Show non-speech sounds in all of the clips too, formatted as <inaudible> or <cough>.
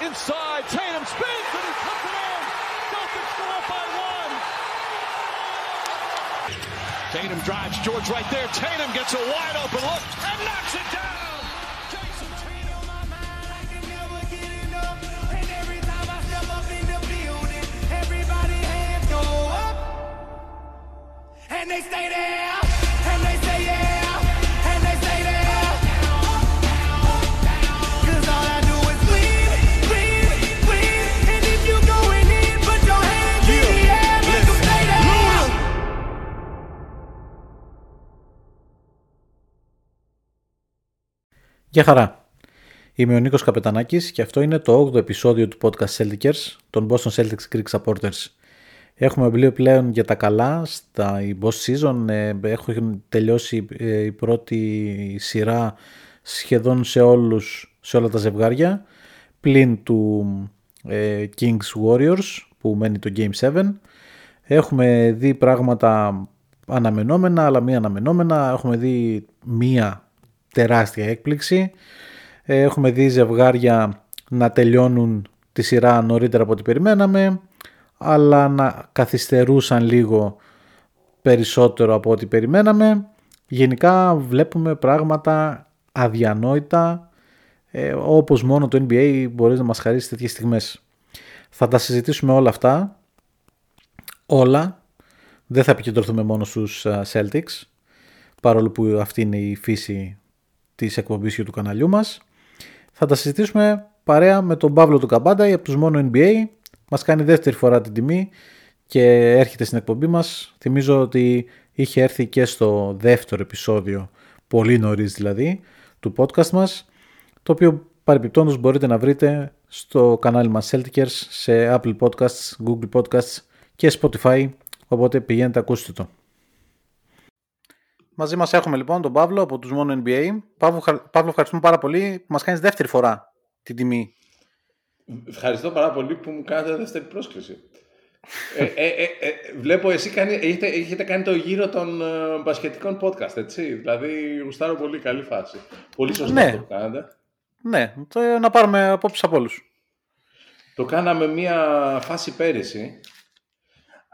Inside. Tatum spins and he puts it in. Celtics go up by one. Tatum drives George right there. Tatum gets a wide open look and knocks it down. And they stay there, Γεια χαρά. Είμαι ο Νίκος Καπετανάκης και αυτό είναι το 8ο επεισόδιο του podcast Celtics, των Boston Celtics Greek Supporters. Έχουμε βιβλίο πλέον για τα καλά στα η Boss Season. Ε, Έχω τελειώσει ε, η πρώτη σειρά σχεδόν σε, όλους, σε όλα τα ζευγάρια πλην του ε, Kings Warriors που μένει το Game 7. Έχουμε δει πράγματα αναμενόμενα αλλά μη αναμενόμενα. Έχουμε δει μία τεράστια έκπληξη. Ε, Έχουμε δει ζευγάρια να τελειώνουν τη σειρά νωρίτερα από ό,τι περιμέναμε αλλά να καθυστερούσαν λίγο περισσότερο από ό,τι περιμέναμε. Γενικά βλέπουμε πράγματα αδιανόητα ε, όπως μόνο το NBA μπορείς να μας χαρίσεις τέτοιες στιγμές. Θα τα συζητήσουμε όλα αυτά, όλα. Δεν θα επικεντρωθούμε μόνο στους α, Celtics, παρόλο που αυτή είναι η φύση της εκπομπής και του καναλιού μας. Θα τα συζητήσουμε παρέα με τον Παύλο του Καμπάντα από τους μόνο NBA. Μας κάνει δεύτερη φορά την τιμή και έρχεται στην εκπομπή μας. Θυμίζω ότι είχε έρθει και στο δεύτερο επεισόδιο, πολύ νωρίς δηλαδή, του podcast μας, το οποίο παρεπιπτόντως μπορείτε να βρείτε στο κανάλι μας Celticers σε Apple Podcasts, Google Podcasts και Spotify, οπότε πηγαίνετε ακούστε το. Μαζί μας έχουμε λοιπόν τον Παύλο από τους μόνο NBA. Παύλο, χα- Παύλο ευχαριστούμε πάρα πολύ που μας κάνεις δεύτερη φορά την τιμή. Ευχαριστώ πάρα πολύ που μου κάνατε δεύτερη πρόσκληση. ε, ε, ε, ε, βλέπω εσύ κάνει, έχετε, έχετε κάνει το γύρο των ε, μπασκετικών podcast, έτσι; Δηλαδή, γουστάρω πολύ καλή φάση. Πολύ σωστά Ναι. το κάνατε. Ναι, το, να πάρουμε απόψεις από όλους. Το κάναμε μία φάση πέρυσι.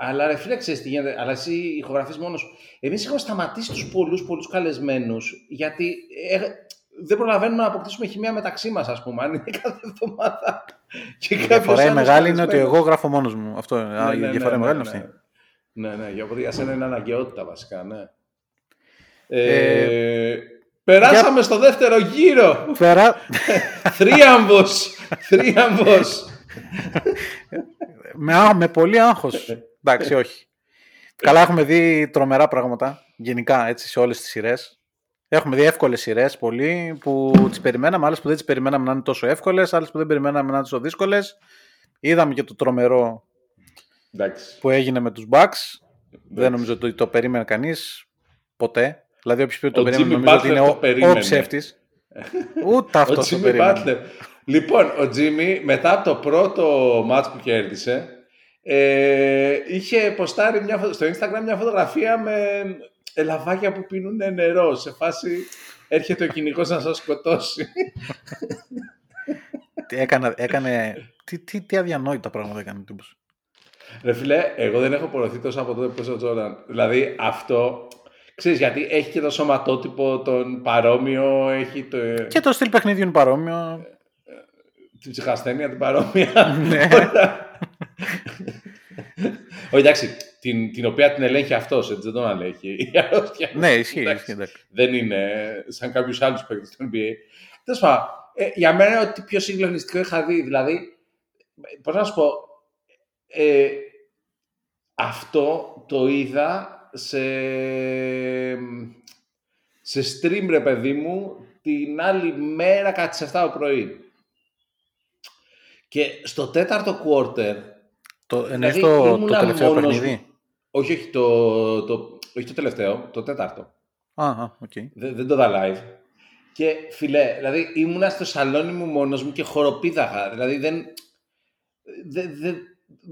Αλλά ρε φίλε, ξέρεις τι γίνεται. Αλλά εσύ ηχογραφείς μόνος σου. Εμείς έχουμε σταματήσει τους πολλούς, πολλούς καλεσμένους, γιατί ε, δεν προλαβαίνουμε να αποκτήσουμε χημεία μεταξύ μας, ας πούμε. Αν είναι <laughs> κάθε εβδομάδα. Και Η κάποιος διαφορά η άλλος μεγάλη είναι ότι καλεσμένος. εγώ γράφω μόνος μου. Αυτό, α, η Ναι, ναι, διαφορά ναι, μεγάλη ναι, είναι αυτή. Ναι, ναι, για, για σένα είναι αναγκαιότητα βασικά, ναι. Ε, Ε, περάσαμε στο δεύτερο γύρο. Πέρα, <laughs> Θρίαμβος. Θρίαμβος. <laughs> με, α- με πολύ άγχος. Εντάξει, όχι. Καλά, έχουμε δει τρομερά πράγματα γενικά έτσι σε όλες τις σειρές. Έχουμε δει εύκολες σειρές πολύ που τις περιμέναμε, άλλες που δεν τις περιμέναμε να είναι τόσο εύκολες, άλλες που δεν περιμέναμε να είναι τόσο δύσκολες. Είδαμε και το τρομερό Εντάξει. που έγινε με τους Bucks. Δεν νομίζω ότι το περίμενε κανείς ποτέ. Δηλαδή, όποιος πει ότι το Ο περίμενε, Jimmy νομίζω ότι Butler είναι το ο, περίμενε. ο ψεύτης. <laughs> Ούτε αυτός Ο το Jimmy περίμενε. Butler. Λοιπόν, ο Τζίμι μετά από το πρώτο μάτς που κέρδισε ε, είχε ποστάρει μια, φω- στο Instagram μια φωτογραφία με ελαβάκια που πίνουν νερό σε φάση έρχεται ο κυνηγός να σας σκοτώσει. Τι Έκανε, έκανε, τι, τι, τι αδιανόητα πράγματα έκανε ο τύπος. Ρε φίλε, εγώ δεν έχω πορωθεί τόσο από τότε που είσαι ο Τζόραν. Δηλαδή αυτό, ξέρεις γιατί έχει και το σωματότυπο τον παρόμοιο, έχει το, Και το στυλ παιχνίδιου είναι παρόμοιο. την ψυχασθένεια την παρόμοια. Ναι. <laughs> Όχι, εντάξει, την, την οποία την ελέγχει αυτός, έτσι δεν τον ανέχει. Η αρρώστια. ναι, ισχύει. Εντάξει, ισχύει εντάξει. Δεν είναι σαν κάποιους άλλους παίκτες του NBA. Τέλος πάντων, ε, για μένα είναι ότι πιο συγκλονιστικό είχα δει. Δηλαδή, πώς να σου πω, ε, αυτό το είδα σε, σε stream, ρε παιδί μου, την άλλη μέρα κατά τις 7 το πρωί. Και στο τέταρτο quarter, Το, εννοείς δηλαδή, το, το ήμουνα τελευταίο μόνος παιχνίδι. μου. όχι, όχι, το, το, όχι το τελευταίο, το τέταρτο. Α, α, οκέι. Δεν, δεν το είδα live. Και φίλε, δηλαδή ήμουνα στο σαλόνι μου μόνος μου και χοροπήδαγα. Δηλαδή δεν, δεν, δεν,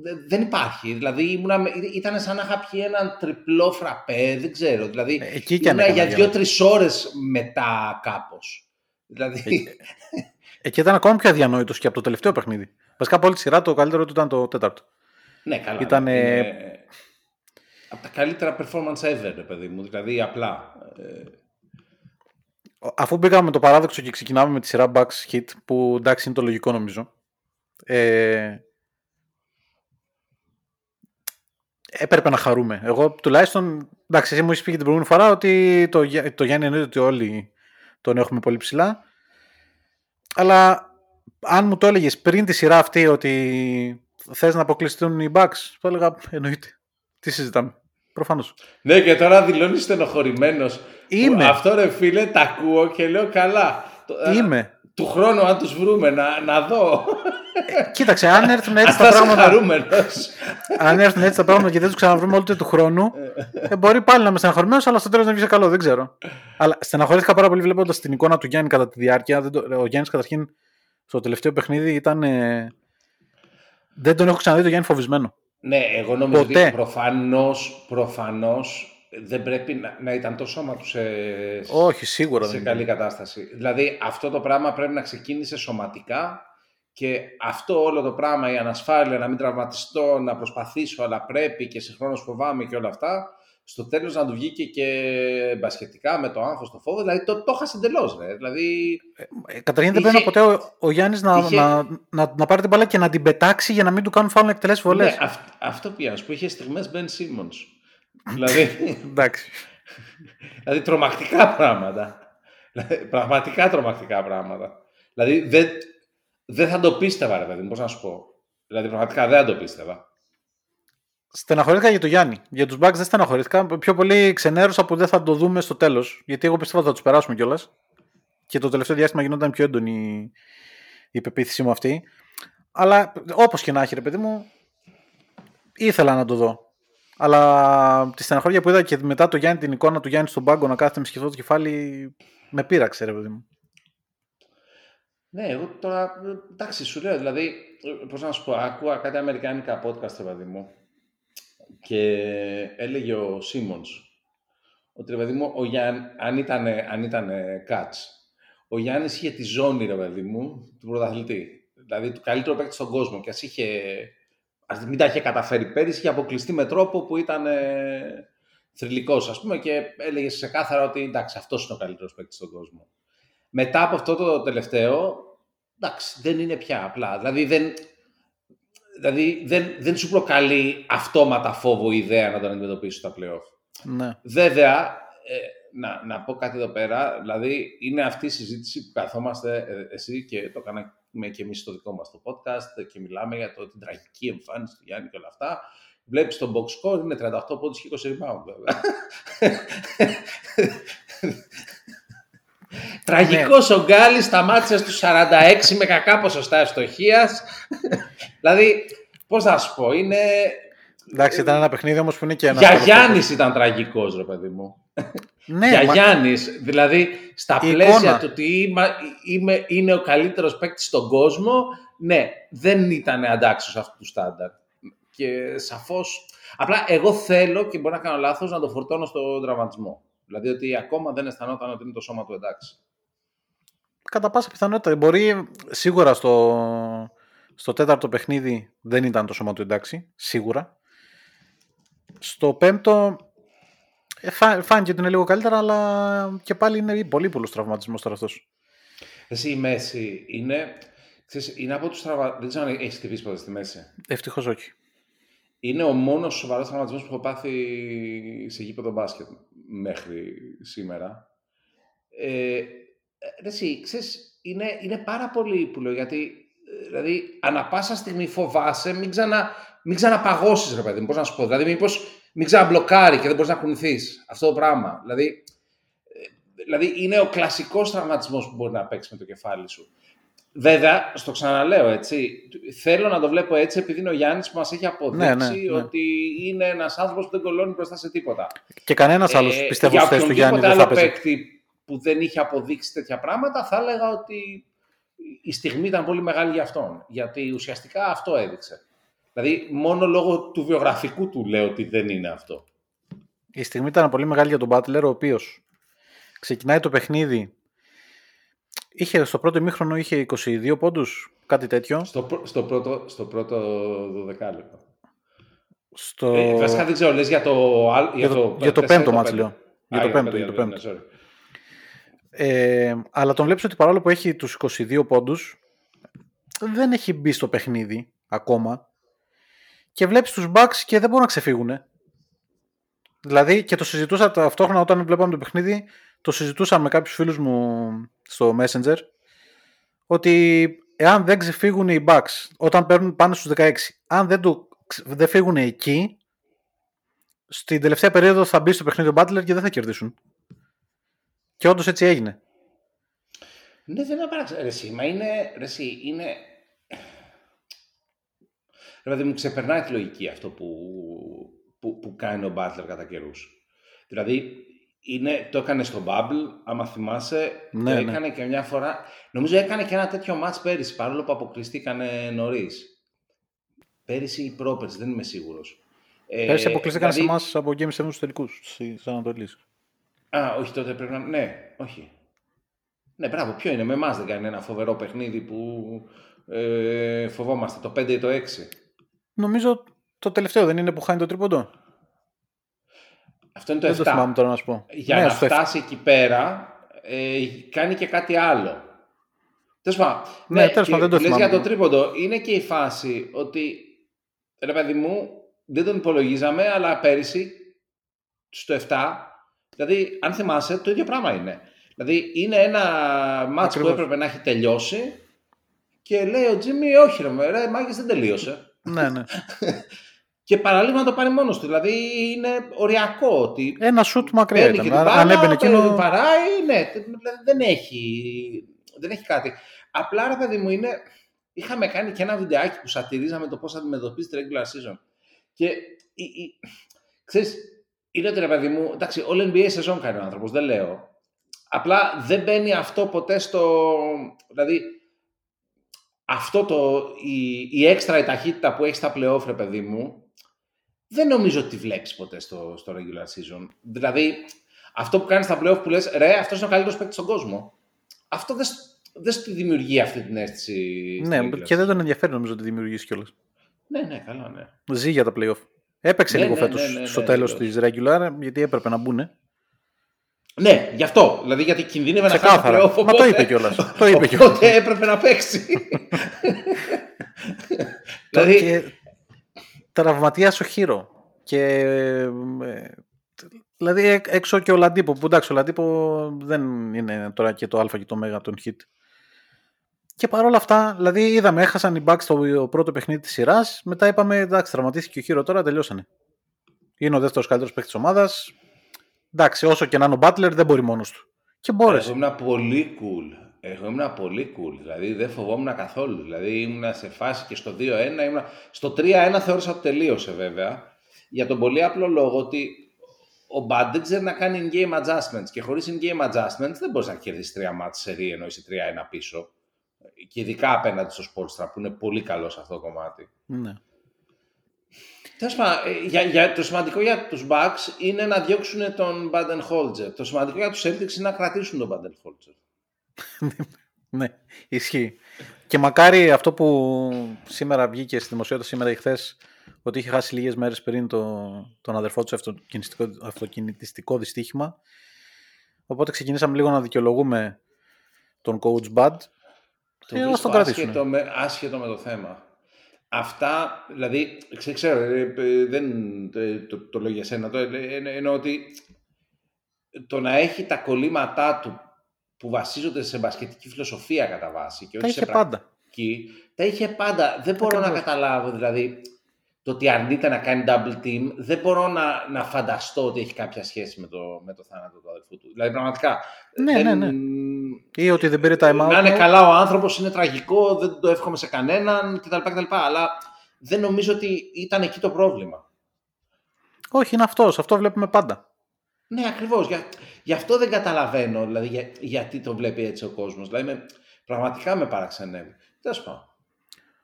δεν- δεν υπάρχει. Δηλαδή ήμουνα, με- ήταν σαν να είχα πιει έναν τριπλό φραπέ, δεν ξέρω. Δηλαδή Ε, εκεί κι αν ήμουνα έκανα για διάλογο. δύο-τρει ώρες μετά κάπως. Δηλαδή, Εκεί ήταν ακόμα πιο αδιανόητος και από το τελευταίο παιχνίδι. Βασικά από όλη τη σειρά το καλύτερο του ήταν το τέταρτο. Ναι, καλά. Ήτανε- είναι από τα καλύτερα performance ever, ρε παιδί μου. Δηλαδή απλά. ε, Αφού μπήκαμε με το παράδοξο και ξεκινάμε με τη σειρά Bucks Hit, που εντάξει είναι το λογικό νομίζω. Ε, έπρεπε να χαρούμε. Εγώ τουλάχιστον, εντάξει, εσύ μου είσαι πει και την προηγούμενη φορά ότι το, Γιά- το Γιάννη εννοείται ότι όλοι τον έχουμε πολύ ψηλά. Αλλά αν μου το έλεγες πριν τη σειρά αυτή ότι θες να αποκλειστούν οι Bucks, θα έλεγα εννοείται. Τι συζητάμε. Προφανώς. Ναι, και τώρα δηλώνεις στενοχωρημένος. Είμαι. Αυτό ρε φίλε, τα ακούω και λέω καλά. Το- ε, Είμαι. Του χρόνου, αν τους βρούμε, να, να δω. Κοίταξε, αν έρθουν έτσι <laughs> Θα τα είσαι πράγματα. χαρούμενος. αν έρθουν έτσι τα πράγματα και δεν τους ξαναβρούμε όλο του χρόνου, ε, μπορεί πάλι να είμαι στεναχωρημένο, αλλά στο τέλος να βγει καλό, δεν ξέρω. Αλλά στεναχωρήθηκα πάρα πολύ βλέποντας την εικόνα του Γιάννη κατά τη διάρκεια. Δεν το- ο Γιάννης καταρχήν στο τελευταίο παιχνίδι ήταν. ε, δεν τον έχω ξαναδεί το Γιάννη φοβισμένο. ναι, εγώ νομίζω Ποτέ. ότι προφανώς προφανώς, δεν πρέπει να, να ήταν το σώμα του σε, Όχι, σίγουρα σε δεν καλή είναι. κατάσταση. Δηλαδή, αυτό το πράγμα πρέπει να ξεκίνησε σωματικά και αυτό όλο το πράγμα, η ανασφάλεια, να μην τραυματιστώ, να προσπαθήσω, αλλά πρέπει και συγχρόνως φοβάμαι και όλα αυτά, στο τέλος να του βγήκε και μπασχετικά με το άγχος, το φόβο, δηλαδή το, το έχασε εντελώς, ρε. Δηλαδή, Ε, Καταρχήν δεν Είχε- πρέπει ποτέ ο, ο Γιάννης να, είχε- να, να, να πάρει την μπάλα και να την πετάξει για να μην του κάνουν φάουλ να εκτελέσει βολές. ναι, αυ- αυτό πήγα, να σου πω, είχε στιγμές Ben Simmons. δηλαδή, <laughs> Εντάξει. δηλαδή, τρομακτικά πράγματα. Δηλαδή, Πραγματικά τρομακτικά πράγματα. Δηλαδή, δεν, δεν θα το πίστευα, ρε παιδί μου, πώς να σου πω. Δηλαδή, πραγματικά δεν θα το πίστευα. Στεναχωρήθηκα για το Γιάννη. Για τους Bucks δεν στεναχωρήθηκα. Πιο πολύ ξενέρωσα που δεν θα το δούμε στο τέλος. Γιατί εγώ πιστεύω ότι θα τους περάσουμε κιόλας. Και το τελευταίο διάστημα γινόταν πιο έντονη η πεποίθησή μου αυτή. Αλλά όπως και να έχει, ρε παιδί μου, ήθελα να το δω. Αλλά τη στεναχώρια που είδα και μετά το Γιάννη, την εικόνα του Γιάννη στον πάγκο να κάθεται με σκεφτό το κεφάλι, με πείραξε, ρε παιδί μου. Ναι, εγώ τώρα, ε, εντάξει, σου λέω, δηλαδή, ε, πώς να σου πω, άκουα κάτι αμερικάνικα podcast, ρε παιδί μου, και έλεγε ο Σίμονς, ότι, ρε παιδί μου, ο Γιάννη, αν ήταν, αν ήταν κάτς, ο Γιάννης είχε τη ζώνη, ρε παιδί μου, του πρωταθλητή. Δηλαδή, του καλύτερου παίκτη στον κόσμο. Και ας είχε, ας μην τα είχε καταφέρει πέρυσι, είχε αποκλειστεί με τρόπο που ήταν ε, θρηλυκός, ας πούμε, και έλεγε ξεκάθαρα ότι, εντάξει, αυτός είναι ο καλύτερος παίκτης στον κόσμο. Μετά από αυτό το τελευταίο, εντάξει, δεν είναι πια απλά. Δηλαδή δεν, δηλαδή δεν, δεν σου προκαλεί αυτόματα φόβο η ιδέα να τον αντιμετωπίσεις στα playoff. Ναι. Βέβαια, ε, να, να πω κάτι εδώ πέρα, δηλαδή είναι αυτή η συζήτηση που καθόμαστε ε, εσύ και το κάναμε και εμείς στο δικό μας το podcast και μιλάμε για το, την τραγική εμφάνιση του Γιάννη και όλα αυτά. Βλέπεις το box score, είναι 38 πόντους και 20 rebound βέβαια. Τραγικός ο Γκάλης σταμάτησε στους 46 με κακά ποσοστά ευστοχίας. δηλαδή, πώς να σου πω, είναι... Εντάξει, ήταν ένα παιχνίδι όμως που είναι και ένα. Για Γιάννης ήταν τραγικός, ρε παιδί μου. Ναι, για μα- Γιάννης, δηλαδή στα Η πλαίσια εικόνα. του ότι είμαι, είμαι, είναι ο καλύτερος παίκτης στον κόσμο, ναι, δεν ήταν αντάξιος αυτού του στάνταρ. Και σαφώς, απλά εγώ θέλω και μπορεί να κάνω λάθος να το φορτώνω στον τραυματισμό. Δηλαδή ότι ακόμα δεν αισθανόταν ότι είναι το σώμα του εντάξει. κατά πάσα πιθανότητα. Μπορεί σίγουρα στο, στο τέταρτο παιχνίδι δεν ήταν το σώμα του εντάξει, σίγουρα. Στο πέμπτο ε, φά, φάνηκε ότι είναι λίγο καλύτερα, αλλά και πάλι είναι πολύ πολλούς τραυματισμούς τώρα αυτός. Εσύ η μέση είναι, ξέρεις, είναι από τους τραυμα... δεν ξέρω αν έχεις χτυπήσει ποτέ στη μέση. Ευτυχώς όχι. Είναι ο μόνος σοβαρός τραυματισμός που έχω πάθει σε γήπεδο μπάσκετ μέχρι σήμερα. Ε, ρε εσύ, ξέρεις, είναι, είναι πάρα πολύ που λέω, γιατί ε, δηλαδή, ανα πάσα στιγμή φοβάσαι, μην, ξανα, μην ξαναπαγώσεις, ρε παιδί μου, πώς να σου πω. Δηλαδή, μήπως μην ξαναμπλοκάρει και δεν μπορείς να κουνηθείς. Αυτό το πράγμα. Δηλαδή, ε, δηλαδή, είναι ο κλασικός τραυματισμός που μπορεί να παίξεις με το κεφάλι σου. Βέβαια, στο ξαναλέω έτσι, θέλω να το βλέπω έτσι επειδή είναι ο Γιάννης που μας έχει αποδείξει Ναι, ναι, ναι. ότι είναι ένας άνθρωπος που δεν κολώνει μπροστά σε τίποτα. Και κανένας άλλος Ε, πιστεύω για στη θέση του Γιάννη οποιονδήποτε δεν θα άλλο παίζει. παίκτη που δεν είχε αποδείξει τέτοια πράγματα, θα έλεγα ότι η στιγμή ήταν πολύ μεγάλη για αυτόν. Γιατί ουσιαστικά αυτό έδειξε. Δηλαδή, μόνο λόγω του βιογραφικού του λέω ότι δεν είναι αυτό. Η στιγμή ήταν πολύ μεγάλη για τον Butler, ο οποίος ξεκινάει το παιχνίδι. Είχε, στο πρώτο ημίχρονο είχε 22 πόντους, κάτι τέτοιο. Στο, πρω- στο, πρώτο, στο πρώτο 12 λεπτό. Στο... Ε, βασικά δεν ξέρω, λες για το, άλλο- Για το- για το τέσσερα ή πέμπτο μάτς, πέντε. λέω. Για Α, το πέμπτο, πέντε, για το ναι, πέμπτο. sorry. Ε, αλλά τον βλέπεις ότι παρόλο που έχει τους 22 πόντους, δεν έχει μπει στο παιχνίδι ακόμα. Και βλέπεις τους Bucks και δεν μπορούν να ξεφύγουν. Δηλαδή και το συζητούσα ταυτόχρονα όταν βλέπαμε το παιχνίδι, το συζητούσα με κάποιους φίλους μου στο Messenger, ότι εάν δεν ξεφύγουν οι Bucks όταν παίρνουν πάνω στους 16, αν δεν, το, ξε- δεν φύγουν εκεί, στην τελευταία περίοδο θα μπει στο παιχνίδι ο Butler και δεν θα κερδίσουν. Και όντως έτσι έγινε. Ναι, δεν είναι παράξενο. Ρε, εσύ, μα είναι, ρε, εσύ, είναι... Δηλαδή μου ξεπερνάει τη λογική αυτό που, που, που κάνει ο Μπάτλερ κατά καιρούς. Δηλαδή, είναι, το έκανε στο Bubble, άμα θυμάσαι, Ναι, το ναι. έκανε και μια φορά. Νομίζω έκανε και ένα τέτοιο match πέρυσι, παρόλο που αποκλειστήκανε νωρίς. Πέρυσι ή πρόπερσι, δεν είμαι σίγουρος. Ε, Πέρσι αποκλείστηκαν δηλαδή- σε εμάς από Game 7 στους τελικούς της Ανατολής. Α, όχι, τότε πρέπει να. Ναι, όχι. Ναι, μπράβο, ποιο είναι. Με εμάς δεν κάνει ένα φοβερό παιχνίδι που ε, φοβόμαστε. Το 5 ή το 6. Νομίζω το τελευταίο δεν είναι που χάνει το τρίποντο. Αυτό είναι το Δεν 7. το θυμάμαι τώρα να σου πω. Για Ναι, να στο φτάσει εκεί πέρα, ε, κάνει και κάτι άλλο. Τέλος πάντων. Ναι, τέλος και πάντων, δεν το λες θυμάμαι. για το τρίποντο. Είναι και η φάση ότι, ρε παιδί μου, δεν τον υπολογίζαμε, αλλά πέρυσι, στο 7, δηλαδή, αν θυμάσαι, το ίδιο πράγμα είναι. Δηλαδή, είναι ένα μάτς που Ακριβώς. έπρεπε να έχει τελειώσει και λέει ο Τζίμι, όχι ρε, ρε μάγκες δεν τελείωσε. Ναι, ναι. <laughs> Και παραλίγο να το πάρει μόνος του. Δηλαδή, είναι οριακό ότι Ένα σουτ μακριά Παίρνει και ήταν. την Αν- Αν μπάλα, έμπαινε εκείνο. Παράει, ναι. Δηλαδή δεν έχει, δεν έχει κάτι. Απλά ρε παιδί μου είναι. Είχαμε κάνει και ένα βιντεάκι που σατυρίζαμε το πώς αντιμετωπίζει τη regular season. Και η, η, ξέρεις, είναι ότι ρε παιδί μου, εντάξει, όλο NBA σεζόν κάνει ο άνθρωπος, δεν λέω. Απλά δεν μπαίνει αυτό ποτέ στο. Δηλαδή, αυτό το, η, η έξτρα η ταχύτητα που έχει στα playoff, ρε παιδί μου, δεν νομίζω ότι τη βλέπεις ποτέ στο, στο regular season. Δηλαδή, αυτό που κάνεις στα playoff που λες, ρε, αυτός είναι ο καλύτερος παίκτης στον κόσμο. Αυτό δεν, σ- δεν σου τη δημιουργεί αυτή την αίσθηση. στη Ναι, regular και δεν season. τον ενδιαφέρει νομίζω ότι δημιουργήσει κιόλας. Ναι, ναι, καλά, ναι. Ζει για τα playoff. Έπαιξε Ναι, λίγο ναι, φέτος ναι, ναι, στο ναι, τέλος τελείως. της regular γιατί έπρεπε να μπουν. Ναι, γι' αυτό. Δηλαδή, γιατί κινδύνευε να χάσει τα Ξεκάθαρα. playoff. Μα το οπότε- είπε κιόλας. Το είπε κιόλας. Οπότε έπρεπε να παίξει. <laughs> δηλαδή, Και τραυματίας ο Χείρο. Και ε, δηλαδή έ- έξω και ο Λαντίπο. Που εντάξει, ο Λαντίπο δεν είναι τώρα και το Α και το Μέγα από τον Hit. Και παρόλα αυτά, δηλαδή είδαμε, έχασαν οι Bucks το πρώτο παιχνίδι της σειράς. Μετά είπαμε, εντάξει, τραυματίστηκε ο Χείρο τώρα, τελειώσανε. Είναι ο δεύτερος καλύτερος παίκτης της ομάδας. Εντάξει, όσο και να είναι ο Butler, δεν μπορεί μόνος του. Και μπόρεσε. Εγώ ήμουν πολύ cool. Εγώ ήμουν πολύ cool. Δηλαδή δεν φοβόμουν καθόλου. Δηλαδή ήμουν σε φάση και στο 2-1. Ήμουν... Στο 3-1 θεώρησα ότι τελείωσε βέβαια. Για τον πολύ απλό λόγο ότι ο Bud δεν ξέρει να κάνει in-game adjustments. Και χωρίς in-game adjustments δεν μπορείς να κερδίσεις τρία μάτς σε ρί ενώ είσαι 3-1 πίσω. Και ειδικά απέναντι στο Sportstra που είναι πολύ καλό σε αυτό το κομμάτι. Ναι. Τέλος πάντων, ε, για, για, το σημαντικό για τους Bucks είναι να διώξουν τον Baden-Holzer. Το σημαντικό για τους Celtics είναι να κρατήσουν τον Baden-Holzer. Ναι, ισχύει. Και μακάρι αυτό που σήμερα βγήκε στη δημοσιότητα σήμερα ή χθες, ότι είχε χάσει λίγες μέρες πριν το, τον αδερφό του σε αυτοκινητιστικό, αυτοκινητιστικό δυστύχημα. Οπότε ξεκινήσαμε λίγο να δικαιολογούμε τον coach Bud. Το Ε, ας βρίσκω τον κρατήσουν. άσχετο με, άσχετο με το θέμα. Αυτά, δηλαδή, ξέ- ξέρω, ε, ε, δεν ε, το, το λέω για σένα, το, ε, ε, εννοώ ότι το να έχει τα κολλήματά του που βασίζονται σε μπασκετική φιλοσοφία κατά βάση και Τα όχι σε είχε πάντα. πρακτική, τα είχε πάντα. Δεν μπορώ να Ακριβώς. καταλάβω, δηλαδή, το ότι αρνείται να κάνει double team, δεν μπορώ να, να φανταστώ ότι έχει κάποια σχέση με το, με το θάνατο του αδελφού του. Δηλαδή, πραγματικά, Ναι, δεν, ναι, Ή ότι δεν πήρε time out. να είναι του. καλά ο άνθρωπος, είναι τραγικό, δεν το εύχομαι σε κανέναν κτλ. κτλ. Αλλά δεν νομίζω ότι ήταν εκεί το πρόβλημα. Όχι, είναι αυτός. Αυτό βλέπουμε πάντα. Ναι, ακριβώς. Για, γι' αυτό δεν καταλαβαίνω δηλαδή, για- γιατί το βλέπει έτσι ο κόσμος. Δηλαδή, με, πραγματικά με παραξενεύει. Τέλος πάντων.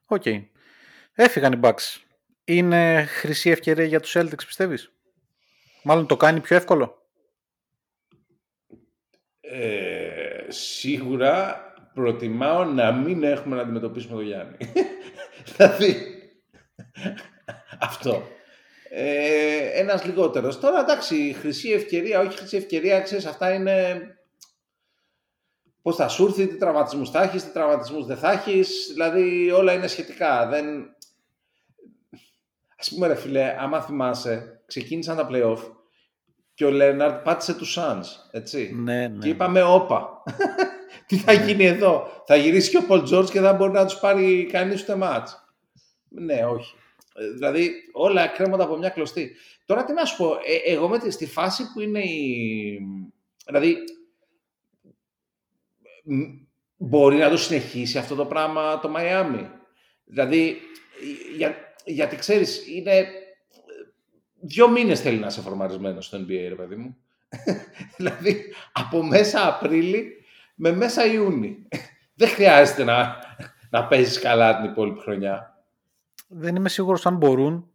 Οκ. Έφυγαν οι Bucks. Είναι χρυσή ευκαιρία για τους Celtics, πιστεύεις; Μάλλον το κάνει πιο εύκολο; Ε, σίγουρα προτιμάω να μην έχουμε να αντιμετωπίσουμε τον Γιάννη. <laughs> δηλαδή, αυτό. Ε, ένας λιγότερος. Τώρα εντάξει, χρυσή ευκαιρία, όχι χρυσή ευκαιρία, ξέρεις, αυτά είναι πώς θα σου έρθει, τι τραυματισμούς θα έχεις, τι τραυματισμούς δεν θα έχεις, δηλαδή όλα είναι σχετικά. Δεν... Ας πούμε ρε φίλε, άμα θυμάσαι, ξεκίνησαν τα play-off και ο Λέναρτ πάτησε τους Suns, έτσι. Ναι, ναι. Και είπαμε, όπα, <laughs> τι θα γίνει εδώ. Θα γυρίσει και ο Πολ Τζόρτζ και δεν μπορεί να τους πάρει κανείς ούτε μάτς. Ναι, όχι. Ε, Δηλαδή, όλα κρέμονται από μια κλωστή. Τώρα τι να σου πω, ε, εγώ με τη, στη φάση που είναι η... Δηλαδή, μ, μπορεί να το συνεχίσει αυτό το πράγμα το Μαϊάμι. Δηλαδή, για, γιατί ξέρεις, είναι... ε, Δύο μήνες θέλει να είσαι φορμαρισμένος στο NBA, ρε παιδί μου. <laughs> δηλαδή, από μέσα Απρίλη με μέσα Ιούνι. Δεν χρειάζεται να, να παίζεις καλά την υπόλοιπη χρονιά. Δεν είμαι σίγουρος αν μπορούν.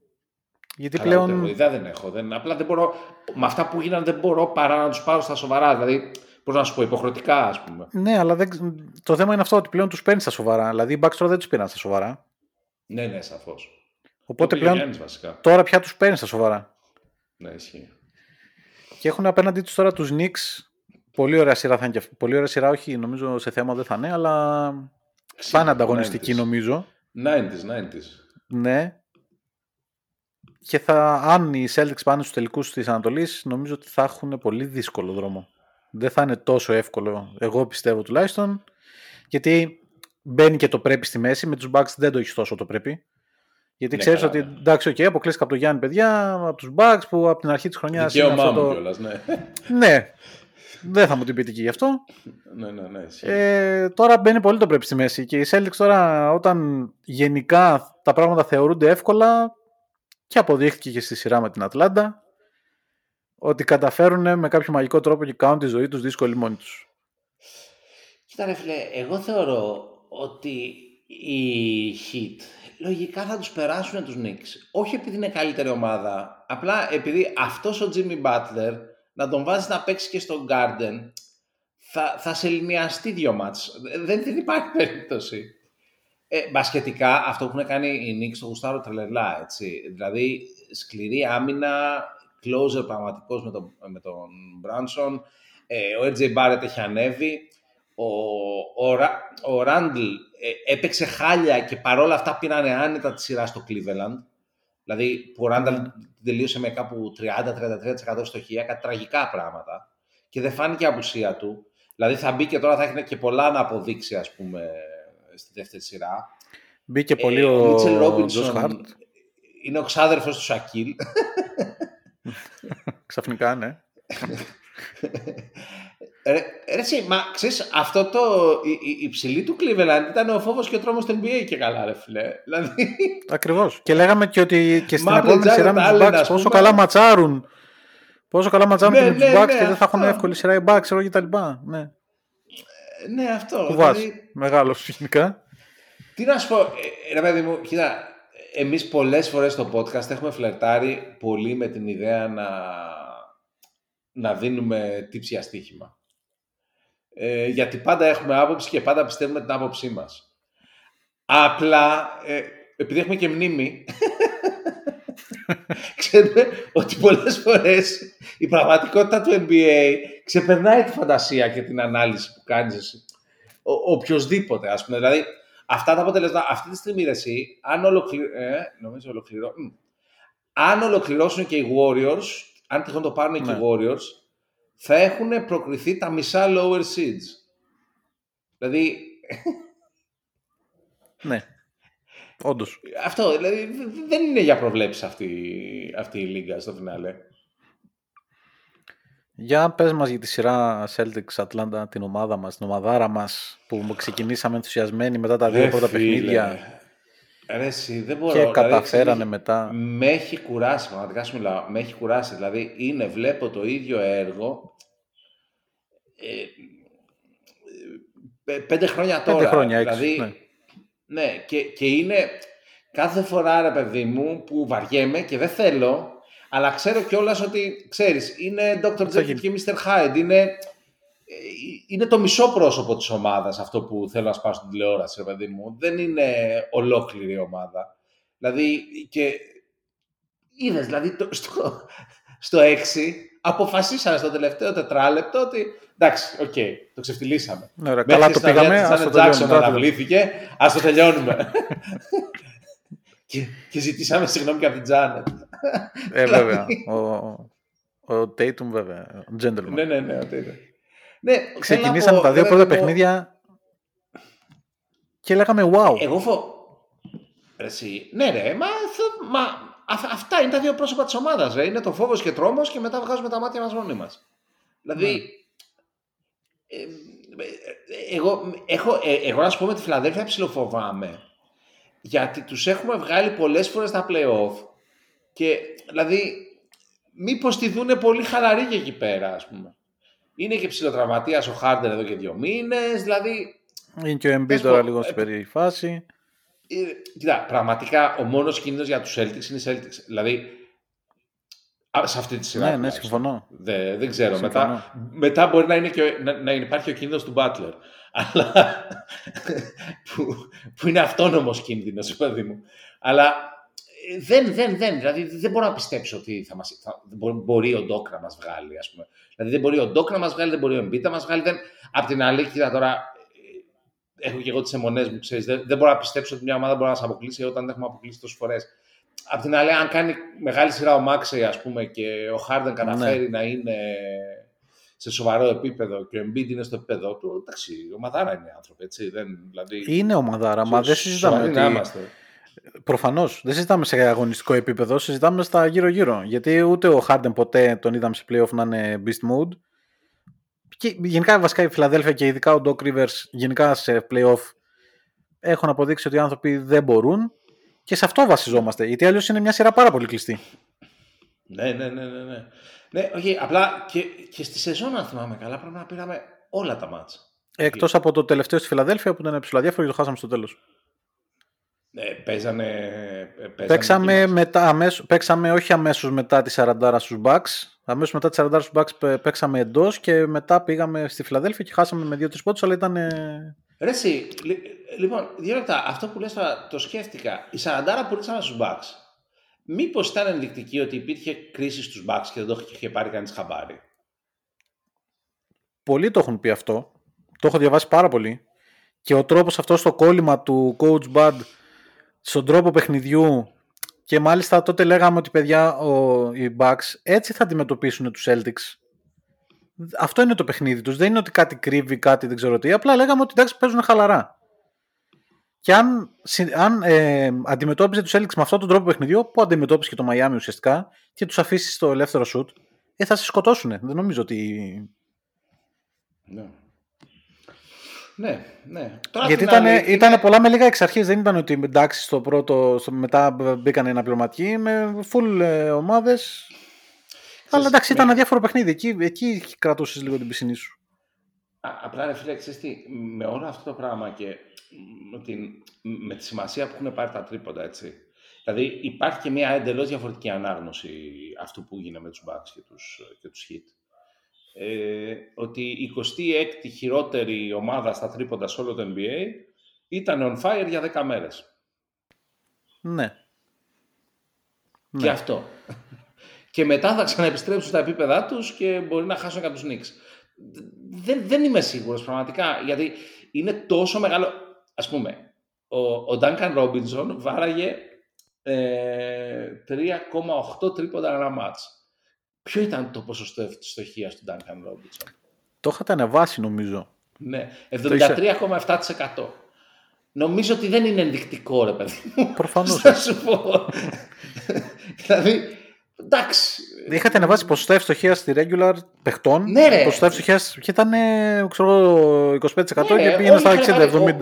Γιατί Καλά, ούτε πλέον... εγώ ιδέα δεν έχω. Δεν, απλά δεν μπορώ, με αυτά που γίνανε δεν μπορώ παρά να τους πάρω στα σοβαρά. Δηλαδή, πώς να σου πω, υποχρεωτικά ας πούμε. Ναι, αλλά δεν... ξ- το θέμα είναι αυτό ότι πλέον τους παίρνεις στα σοβαρά. Δηλαδή οι Bucks τώρα δεν τους πήραν στα σοβαρά. Ναι, ναι, σαφώς. Οπότε Το πήγε ο πλέον Γιάννης, βασικά. τώρα πια τους παίρνεις στα σοβαρά. Ναι, ισχύει. Και έχουν απέναντί τους τώρα τους Knicks. Πολύ ωραία σειρά θα είναι και αυτή. Πολύ ωραία σειρά, όχι νομίζω σε θέμα δεν θα είναι, αλλά θα είναι ανταγωνιστική 90s. νομίζω. 90s, 90s. Ναι. Και θα, αν οι Celtics πάνε στους τελικούς της Ανατολής, νομίζω ότι θα έχουν πολύ δύσκολο δρόμο. Δεν θα είναι τόσο εύκολο, εγώ πιστεύω τουλάχιστον, γιατί μπαίνει και το πρέπει στη μέση, με τους Bucks δεν το έχεις τόσο το πρέπει. Γιατί Ναι, ξέρεις καλά, ότι ναι. εντάξει, okay, αποκλείστηκα από τον Γιάννη παιδιά, από τους Bucks που από την αρχή της χρονιάς είναι Δικαίωμά μου αυτό το... κιόλας, ναι. Ναι, δεν θα μου την πείτε και γι' αυτό. ναι, ναι, ναι, ισχύει. Ε, τώρα μπαίνει πολύ το πρέπει στη μέση και οι Celtics τώρα όταν γενικά τα πράγματα θεωρούνται εύκολα και αποδείχθηκε και στη σειρά με την Ατλάντα ότι καταφέρουν με κάποιο μαγικό τρόπο και κάνουν τη ζωή τους δύσκολη μόνοι τους. Κοίτα ρε φίλε, εγώ θεωρώ ότι οι Heat λογικά θα τους περάσουν τους Knicks. Όχι επειδή είναι καλύτερη ομάδα, απλά επειδή αυτός ο Jimmy Butler να τον βάζεις να παίξει και στο Garden θα, θα σε λυνιαστεί δύο μάτς. Δεν, δεν υπάρχει περίπτωση. Ε, μπασκετικά αυτό που έχουν κάνει οι Knicks το γουστάρω τρελερλά, έτσι. Δηλαδή σκληρή άμυνα, closer πραγματικός με τον, με τον Branson, ε, ο RJ Barrett έχει ανέβει, ο, ο, Ρα- ο Ράντλ ε, έπαιξε χάλια και παρόλα αυτά πήρανε άνετα τη σειρά στο Cleveland. Δηλαδή που ο Ράντλ τελείωσε με κάπου 30-33% στοχεία, κάτι τραγικά πράγματα. Και δεν φάνηκε η απουσία του. Δηλαδή θα μπει και τώρα θα έχει και πολλά να αποδείξει ας πούμε στη δεύτερη σειρά. Μπήκε πολύ Ε, ο, Μίτσελ Josh Ρόμπινσον Hart, είναι ο ξάδερφος του Σακίλ. <laughs> ξαφνικά ναι. <laughs> Ρε, ρε εσύ, μα ξέρεις, αυτό το η, η, η ψηλή του Cleveland ήταν ο φόβος και ο τρόμος του NBA και καλά ρε φίλε. Δηλαδή, <laughs> Ακριβώς. Και λέγαμε και ότι και στην Maple επόμενη Jared σειρά με τους Allen, Bucks ας πόσο πούμε. καλά ματσάρουν. Πόσο καλά ματσάρουν Ναι, και με τους ναι, Bucks ναι, και δεν θα έχουν αυτό. εύκολη σειρά οι Bucks ξέρω, και τα λοιπά. Ναι. Ναι αυτό. Κουβάς. Δηλαδή, Μεγάλος γενικά. τι να σου πω, ε, ρε παιδί μου, κοίτα, εμείς πολλές φορές στο podcast έχουμε φλερτάρει πολύ με την ιδέα να, να δίνουμε τύψη για στοίχημα. Ε, γιατί πάντα έχουμε άποψη και πάντα πιστεύουμε την άποψή μας. Απλά, ε, επειδή έχουμε και μνήμη, <laughs> ξέρουμε ότι πολλές φορές η πραγματικότητα του NBA ξεπερνάει τη φαντασία και την ανάλυση που κάνεις εσύ. Ο, οποιοςδήποτε, ας πούμε. Δηλαδή, αυτά τα αποτελέσματα, αυτή τη στιγμή ρε εσύ, αν, ολοκλη... ε, νομίζω ολοκληρώ... μ. αν ολοκληρώσουν και οι Warriors, αν τυχόν το πάρουν και οι Ναι. Warriors, θα έχουν προκριθεί τα μισά lower seeds. Δηλαδή, Ναι. Όντως. αυτό, δηλαδή, δε- δε- δεν είναι για προβλέψεις αυτή, αυτή η λίγα στο φινάλε. Για πες μας για τη σειρά Celtics Atlanta, την ομάδα μας, την ομαδάρα μας, που ξεκινήσαμε ενθουσιασμένοι μετά τα δύο Ρε πρώτα φίλε, παιχνίδια Ρε εσύ, δεν μπορώ. και δηλαδή, καταφέρανε ξέρεις, μετά. Με έχει κουράσει, πραγματικά σου μιλάω. Με έχει κουράσει. Δηλαδή, είναι, βλέπω το ίδιο έργο ε, ε, πέντε χρόνια τώρα. Πέντε χρόνια, έξι, δηλαδή, ναι. Ναι, και, και είναι κάθε φορά, ρε παιδί μου, που βαριέμαι και δεν θέλω, αλλά ξέρω κιόλας ότι, ξέρεις, είναι Dr. θα Jekyll γίνει. και Mr. Hyde. Είναι, ε, είναι το μισό πρόσωπο της ομάδας αυτό που θέλω να σπάσω στην τηλεόραση, ρε παιδί μου. Δεν είναι ολόκληρη η ομάδα. Δηλαδή, και είδες, δηλαδή, το, στο, στο 6 αποφασίσανε στο τελευταίο τετράλεπτο ότι εντάξει, οκ, το ξεφτυλίσαμε. Ναι, ρε, Μέχρι καλά και το στην αυλαία πήγαμε, της ας το Janet Jackson τελειώνουμε. τώρα. αναβλήθηκε, ας το τελειώνουμε. <laughs> και, και ζητήσαμε συγγνώμη και από την Τζάνετ. Ε, βέβαια. Ο, ο Tatum βέβαια, ο gentleman. ναι, ναι, ναι, αυτό είναι. Ναι, θέλω να Ξεκινήσαμε πω, τα δύο ρε πρώτα παιδί μου, παιχνίδια και λέγαμε wow. Εγώ φο... Ρε εσύ, ναι ρε, μα, θ- μα αυ- αυτά είναι τα δύο πρόσωπα της ομάδας, ρε. Είναι το φόβος και τρόμος και μετά βγάζουμε τα μάτια μας μόνοι μας. Δηλαδή, ε, ε, εγώ, έχω, ε, εγώ να σου πω με τη Φιλαδέλφια ψιλοφοβάμαι, γιατί τους έχουμε βγάλει πολλές φορές στα play-off και δηλαδή μήπως τη δούνε πολύ χαλαρή και εκεί πέρα, ας πούμε. Είναι και ψιλοτραυματίας ο Χάρντερ εδώ και δύο μήνες, δηλαδή Είναι και ο Embiid Πες τώρα πω, λίγο ε, στην περίεργη φάση. Ε, Κοίτα, πραγματικά ο μόνος κίνδυνος για τους Celtics είναι οι Celtics. Δηλαδή, α, σε αυτή τη σειρά. Ναι, ναι, τουλάχιστον. συμφωνώ. Δεν, δεν ξέρω. Συμφωνώ. Μετά, μετά μπορεί να, είναι και, ο- να, να υπάρχει ο κίνδυνος του Butler. <laughs> Αλλά, που, που είναι αυτόνομος κίνδυνος, <laughs> παιδί μου. Αλλά ε, δεν, δεν, δεν. Δηλαδή δεν μπορώ να πιστέψω ότι θα μας, θα, μπο- μπορεί ο Ντόκ να μας βγάλει, ας πούμε. Δηλαδή δεν μπορεί ο Ντόκ να μας βγάλει, δεν μπορεί ο Embiid να μας βγάλει. Δεν... Απ' την άλλη, κοίτα τώρα, ε, έχω και εγώ τις αιμονές μου, ξέρεις. Δεν, δεν μπορώ να πιστέψω ότι μια ομάδα μπορεί να μας αποκλείσει όταν δεν έχουμε αποκλείσει τόσες φορές. Απ' την άλλη, αν κάνει μεγάλη σειρά ο Μάξεϊ, ας πούμε, και ο Χάρντεν καταφέρει να είναι σε σοβαρό επίπεδο και ο Embiid είναι στο επίπεδο του, εντάξει, ομαδάρα είναι οι άνθρωποι, έτσι. Δεν, δηλαδή, Είναι ομαδάρα, μα δεν συζητάμε σοβαροί να ότι... είμαστε. Προφανώς. Δεν συζητάμε σε αγωνιστικό επίπεδο, συζητάμε στα γύρω-γύρω. Γιατί ούτε ο Harden ποτέ τον είδαμε σε playoff να είναι beast mode. Και γενικά βασικά η Φιλαδέλφια και ειδικά ο Doc Rivers γενικά σε playoff έχουν αποδείξει ότι οι άνθρωποι δεν μπορούν και σε αυτό βασιζόμαστε. Γιατί αλλιώς είναι μια σειρά πάρα πολύ κλειστή. Ναι, ναι, ναι, ναι. Ναι, ναι όχι, απλά και, και στη σεζόν, αν θυμάμαι καλά, πρέπει να πήραμε όλα τα μάτσα. Εκτός από το τελευταίο στη Φιλαδέλφια που ήταν ψηλοδιάφορο και το χάσαμε στο τέλος. Ναι, παίζανε, ε, παίζανε Παίξαμε, εκεί μας. μετά, αμέσως, παίξαμε όχι αμέσως μετά τη 40 στους Bucks. Αμέσως μετά τη 40 στους Bucks παι- παίξαμε εντός και μετά πήγαμε στη Φιλαδέλφια και χάσαμε με 2-3 πόντους, αλλά ήταν. Ε, Ρε εσύ, λι- λοιπόν, δύο λεπτά. Αυτό που λες τώρα το σκέφτηκα. Η 40 που ρίξαμε στους Bucks. Μήπως ήταν ενδεικτική ότι υπήρχε κρίση στους Bucks και δεν το είχε πάρει κανείς χαμπάρι; Πολλοί το έχουν πει αυτό. Το έχω διαβάσει πάρα πολύ. Και ο τρόπος αυτός στο κόλλημα του Coach Bud στον τρόπο παιχνιδιού και μάλιστα τότε λέγαμε ότι παιδιά ο, οι Bucks έτσι θα αντιμετωπίσουν τους Celtics. Αυτό είναι το παιχνίδι τους. Δεν είναι ότι κάτι κρύβει, κάτι δεν ξέρω τι. Απλά λέγαμε ότι εντάξει παίζουν χαλαρά. Και αν, συ- αν ε, αντιμετώπιζε τους Celtics με αυτόν τον τρόπο παιχνιδιού, που αντιμετώπισε και το Miami ουσιαστικά, και τους αφήσει στο ελεύθερο shoot, ε, θα σε σκοτώσουν. Δεν νομίζω ότι Ναι. Ναι, ναι. Τώρα Γιατί απ' την ήταν, άλλη, ήταν είναι- πολλά με λίγα εξ αρχής. Δεν ήταν ότι εντάξει στο πρώτο, στο, μετά μπήκαν ένα πληρωματική με full ε, ομάδες. Αλλά εντάξει, με- ήταν αδιάφορο παιχνίδι. Εκεί, εκεί κρατούσες λίγο την πισινή σου. Α, απλά ρε φίλε, ξέρεις τι, με όλο αυτό το πράγμα και με, την, με τη σημασία που έχουν πάρει τα τρίποντα, έτσι. Δηλαδή υπάρχει και μια εντελώς διαφορετική ανάγνωση αυτού που γίνεται με τους Bucks και τους, και τους Heat. Ε, ότι η 26η χειρότερη ομάδα στα τρίποντα σε όλο το NBA ήταν on fire για 10 μέρες. Ναι. Και Ναι. αυτό. Και μετά θα ξαναεπιστρέψουν στα επίπεδά τους και μπορεί να χάσουν και από τους Knicks. Δεν, δεν είμαι σίγουρος πραγματικά, γιατί είναι τόσο μεγάλο... Ας πούμε, ο, ο Duncan Robinson βάραγε ε, 3,8 τρίποντα ένα μάτς. Ποιο ήταν το ποσοστό ευστοχίας του Duncan Robinson; Το είχατε ανεβάσει νομίζω. Ναι, είσαι. 73,7%. Νομίζω ότι δεν είναι ενδεικτικό, ρε παιδί μου. Προφανώς. Θα σου πω. δηλαδή, εντάξει. Είχατε ανεβάσει ποσοστά ευστοχίας στη regular παιχτών. Ναι, ρε. Ποσοστά ευστοχίας και ήταν ε, ξέρω, εγώ, 25% Ναι, και πήγαινε στα όλοι είχαν 60-70%. βάλει-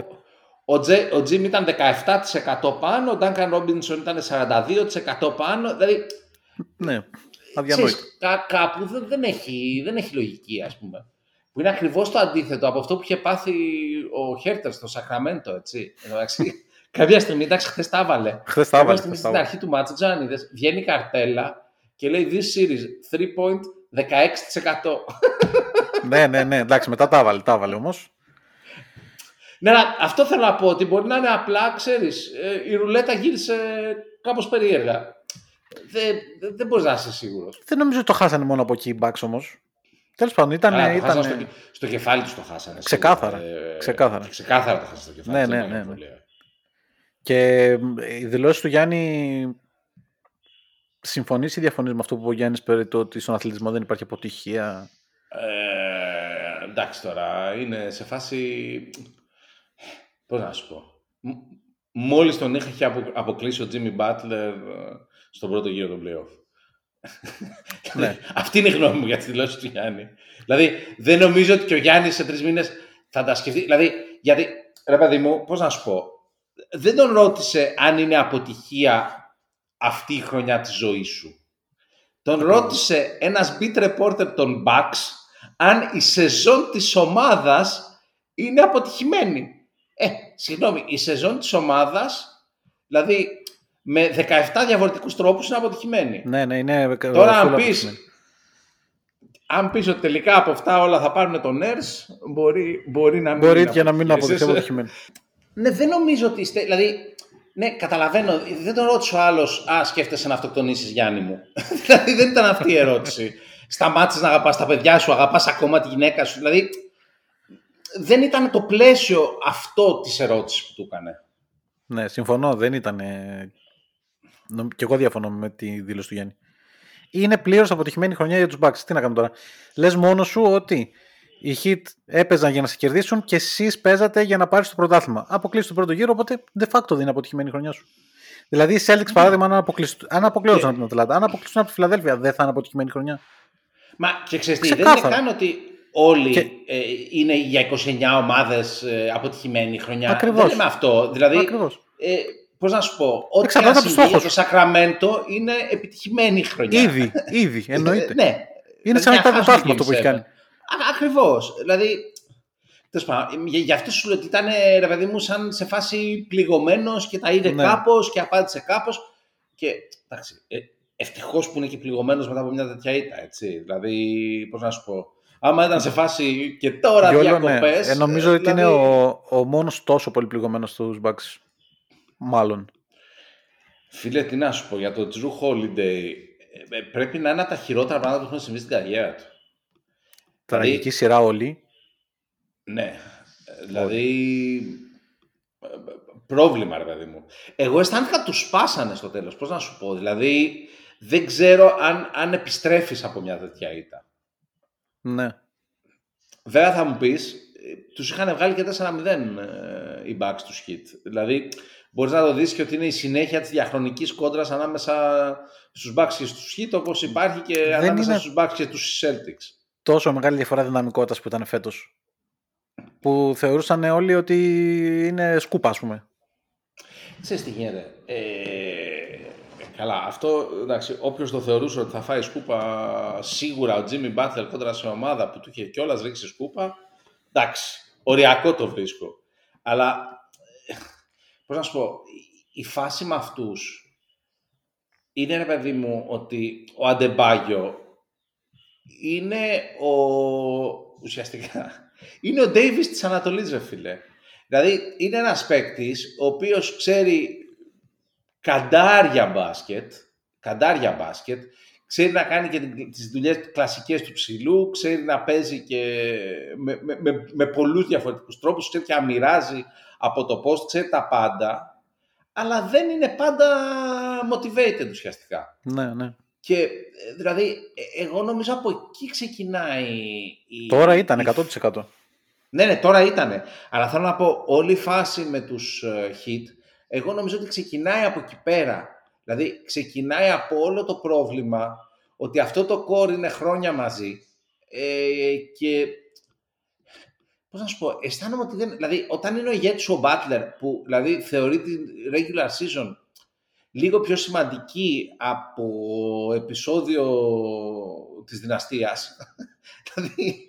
Ο, ο, Τζε- ο Jim ήταν 17% πάνω, ο Duncan Robinson ήταν 42% πάνω. Δηλαδή, Ναι, αδιανόητο. ξέρεις, κά, κάπου δεν, δεν, έχει, δεν έχει λογική, ας πούμε. Που είναι ακριβώς το αντίθετο από αυτό που είχε πάθει ο Χέρτερ στο Σακραμέντο, έτσι. Εντάξει, <laughs> κάποια στιγμή, εντάξει, χθες τα έβαλε. Χθες τα Κάποια έβαλε, στιγμή χθες τα στην έβαλε. αρχή του μάτσα, Τζάνιδες, βγαίνει η καρτέλα και λέει This series 3 point 16%. ναι, ναι, ναι, εντάξει, μετά τα έβαλε, τα έβαλε όμως. Ναι, αλλά αυτό θέλω να πω, ότι μπορεί να είναι απλά, ξέρεις, ε, η ρουλέτα γύρισε κάπως περίεργα. Δεν, δεν, δεν μπορείς να είσαι σίγουρος. Δεν νομίζω ότι το χάσανε μόνο από εκεί οι Bucks όμως. Τέλος πάντων, ήταν. Καλά, το ήταν... χάσανε στο, κε- στο κεφάλι τους το χάσανε. Ξεκάθαρα, σίγουρα. Ε, ξεκάθαρα. Ξεκάθαρα το χάσανε στο κεφάλι Ναι, τους, ναι, δεν ναι, υπάρχει ναι. αμφιβολία. Και ε, οι δηλώσεις του Γιάννη συμφωνείς ή διαφωνείς με αυτό που είπε ο Γιάννης περί το ότι στον αθλητισμό δεν υπάρχει αποτυχία; Ε, εντάξει τώρα, είναι σε φάση... Πώς να σου πω. Μ- Μόλις τον είχε απο- αποκλείσει ο Jimmy Butler ε, στον πρώτο γύρο των playoff. Ναι. <laughs> Αυτή είναι η γνώμη μου για τις δηλώσεις του Γιάννη. Δηλαδή, δεν νομίζω ότι και ο Γιάννης σε τρεις μήνες θα τα σκεφτεί. Δηλαδή, γιατί, ρε παιδί μου, πώς να σου πω, δεν τον ρώτησε αν είναι αποτυχία αυτή η χρονιά της ζωής σου. Τον ρώτησε ένας beat reporter των Bucks αν η σεζόν της ομάδας είναι αποτυχημένη. Ε, συγγνώμη, η σεζόν της ομάδας, δηλαδή με 17 διαφορετικούς τρόπους είναι αποτυχημένη. Ναι, ναι, είναι. Τώρα αν full πεις, αποτυχημένη. αν πεις ότι τελικά από αυτά όλα θα πάρουν τον Nurse, μπορεί, μπορεί να μην Μπορεί είναι και να μην είναι αποτυχίες. αποτυχία αποτυχημένη. Ναι, δεν νομίζω ότι είστε. Δηλαδή, ναι, καταλαβαίνω. Δεν τον ρώτησε ο άλλος, Α, σκέφτεσαι να αυτοκτονήσεις, Γιάννη μου. <laughs> δηλαδή, δεν ήταν αυτή η ερώτηση. Σταμάτησες να αγαπάς τα παιδιά σου, αγαπάς ακόμα τη γυναίκα σου. Δηλαδή, δεν ήταν το πλαίσιο αυτό της ερώτησης που του έκανε. Ναι, συμφωνώ. Δεν ήταν. ε, νομ- Και εγώ διαφωνώ με τη δήλωση του Γιάννη. Είναι πλήρως αποτυχημένη χρονιά για τους Bucks. Τι να κάνουμε τώρα. Λες μόνος σου ότι οι Heat έπαιζαν για να σε κερδίσουν και εσείς παίζατε για να πάρεις το πρωτάθλημα. Αποκλείστηκες στον πρώτο γύρο, οπότε de facto δεν είναι αποτυχημένη η χρονιά σου. Δηλαδή οι Celtics, παράδειγμα, αν αποκλειστούν αν αποκλείσουν από την Ατλάντα, αν αποκλειστούν από τη Φιλαδέλφια, δεν θα είναι αποτυχημένη χρονιά. Μα και ξέρεις τι, δεν είναι Ξεκάθαρα. καν ότι όλοι Και- ε, είναι για 29 ομάδες ε, αποτυχημένη η χρονιά. Ακριβώς. Δεν λέμε αυτό. Δηλαδή, Ακριβώς. ε, πώς να σου πω, ό,τι Εξαρτάται αν από τους συμβεί, στόχους. το Σακραμέντο είναι επιτυχημένη χρονιά. Ήδη, ήδη, εννοείται. Ε, ναι. Είναι σαν να υπάρχει πρωτάθλημα αυτό που έχει κάνει. Ακριβώς. Δηλαδή, τέλος πάντων, για, για αυτό σου λέω ότι ήταν ρε παιδί μου σαν σε φάση πληγωμένος και τα είδε Ναι. κάπως και απάντησε κάπως. Και εντάξει, ε, ευτυχώς που είναι και πληγωμένος μετά από μια τέτοια ήττα. Έτσι. Δηλαδή, πώς να σου πω. Άμα ήταν σε φάση και τώρα Γιώργο, ναι. διακοπές. Ε, νομίζω ότι είναι ο, ο μόνος τόσο πολύ πληγωμένος στους Bucks. Μάλλον. Φίλε, τι να σου πω για το Drew Holiday. ε, ε, πρέπει να είναι από τα χειρότερα πράγματα που έχουν συμβεί στην καριέρα του. Τραγική σειρά όλοι. Ναι. Ε, Δηλαδή. ε, Πρόβλημα, ρε παιδί μου. Εγώ αισθάνθηκα τους σπάσανε στο τέλος. Πώς να σου πω. Δηλαδή, δεν ξέρω αν, αν επιστρέφεις από μια τέτοια ήττα. Ναι. Βέβαια θα μου πεις, τους είχαν βγάλει και 4-0 ε, οι Bucks του Hit. Δηλαδή, μπορείς να το δεις και ότι είναι η συνέχεια της διαχρονικής κόντρας ανάμεσα στους Bucks και στους Hit, όπως υπάρχει και Δεν ανάμεσα είναι- στους Bucks και τους Celtics. Τόσο μεγάλη διαφορά δυναμικότητας που ήταν φέτος. Που θεωρούσαν όλοι ότι είναι σκούπα, ας πούμε. Ξέρεις τι γίνεται. Ε, καλά, αυτό εντάξει, όποιος το θεωρούσε ότι θα φάει σκούπα σίγουρα ο Jimmy Butler κόντρα σε ομάδα που του είχε κιόλας ρίξει σκούπα. Εντάξει, οριακό το βρίσκω. Αλλά πώς να σου πω, η- η φάση με αυτούς είναι ρε παιδί μου ότι ο Αντεμπάγιο είναι ο ουσιαστικά είναι ο Ντέιβις της Ανατολής ρε φίλε. Δηλαδή είναι ένας παίκτης ο οποίος ξέρει καντάρια μπάσκετ, καντάρια μπάσκετ, ξέρει να κάνει και τις δουλειές κλασικές του ψηλού, ξέρει να παίζει και με, με, με, με πολλούς διαφορετικούς τρόπους, ξέρει και να μοιράζει από το post, ξέρει τα πάντα, αλλά δεν είναι πάντα motivated ουσιαστικά. Ναι, ναι. Και ε, δηλαδή, ε, εγώ νομίζω από εκεί ξεκινάει η... Τώρα ήταν η 100%. ναι, ναι, τώρα ήτανε. Αλλά θέλω να πω, όλη η φάση με τους ε, hit, εγώ νομίζω ότι ξεκινάει από εκεί πέρα. Δηλαδή ξεκινάει από όλο το πρόβλημα ότι αυτό το κόρ είναι χρόνια μαζί ε, και πώς να σου πω, αισθάνομαι ότι δεν, δηλαδή όταν είναι ο ηγέτης ο Butler που δηλαδή θεωρεί την regular season λίγο πιο σημαντική από επεισόδιο της δυναστείας. δηλαδή,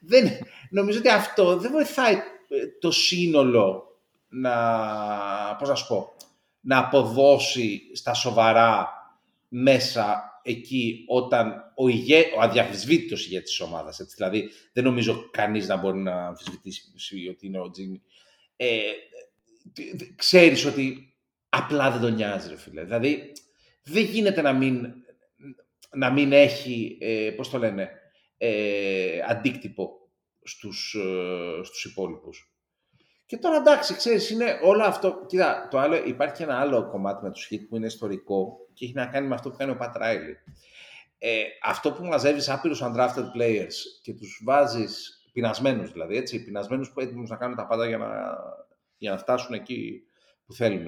δεν, νομίζω ότι αυτό δεν βοηθάει ε, το σύνολο να, πώς να σου πω, να αποδώσει στα σοβαρά μέσα εκεί όταν ο, ηγέ, ο αδιαφυσβήτητος ηγέτης της ομάδας, έτσι, δηλαδή δεν νομίζω κανείς να μπορεί να αμφισβητήσει ότι είναι ο Τζίμι, ε, ξέρεις ότι απλά δεν τον νοιάζει, ρε φίλε. Δηλαδή, δεν γίνεται να μην, να μην έχει, ε, πώς το λένε, ε, αντίκτυπο στους, ε, στους υπόλοιπους. Και τώρα εντάξει, ξέρεις, είναι όλο αυτό. Κοίτα, το άλλο, υπάρχει και ένα άλλο κομμάτι με του hit που είναι ιστορικό και έχει να κάνει με αυτό που κάνει ο Πατ Ράιλι. Ε, αυτό που μαζεύεις άπειρους undrafted players και τους βάζεις πεινασμένους δηλαδή, έτσι, πεινασμένους που έτοιμους να κάνουν τα πάντα για να, για να φτάσουν εκεί που θέλουν.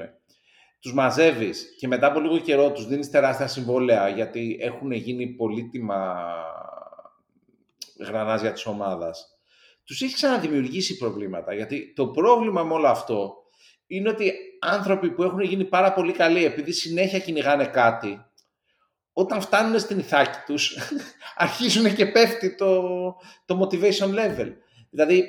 Τους μαζεύεις και μετά από λίγο καιρό τους δίνεις τεράστια συμβόλαια γιατί έχουν γίνει πολύτιμα γρανάζια της ομάδας τους έχει ξαναδημιουργήσει προβλήματα. Γιατί το πρόβλημα με όλο αυτό είναι ότι άνθρωποι που έχουν γίνει πάρα πολύ καλοί επειδή συνέχεια κυνηγάνε κάτι, όταν φτάνουν στην ηθάκη τους, <laughs> αρχίζουν και πέφτει το, το motivation level. Δηλαδή,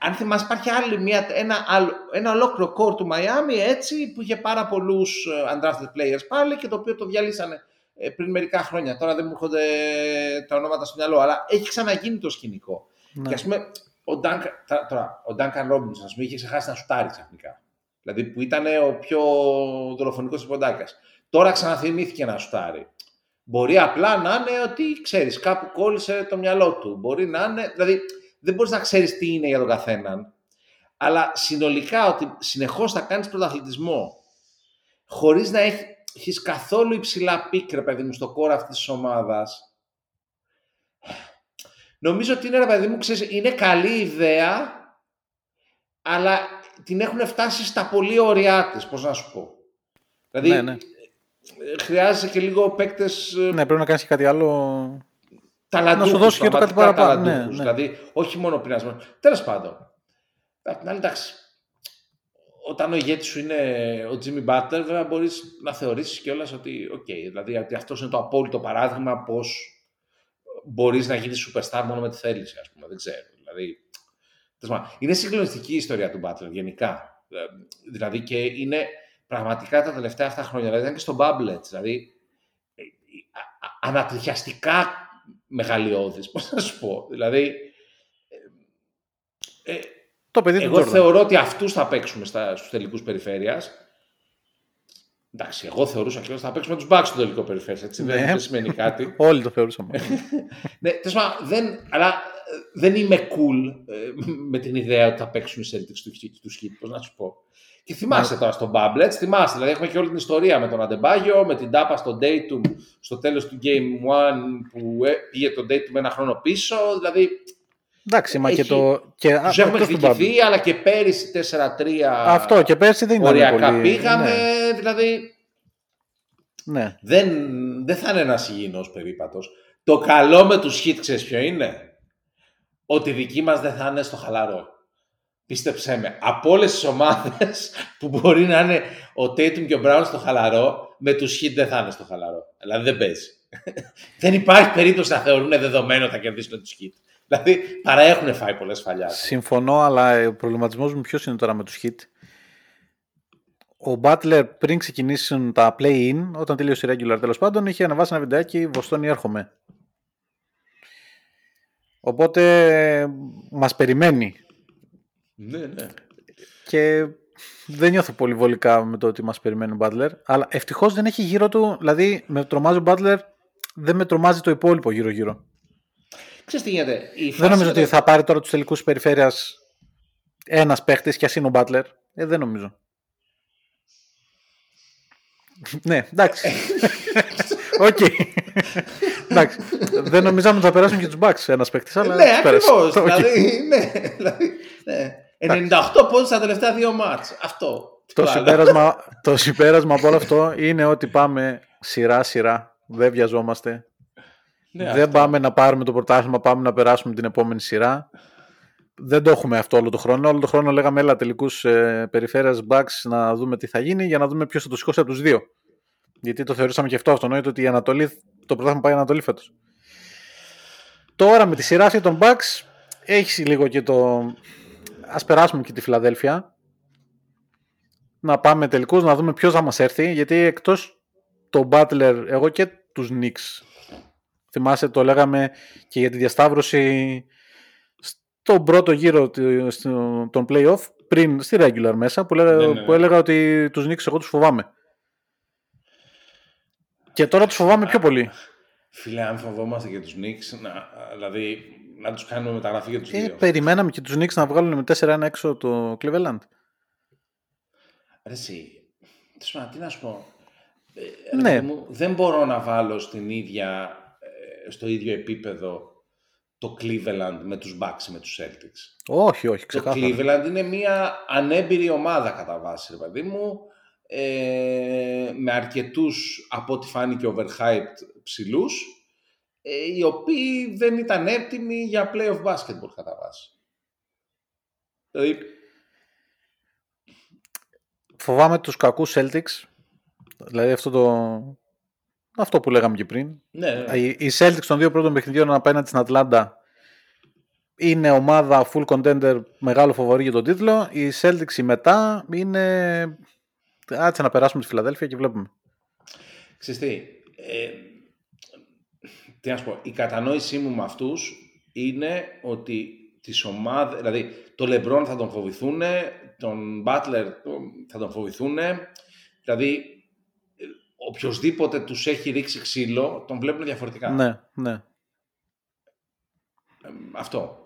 αν θυμάσαι, υπάρχει άλλη μια, ένα, άλλο, ένα ολόκληρο core του Miami έτσι, που είχε πάρα πολλούς ε, undrafted players πάλι και το οποίο το διαλύσανε ε, πριν μερικά χρόνια. Τώρα δεν μου έρχονται τα ονόματα στο μυαλό, αλλά έχει ξαναγίνει το σκηνικό. Ναι. Και ας πούμε, ο Duncan, τώρα, ο Duncan Robinson, ας πούμε, είχε ξεχάσει να σουτάρει ξαφνικά. Δηλαδή που ήταν ο πιο δολοφονικός ποντάκας. Τώρα ξαναθυμήθηκε να σουτάρει. Μπορεί απλά να είναι ότι, ξέρεις, κάπου κόλλησε το μυαλό του. Μπορεί να είναι, δηλαδή δεν μπορείς να ξέρεις τι είναι για τον καθέναν. Αλλά συνολικά ότι συνεχώς θα κάνεις πρωταθλητισμό χωρίς να έχεις καθόλου υψηλά πίκρε, παιδί μου, στο κόρο αυτής της ομάδας, Νομίζω ότι είναι, ρε παιδί μου, ξέρεις, είναι καλή ιδέα, αλλά την έχουν φτάσει στα όριά της, πώς να σου πω. Δηλαδή, Ναι, ναι. χρειάζεσαι και λίγο παίκτες Ναι, πρέπει να κάνεις και κάτι άλλο. Ταλαντούχους. Να σου δώσει και το κάτι πραγματικά παραπάνω, ναι, ταλαντούχους. ναι. Δηλαδή, όχι μόνο πεινασμένο. Τέλος πάντων. Απ' την άλλη, εντάξει. Όταν ο ηγέτης σου είναι ο Jimmy Butler, βέβαια μπορείς να θεωρήσεις κιόλας ότι, οκ, δηλαδή ότι αυτός είναι το απόλυτο παράδειγμα πώς μπορείς να γίνεις superstar μόνο με τη θέληση, ας πούμε. Δεν ξέρω. Δηλαδή, τέλος πάντων, είναι συγκλονιστική η ιστορία του Butler γενικά. Ε, Δηλαδή και είναι πραγματικά τα τελευταία αυτά χρόνια. Δηλαδή ήταν και στο Bubble, έτσι, δηλαδή ε, α- α- ανατριχιαστικά μεγαλειώδης, <laughs> πώς να σου πω. Δηλαδή, ε, ε, Το παιδί του εγώ Jordan. θεωρώ ότι αυτούς θα παίξουμε στα, στους τελικούς περιφέρειας. Εντάξει, εγώ θεωρούσα και ότι θα παίξουμε τους Bucks στο τελικό περιφέρειας, έτσι, δεν, Ναι. δεν σημαίνει κάτι. <laughs> Όλοι το θεωρούσαμε. <laughs> ναι, τέλος πάντων, δεν, αλλά ε, δεν είμαι cool ε, με την ιδέα ότι θα παίξουν οι Celtics του, Heat- τους Heat, πώς να σου πω. Και θυμάσαι τώρα στον Bubble, έτσι, θυμάσαι, δηλαδή έχουμε και όλη την ιστορία με τον Αντεμπάγιο, με την τάπα στο Datum στο τέλος του Game 1 που ε, πήγε τον Datum ένα χρόνο πίσω, δηλαδή Εντάξει, μα και Έχει- το. Και, α, τους έχουμε εκτός του Bubble. εκδικηθεί, αλλά και πέρυσι 4-3 Αυτό και πέρσι δεν ήταν οριακά πολύ. πήγαμε, Ναι, δηλαδή ναι. δεν, δεν θα είναι ένας υγιεινός περίπατος. Το καλό με τους hit, ξέρεις ποιο είναι; Ότι οι δικοί μας δεν θα είναι στο χαλαρό. Πίστεψέ με, από όλες τις ομάδες <laughs> που μπορεί να είναι ο Tatum και ο Brown στο χαλαρό, με τους hit δεν θα είναι στο χαλαρό. Δηλαδή δεν παίζει. <laughs> δεν υπάρχει περίπτωση να θεωρούν δεδομένο ότι θα κερδίσουν τους hit. Δηλαδή παρά έχουν φάει πολλές φαλιάδες. Συμφωνώ, αλλά ο προβληματισμός μου ποιος είναι τώρα με τους hit. Ο Butler πριν ξεκινήσουν τα play-in, όταν τελείωσε η regular τέλος πάντων, είχε ανεβάσει ένα βιντεάκι Βοστόνη έρχομαι. Οπότε μας περιμένει Ναι, ναι. και δεν νιώθω πολύ βολικά με το ότι μας περιμένει ο Butler. Αλλά ευτυχώς δεν έχει γύρω του, δηλαδή με τρομάζει ο Butler, δεν με τρομάζει το υπόλοιπο γύρω-γύρω. Ξέρεις τι γίνεται. Η Δεν φάση νομίζω με ότι το- θα πάρει τώρα τους τελικούς περιφέρειας ένας παίχτης και ας είναι ο Butler. Ε, δεν νομίζω. ναι, εντάξει. <laughs> Οκ. εντάξει. Δεν νομίζαμε ότι θα περάσουν και τους Bucks ένας παίχτης, αλλά Ναι, τους πέρασε. ακριβώς. Οκ. Δηλαδή, ναι, δηλαδή, ναι. 98 πόντους στα τελευταία δύο μάτς. Αυτό. Το άλλο. συμπέρασμα, <laughs> το συμπέρασμα από όλο αυτό είναι ότι πάμε σειρά-σειρά. Δεν βιαζόμαστε. Ναι, δεν αυτό. πάμε να πάρουμε το πρωτάθλημα, πάμε να περάσουμε την επόμενη σειρά. Δεν το έχουμε αυτό όλο το χρόνο. Όλο το χρόνο λέγαμε έλα τελικούς ε, περιφέρειας Bucks να δούμε τι θα γίνει για να δούμε ποιος θα το σηκώσει από τους δύο. Γιατί το θεωρήσαμε και αυτό αυτονόητο ότι η Ανατολή, το πρωτάθλημα πάει Ανατολή φέτος. Τώρα με τη σειρά αυτή των Bucks έχεις λίγο και το. Α περάσουμε και τη Φιλαδέλφια. Να πάμε τελικούς να δούμε ποιος θα μας έρθει. Γιατί εκτός το Butler, εγώ και τους Knicks Θυμάσαι, το λέγαμε και για τη διασταύρωση στον πρώτο γύρο του- στο- των play-off, πριν στη regular μέσα, που, λέγα, Ναι, ναι, ναι. που έλεγα ότι τους Knicks εγώ τους φοβάμαι. Και τώρα τους φοβάμαι πιο πολύ. Φίλε, αν φοβόμαστε και τους Knicks, να, δηλαδή να τους κάνουμε μεταγραφή για τους Και δύο. περιμέναμε και τους Knicks να βγάλουν με 4-1 έξω το Cleveland; Ρε εσύ, τι σου- τι να σου πω. Ε, ρε Ναι. παιδί μου, δεν μπορώ να βάλω στην ίδια, ε, στο ίδιο επίπεδο το Cleveland με τους Bucks ή με τους Celtics. Όχι, όχι, Το ξεκάθαρα. Cleveland είναι μια ανέμπειρη ομάδα κατά βάση, ρε παιδί μου, ε, με αρκετούς, από ό,τι φάνηκε, overhyped ψηλούς, ε, οι οποίοι δεν ήταν έτοιμοι για playoff basketball κατά βάση. Δηλαδή, Φοβάμαι τους κακούς Celtics. Δηλαδή αυτό το... Αυτό που λέγαμε και πριν. ναι, ναι. Οι οι Celtics των δύο πρώτων παιχνιδιών απέναντι στην Ατλάντα είναι ομάδα full contender, μεγάλο φαβορί για τον τίτλο. Οι Celtics οι μετά είναι... Άσε να περάσουμε τη Φιλαδέλφια και βλέπουμε. Ξέρεις τι, ε, τι να σου πω, η κατανόησή μου με αυτούς είναι ότι τις ομάδες, δηλαδή το Λεμπρόν θα τον φοβηθούν, τον Μπάτλερ θα τον φοβηθούν, δηλαδή ε, οποιοδήποτε τους έχει ρίξει ξύλο τον βλέπουν διαφορετικά. Ναι, ναι. Ε, αυτό.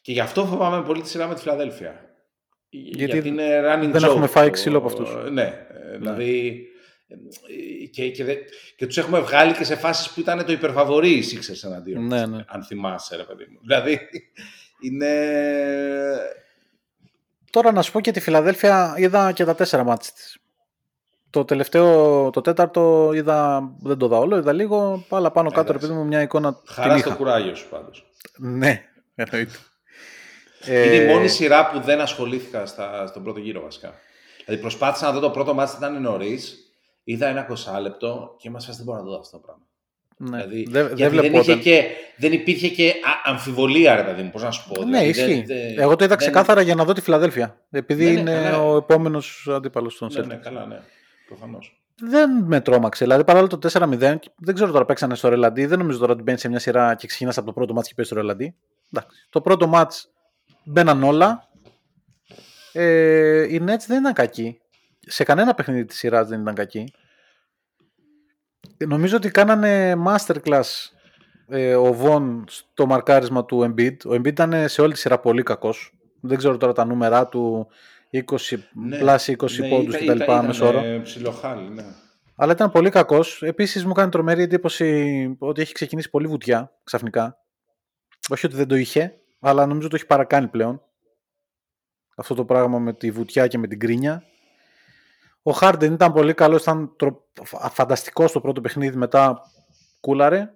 Και γι' αυτό φοβάμαι πολύ τη σειρά με τη Φιλαδέλφια. Γιατί, είναι running δεν joke έχουμε φάει το- ξύλο από αυτούς. Ναι, ε, δηλαδή ε, και, και, δε- και τους έχουμε βγάλει και σε φάσεις που ήταν το υπερφαβορή οι Sixers εναντίον. Ναι, μας, ναι. Αν θυμάσαι ρε παιδί μου. Δηλαδή είναι... Τώρα να σου πω και τη Φιλαδέλφια είδα και τα τέσσερα μάτς της. Το τελευταίο, το τέταρτο είδα, δεν το είδα όλο, είδα λίγο, αλλά πάνω κάτω Εντάξει. επειδή μου μια εικόνα την Χαράς στο είχα. κουράγιο σου πάντως. Ναι, εννοείται. Είναι η Ε, μόνη σειρά που δεν ασχολήθηκα στα, στον πρώτο γύρο βασικά. Δηλαδή προσπάθησα να δω το πρώτο μάτι ήταν νωρίς. Είδα ένα 20 λεπτό και μας φάση δεν μπορώ να δω αυτό το πράγμα. ναι. Δηλαδή, δεν, γιατί δεν δεν, είχε βλεπόταν. και, δεν υπήρχε και α- αμφιβολία, ρε παιδί μου, πώς να σου πω. Ναι, δηλαδή, ισχύει. δεν- δεν- Εγώ το είδα δεν- ξεκάθαρα για να δω τη Φιλαδέλφια. Επειδή Ναι, ναι, είναι καλά. ο επόμενος αντίπαλος των Ναι, Celtics. ναι, καλά, ναι. Προφανώς. Δεν με τρόμαξε. Δηλαδή παρόλο το 4-0, δεν ξέρω τώρα παίξανε στο ρελαντί. Δεν νομίζω τώρα ότι μπαίνει σε μια σειρά και ξεκινάς από το πρώτο μάτς και παίζει στο ρελαντί. Εντάξει. Το πρώτο μάτς μπαίναν όλα. Ε, οι Nets δεν ήταν κακοί. Σε κανένα παιχνίδι της σειράς δεν ήταν κακοί. Ε, Νομίζω ότι κάνανε masterclass ε, ο Βον στο μαρκάρισμα του Embiid. Ο Embiid ήταν σε όλη τη σειρά πολύ κακός. Δεν ξέρω τώρα τα νούμερά του 20 Ναι, πλάς 20 ναι, πόντους ήταν- κτλ. ήταν- μέσω όρο. ήταν, ε, ψιλοχάλι, ναι. Αλλά ήταν πολύ κακός. Επίσης μου κάνει τρομερή εντύπωση ότι έχει ξεκινήσει πολύ βουτιά ξαφνικά. Όχι ότι δεν το είχε, αλλά νομίζω το έχει παρακάνει πλέον. Αυτό το πράγμα με τη βουτιά και με την κρίνια. Ο Χάρντεν ήταν πολύ καλός, ήταν φανταστικός στο πρώτο παιχνίδι, μετά κούλαρε.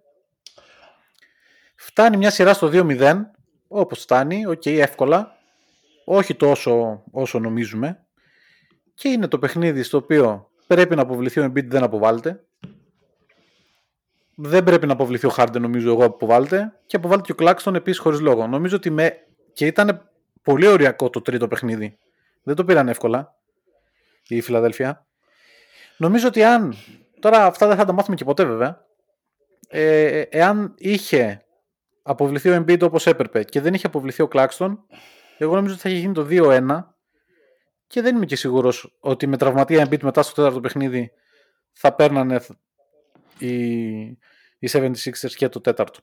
Φτάνει μια σειρά στο 2-0, όπως φτάνει, οκ, εύκολα. Όχι τόσο όσο νομίζουμε. Και είναι το παιχνίδι στο οποίο πρέπει να αποβληθεί ο Embiid, δεν αποβάλλεται. Δεν πρέπει να αποβληθεί ο Harden, νομίζω εγώ, αποβάλλεται. Και αποβάλλεται και ο Κλάξτον επίσης χωρίς λόγο. Νομίζω ότι με. και ήταν πολύ ωριακό το τρίτο παιχνίδι. Δεν το πήραν εύκολα η Φιλαδέλφια. Νομίζω ότι αν. Τώρα αυτά δεν θα τα μάθουμε και ποτέ βέβαια. Ε, εάν είχε αποβληθεί ο Embiid όπως έπρεπε και δεν είχε αποβληθεί ο Κλάξτον, εγώ νομίζω ότι θα είχε γίνει το 2-1 και δεν είμαι και σίγουρος ότι με τραυματία Embiid μετά στο τέταρτο παιχνίδι θα παίρνανε οι, οι 76ers και το τέταρτο.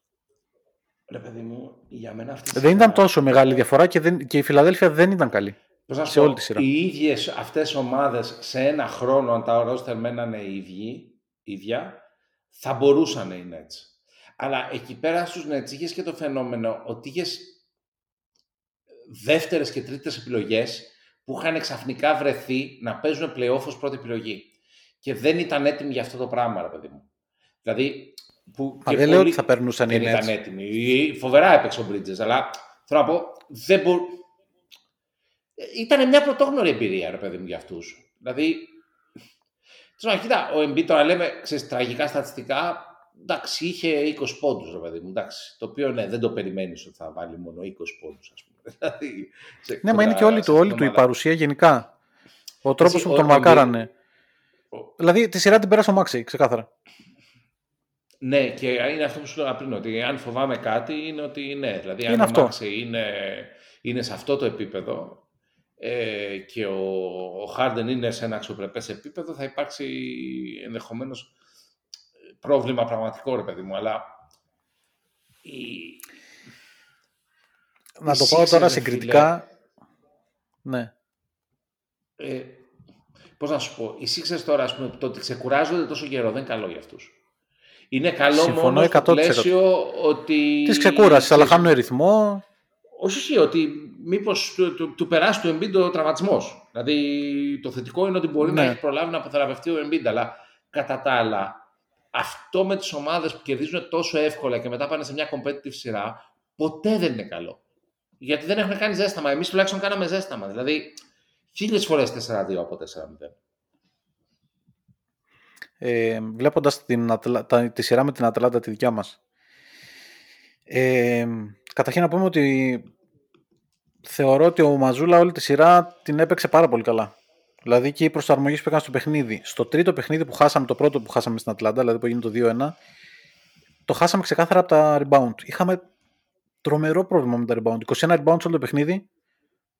Ρε παιδί μου, για μένα αυτή η Δεν ήταν σειρά- τόσο μεγάλη διαφορά και, δεν, και η Φιλαδέλφια δεν ήταν καλή. Πώς να σου σε πω, όλη τη σειρά. Οι ίδιες αυτές ομάδες σε ένα χρόνο, αν τα ρόστερ μένανε οι ίδιοι, ίδια, θα μπορούσαν οι Nets. Αλλά εκεί πέρα στους Nets είχες και το φαινόμενο ότι είχες δεύτερες και τρίτες επιλογές που που είχαν ξαφνικά βρεθεί να παίζουν playoff ως πρώτη επιλογή. Και δεν ήταν έτοιμοι για αυτό το πράγμα, ρε παιδί μου. Δηλαδή, που Μα και δεν λέω πολλοί ότι θα περνούσαν οι δεν ήταν Nets. έτοιμοι. Φοβερά έπαιξε ο Bridges, αλλά θέλω να πω, δεν μπο... Ήταν μια πρωτόγνωρη εμπειρία, ρε παιδί μου, για αυτούς. Δηλαδή, Ξέρω, κοίτα, ο Embiid τώρα λέμε, ξέρεις, τραγικά στατιστικά, εντάξει, είχε 20 πόντους, ρε παιδί μου, εντάξει, το οποίο ναι, δεν το περιμένεις ότι θα βάλει μόνο 20 πόντους, ας πούμε. <laughs> Δηλαδή, σε- Ναι, μα είναι και κοντά όλη, σε του, όλη του η ομάδα. παρουσία γενικά. Ο τρόπος Εσύ, που ο- τον ο μαρκάρανε. Ο- Δηλαδή τη σειρά την πέρασε ο Μάξι, ξεκάθαρα. Ναι, και είναι αυτό που σου έλεγα πριν, ότι αν φοβάμαι κάτι είναι ότι ναι, δηλαδή αν Είναι ο αυτό. Μάξι είναι, είναι σε αυτό το επίπεδο ε, και ο, ο Χάρντεν είναι σε ένα αξιοπρεπές επίπεδο, θα υπάρξει ενδεχομένως πρόβλημα πραγματικό, ρε παιδί μου, αλλά η, Να Οι το πάω Sixers, τώρα ρε συγκριτικά. Ναι. ε, πώς να σου πω, οι Sixers τώρα, ας πούμε, το ότι ξεκουράζονται τόσο καιρό δεν είναι καλό για αυτούς. Είναι καλό Συμφωνώ μόνο στο 100%. πλαίσιο ότι... Της ξεκούρασε, αλλά ξέρεις, χάνουν ρυθμό. Όχι, όχι, ότι μήπως του, του, του περάσει του Embiid ο τραυματισμός. Δηλαδή, το θετικό είναι ότι μπορεί Ναι. να έχει προλάβει να αποθεραπευτεί ο Embiid, αλλά κατά τα άλλα, αυτό με τις ομάδες που κερδίζουν τόσο εύκολα και μετά πάνε σε μια competitive σειρά, ποτέ δεν είναι καλό. Γιατί δεν έχουν κάνει ζέσταμα. Εμείς τουλάχιστον κάναμε ζέσταμα. Δηλαδή, χίλιες φορές 4-2 από 4-0. ε, βλέποντας την, Ατλα- τα- τη σειρά με την Ατλάντα τη δικιά μας. Ε, καταρχήν να πούμε ότι θεωρώ ότι ο Ματζούλα όλη τη σειρά την έπαιξε πάρα πολύ καλά. Δηλαδή και οι προσαρμογές που έκανε στο παιχνίδι. Στο τρίτο παιχνίδι που χάσαμε, το πρώτο που χάσαμε στην Ατλάντα, δηλαδή που έγινε το 2-1, το χάσαμε ξεκάθαρα από τα rebound. Είχαμε τρομερό πρόβλημα με τα rebound. 21 rebound σε όλο το παιχνίδι.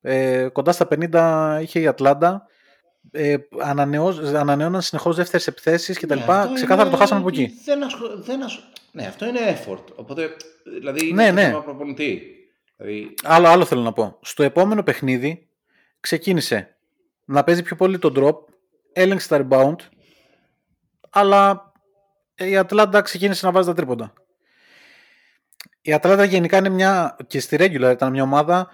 Ε, κοντά στα 50 είχε η Ατλάντα. Ε, ανανεώ- ανανεώναν συνεχώς δεύτερες επιθέσεις κτλ. Ναι, αυτό ξεκάθαρα είναι- το χάσαμε από εκεί. Δεν ασχο... δεν ασχο... Ναι, αυτό είναι effort. Οπότε, δηλαδή, Ναι, είναι ναι. ναι, θέμα προπονητή. Δηλαδή, Άλλο, άλλο θέλω να πω. Στο επόμενο παιχνίδι ξεκίνησε να παίζει πιο πολύ τον drop, έλεγξε τα rebound, αλλά η Ατλάντα ξεκίνησε να βάζει τα τρίποντα. Η Ατλάντα γενικά είναι μια, και στη regular ήταν μια ομάδα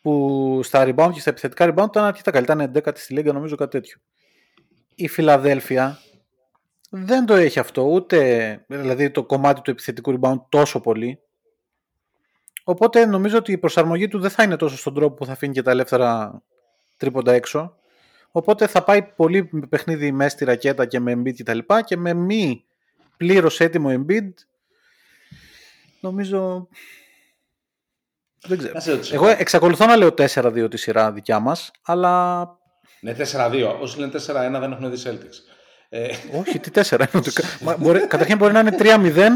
που στα rebound και στα επιθετικά rebound ήταν αρκετά καλή. Ήταν 11η στη Λίγκα, νομίζω κάτι τέτοιο. Η Φιλαδέλφια δεν το έχει αυτό, ούτε δηλαδή το κομμάτι του επιθετικού rebound τόσο πολύ. Οπότε νομίζω ότι η προσαρμογή του δεν θα είναι τόσο στον τρόπο που θα αφήνει και τα ελεύθερα τρίποντα έξω. Οπότε θα πάει πολύ με παιχνίδι μέσα στη ρακέτα και με Embiid και τα λοιπά και με μη πλήρως έτοιμο Embiid νομίζω δεν ξέρω. να σε ρωτήσω. Εγώ εξακολουθώ να λέω 4-2 τη σειρά δικιά μας αλλά Ναι, 4-2. Όσοι λένε 4-1 δεν έχουν δει Celtics. Ε, όχι τι 4 είναι το- Μα μπορεί, καταρχήν μπορεί να είναι 3-0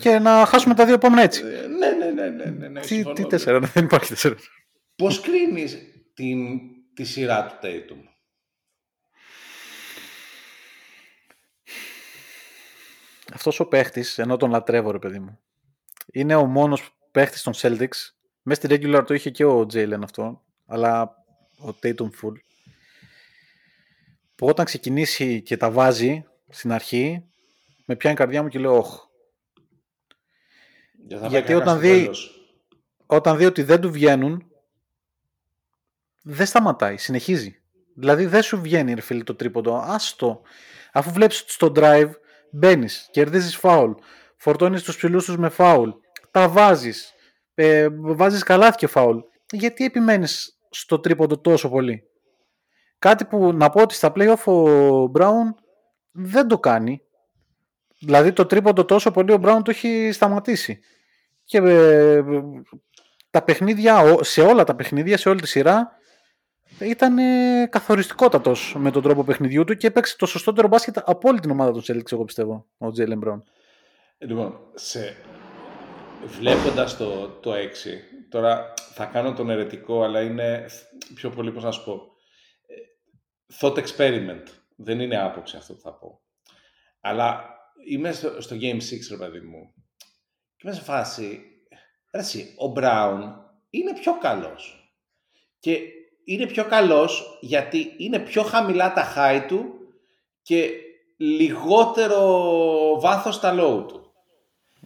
και να χάσουμε τα δύο επόμενα έτσι. ε, ναι, ναι, ναι, ναι, ναι, ναι, Τι, συμφωνώ. τι 4, δεν υπάρχει 4. Πώς κρίνεις την, τη σειρά του Tatum; αυτός ο παίχτης, ενώ τον λατρεύω ρε παιδί μου, είναι ο μόνος παίχτης των Celtics. Μέσα στη regular το είχε και ο Jalen αυτό, αλλά ο Tatum full. Που όταν ξεκινήσει και τα βάζει στην αρχή, με πιάνει η καρδιά μου και λέω όχ. Για θα Γιατί πάει όταν κακά στο δει- τέλος. Όταν δει ότι δεν του βγαίνουν, δεν σταματάει, συνεχίζει. Δηλαδή δεν σου βγαίνει ρε φίλε το τρίποντο, άστο. Αφού βλέπεις ότι στο drive μπαίνεις, κερδίζεις φάουλ, φορτώνεις τους ψηλούς τους με φάουλ, τα βάζεις, ε, βάζεις καλάθι και φάουλ. Γιατί επιμένεις στο τρίποντο τόσο πολύ; Κάτι που να πω ότι στα playoff ο Brown δεν το κάνει. Δηλαδή το τρίποντο τόσο πολύ ο Brown το έχει σταματήσει. Και ε, τα παιχνίδια, ο- σε όλα τα παιχνίδια, σε όλη τη σειρά, ήταν ε, καθοριστικότατος με τον τρόπο παιχνιδιού του και έπαιξε το σωστότερο μπάσκετ από όλη την ομάδα των Celtics, εγώ πιστεύω, ο Jalen Brown. Λοιπόν, σε... βλέποντας το, το 6, τώρα θα κάνω τον ερετικό, αλλά είναι πιο πολύ, πώς να σου πω, ε, thought experiment. Δεν είναι άποψη αυτό που θα πω. Αλλά είμαι στο, στο Game 6, ρε παιδί μου, και είμαι σε φάση, ρε εσύ, ο Brown είναι πιο καλός. Και είναι πιο καλός γιατί είναι πιο χαμηλά τα high του και λιγότερο βάθος στα low του.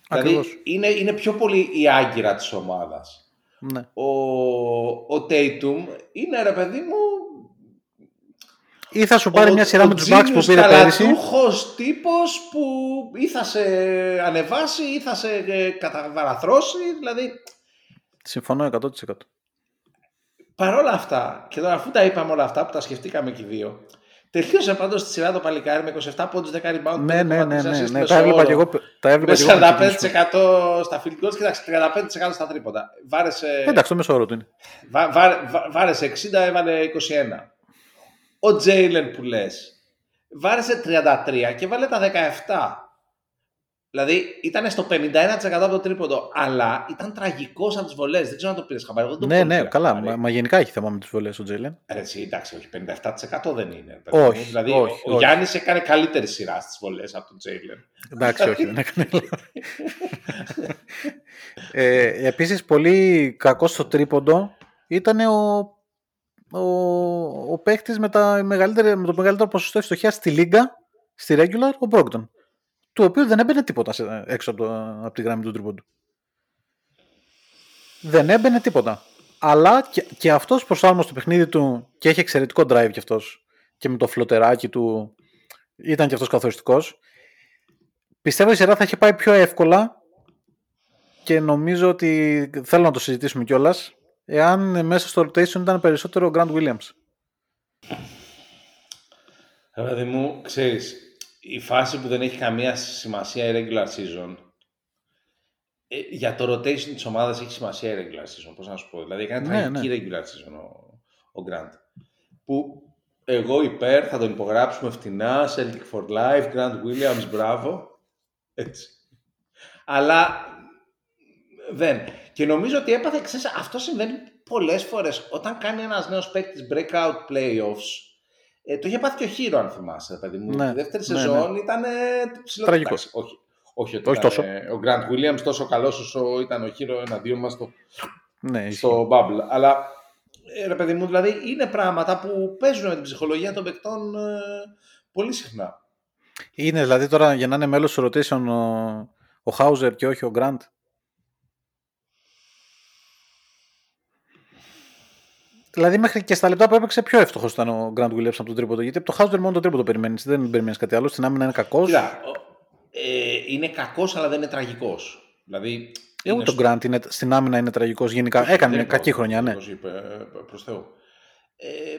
Ακριβώς. Δηλαδή είναι, είναι πιο πολύ η άγκυρα της ομάδας. Ναι. Ο, ο Tatum είναι ρε παιδί μου Ή θα σου πάρει Ο- μια σειρά ο με τους Bucks που genius πήρε πέρυσι; καλατούχος τύπος που ή θα σε ανεβάσει ή θα σε ε, καταβαραθρώσει. Δηλαδή, Συμφωνώ 100%. παρόλα αυτά, και τώρα αφού τα είπαμε όλα αυτά που τα σκεφτήκαμε και οι δύο, τελείωσε πάντως τη σειρά το παλικάρι με 27 πόντους 10 rebound. Ναι, ναι, ναι, 5,3 ναι, assist ναι, μέσο τα έβλεπα όρο. και εγώ. Τα έβλεπα Με και εγώ πριν ξεκινήσουμε. 45% στα field goals, κοίταξε 35% στα τρίποτα. Βάρεσε, Εντάξει, το μέσο όρο του είναι. βα, βα, βα, βάρεσε 60, έβαλε 21. Ο Τζέιλεν που λες, βάρεσε 33 και βάλε τα 17. Δηλαδή ήταν στο 51% από το τρίποντο, αλλά ήταν τραγικός από τις βολές. Δεν ξέρω αν το πήρες χαμπάρι. εγώ δεν το Ναι, πολύ ναι, πήρα καλά. χαμπάρι. Μα, μα γενικά έχει θέμα με τις βολές ο Τζέιλεν. Ε, Εσύ, εντάξει, όχι, 57% δεν είναι. παιδί Όχι, μου. Δηλαδή, όχι, ο, ο όχι. Γιάννης έκανε καλύτερη σειρά στις βολές από τον Τζέιλεν. Εντάξει, όχι, δεν έκανε. <laughs> ε, Επίσης, πολύ κακός στο τρίποντο ήταν ο, ο, ο παίκτης με, τα μεγαλύτερα- με το μεγαλύτερο ποσοστό ευστοχίας στη Λίγκα, στη regular, ο Μπρόγκτον. Του οποίου δεν έμπαινε τίποτα σε- έξω από, το, από τη γραμμή του τρίποντου. Δεν έμπαινε τίποτα. Αλλά και, και αυτός προσάρμοσε το παιχνίδι του και έχει εξαιρετικό drive κι αυτός. Και με το φλωτεράκι του ήταν κι αυτός καθοριστικός. Πιστεύω η σειρά θα είχε πάει πιο εύκολα και νομίζω ότι θέλω να το συζητήσουμε κιόλας. Εάν μέσα στο rotation ήταν περισσότερο ο Grant Williams. Ρε παιδί μου, ξέρεις, η φάση που δεν έχει καμία σημασία η regular season, ε, για το rotation της ομάδας έχει σημασία η regular season, πώς να σου πω. Δηλαδή έκανε Ναι, τραγική regular season ο, ο Grant. Που εγώ υπέρ, θα τον υπογράψουμε φτηνά, Celtic for life, Grant Williams, μπράβο. Έτσι. Αλλά δεν. Και νομίζω ότι έπαθε, ξέρεις, αυτό συμβαίνει πολλές φορές. Όταν κάνει ένας νέος παίκτης breakout playoffs, ε, το είχε πάθει και ο Χείρο, αν θυμάσαι, παιδί μου. Ναι, Τη δεύτερη ναι, σεζόν ήταν ε, ψηλό- Τραγικός. εντάξει, Όχι, όχι, ότι Όχι ήταν, τόσο. ε, ο Grant Williams τόσο καλός όσο ήταν ο Χείρο εναντίον μας στο, Ναι, ισχύει. στο Bubble. Αλλά, ε, ρε παιδί μου, δηλαδή είναι πράγματα που παίζουν με την ψυχολογία των παικτών ε, πολύ συχνά. Είναι δηλαδή τώρα για να είναι μέλος του rotation ο, ο Hauser και όχι ο Grant; Δηλαδή μέχρι και στα λεπτά που έπαιξε πιο εύστοχος ήταν ο Grant Williams από τον τρίποντο. Γιατί από το Hauser μόνο το τρίποντο περιμένεις. Δεν περιμένεις κάτι άλλο. Στην άμυνα είναι κακός. Κοίτα, ο- ε, είναι κακός αλλά δεν είναι τραγικός. Δηλαδή, Εγώ είναι τον στο- Grant είναι, στην άμυνα είναι τραγικός. Γενικά Όχι, έκανε δεν μια είπα κακή ότι χρονιά, ναι. όπως είπε, ε, προς Θεού. Ε,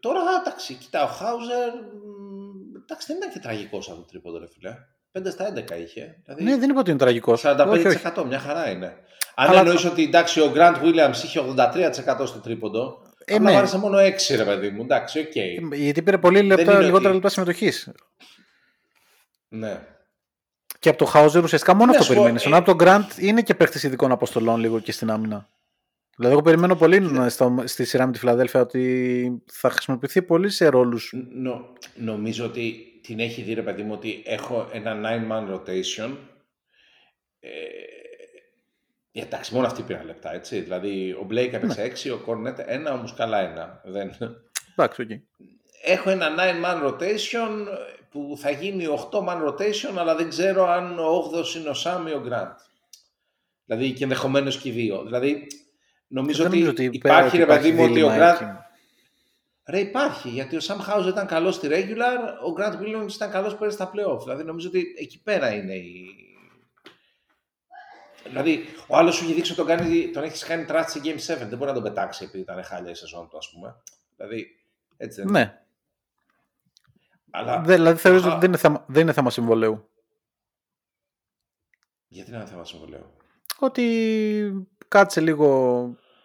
τώρα, εντάξει, κοίτα, ο Χάουζερ, μ, εντάξει, δεν ήταν και τραγικός από το τρίποντο, ρε φίλε. 5 στα 11 είχε. Δηλαδή, Ναι, δεν είπα ότι είναι τραγικός. 45% μια χαρά είναι. Αν Αλλά- εννοείς ότι εντάξει, ο Grant Williams είχε 83% στο τρίποντο, Ε, απλά ναι. βάρεσε μόνο 6 ρε παιδί μου, εντάξει, οκ. Γιατί πήρε πολύ λεπτά, είναι ότι- λιγότερα λεπτά συμμετοχής. Ναι. Και από το Hauser ουσιαστικά μόνο Ναι, αυτό σου πω, περιμένεις. ε- Ενώ από τον Grant είναι και παίχτη ειδικών αποστολών λίγο και στην άμυνα. Δηλαδή, εγώ περιμένω πολύ να- στο, στη σειρά με τη Φιλαδέλφια ότι θα χρησιμοποιηθεί πολύ σε ρόλους. Νο- νομίζω ότι την έχει δει ρε παιδί μου ότι έχω ένα 9-man rotation. Ε, εντάξει, μόνο αυτοί πήραν λεπτά, έτσι. Δηλαδή, ο Blake έπαιξε 6, ο Cornet 1, ο Μουσκάλα 1. Δεν... Εντάξει, οκ. Έχω ένα 9-man rotation που θα γίνει 8-man rotation, αλλά δεν ξέρω αν ο 8ος είναι ο Sam ή ο Grant. Δηλαδή, και ενδεχομένως και οι δύο. Δηλαδή, νομίζω Δεν ότι, νομίζω ότι υπάρχει, ρε παιδί μου, ότι ο δίλημμα Grant... εκεί. Ρε υπάρχει, γιατί ο Sam Hauser ήταν καλός στη regular, ο Grant Williams ήταν καλός πέρυσι στα playoff. Δηλαδή νομίζω ότι εκεί πέρα είναι η... Δηλαδή, ο άλλος σου έχει δείξει ότι τον, κάνει, τον έχεις κάνει start σε Game 7. Δεν μπορεί να τον πετάξει επειδή ήταν χάλια η σεζόν του, ας πούμε. Δηλαδή, έτσι δεν είναι. Ναι. Αλλά, Δεν, δηλαδή θεωρείς Α. ότι δεν είναι, θέμα, δεν είναι θέμα συμβολέου. Γιατί είναι ένα θέμα συμβολέου; Ότι κάτσε λίγο,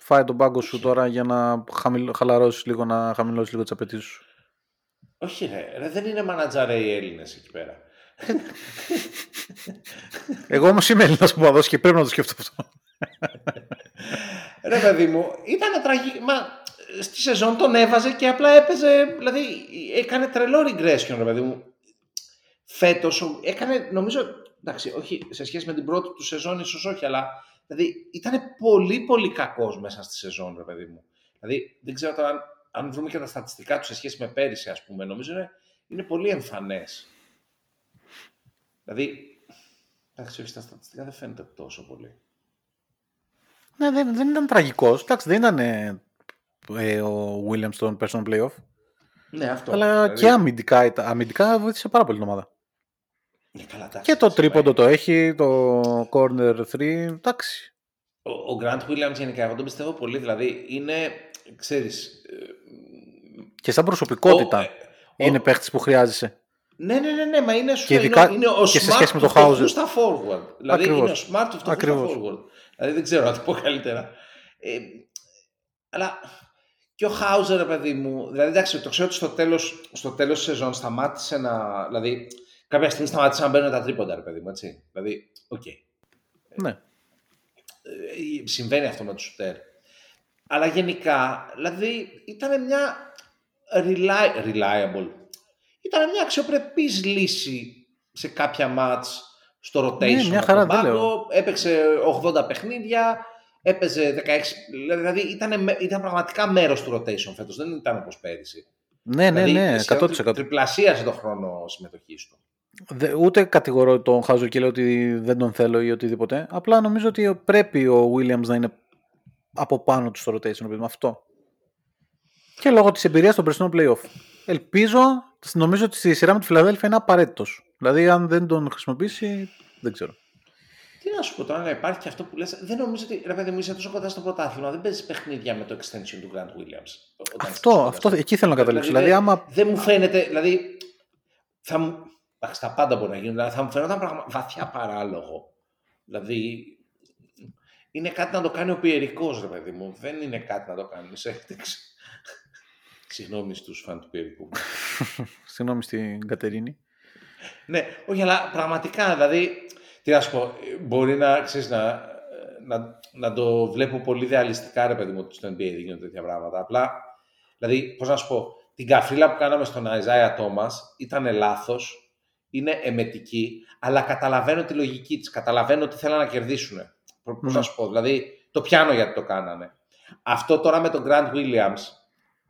φάει τον πάγκο σου τώρα για να χαμηλ, χαλαρώσεις λίγο, να χαμηλώσεις λίγο τις απαιτήσεις σου. Όχι, ρε, ρε, δεν είναι μανατζάρε οι Έλληνες εκεί πέρα. <laughs> Εγώ όμως είμαι Έλληνας που και πρέπει να το σκεφτώ αυτό. Ρε παιδί μου, ήταν τραγικό. Μα στη σεζόν τον έβαζε και απλά έπαιζε. Δηλαδή έκανε τρελό regression, ρε παιδί μου. Φέτος έκανε, νομίζω. Εντάξει, όχι σε σχέση με την πρώτη του σεζόν, ίσως όχι, αλλά. Δηλαδή ήταν πολύ πολύ κακός μέσα στη σεζόν, ρε παιδί μου. Δηλαδή δεν ξέρω τώρα αν, αν βρούμε και τα στατιστικά τους σε σχέση με πέρυσι, ας πούμε. Νομίζω είναι, είναι πολύ εμφανές. Δηλαδή. Εντάξει, όχι στα στατιστικά δεν φαίνεται τόσο πολύ. Ναι, δεν, δεν ήταν τραγικός. Εντάξει, δεν ήταν ε, ε, ο Williams στον personal playoff. Ναι, αυτό. Αλλά Δηλαδή, και αμυντικά, ήταν- αμυντικά βοήθησε πάρα πολύ την ομάδα. Ναι, καλά, εντάξει, Και το εντάξει, τρίποντο πάει. το έχει, το corner 3, εντάξει. Ο, ο Grant Williams γενικά, εγώ τον πιστεύω πολύ. Δηλαδή, είναι, ξέρεις... ε, Και σαν προσωπικότητα ο- ε, είναι ο- παίχτης που χρειάζεσαι. Ναι, ναι, ναι, ναι, μα είναι, σου Και λέω, ειδικά είναι, είναι ο και σε smart σχέση με του το Hauser. φτωχού στα forward. Δηλαδή Ακριβώς. είναι ο smart του φτωχού Ακριβώς. στα forward. Δηλαδή δεν ξέρω να το πω καλύτερα. Ε, αλλά και ο Χάουζερ, ρε παιδί μου, δηλαδή εντάξει, το ξέρω ότι στο τέλος, στο τέλος της σεζόν σταμάτησε να, δηλαδή κάποια στιγμή σταμάτησε να μπαίνουν τα τρίποντα, ρε παιδί μου, έτσι. Δηλαδή, οκ. Ναι. Ε, συμβαίνει αυτό με τους σουτέρ. Αλλά γενικά, δηλαδή, ήταν μια reli- reliable. Ήταν μια αξιοπρεπής λύση σε κάποια μάτς στο rotation. Ναι, μια από χαρά, τον δεν πάγκο. λέω. Έπαιξε 80 παιχνίδια, έπαιζε 16... Δηλαδή ήταν, με- ήταν πραγματικά μέρος του rotation φέτος, δεν ήταν όπως πέρυσι. Ναι, ναι, δηλαδή, ναι, σχεδόν 100%. Τριπλασίασε το χρόνο συμμετοχής του. Δε- ούτε κατηγορώ τον Χάζο και λέω ότι δεν τον θέλω ή οτιδήποτε. Απλά νομίζω ότι πρέπει ο Williams να είναι από πάνω του στο rotation, επειδή με αυτό. Και λόγω της εμπειρίας των περσινών playoff. Ελπίζω, νομίζω ότι στη σειρά με τη Φιλαδέλφια είναι απαραίτητος. Δηλαδή, αν δεν τον χρησιμοποιήσει, δεν ξέρω. Τι να σου πω τώρα, να υπάρχει και αυτό που λες. Δεν νομίζω ότι ρε παιδί μου είσαι τόσο κοντά στο πρωτάθλημα. Δεν παίζεις παιχνίδια με το extension του Grant Williams. όταν είσαι Αυτό, κοντά αυτό, στο- εκεί θέλω να καταλήξω. Δηλαδή, δεν- άμα. Δεν μου φαίνεται, δηλαδή. Θα μου. Εντάξει, τα πάντα μπορεί να γίνουν. αλλά Θα μου φαίνονταν πραγμα... βαθιά παράλογο. Δηλαδή. Είναι κάτι να το κάνει ο Πιερικός, ρε παιδί μου. Δεν είναι κάτι να το κάνει. Συγγνώμη στους φαν του Πιερικού. <laughs> Συγγνώμη στην Κατερίνη. Ναι, όχι, αλλά πραγματικά, δηλαδή, τι να σου πω, μπορεί να, ξέρεις, να, να, να το βλέπω πολύ ρεαλιστικά, ρε παιδί μου, ότι στο NBA δεν γίνονται τέτοια πράγματα. Απλά, δηλαδή, πώς να σου πω, την καφρίλα που κάναμε στον Αϊζάια Τόμας ήταν λάθος, είναι εμετική, αλλά καταλαβαίνω τη λογική της, καταλαβαίνω ότι θέλουν να κερδίσουν. Πώς να σου πω, δηλαδή, το πιάνω γιατί το κάνανε. Αυτό τώρα με τον Grant Williams,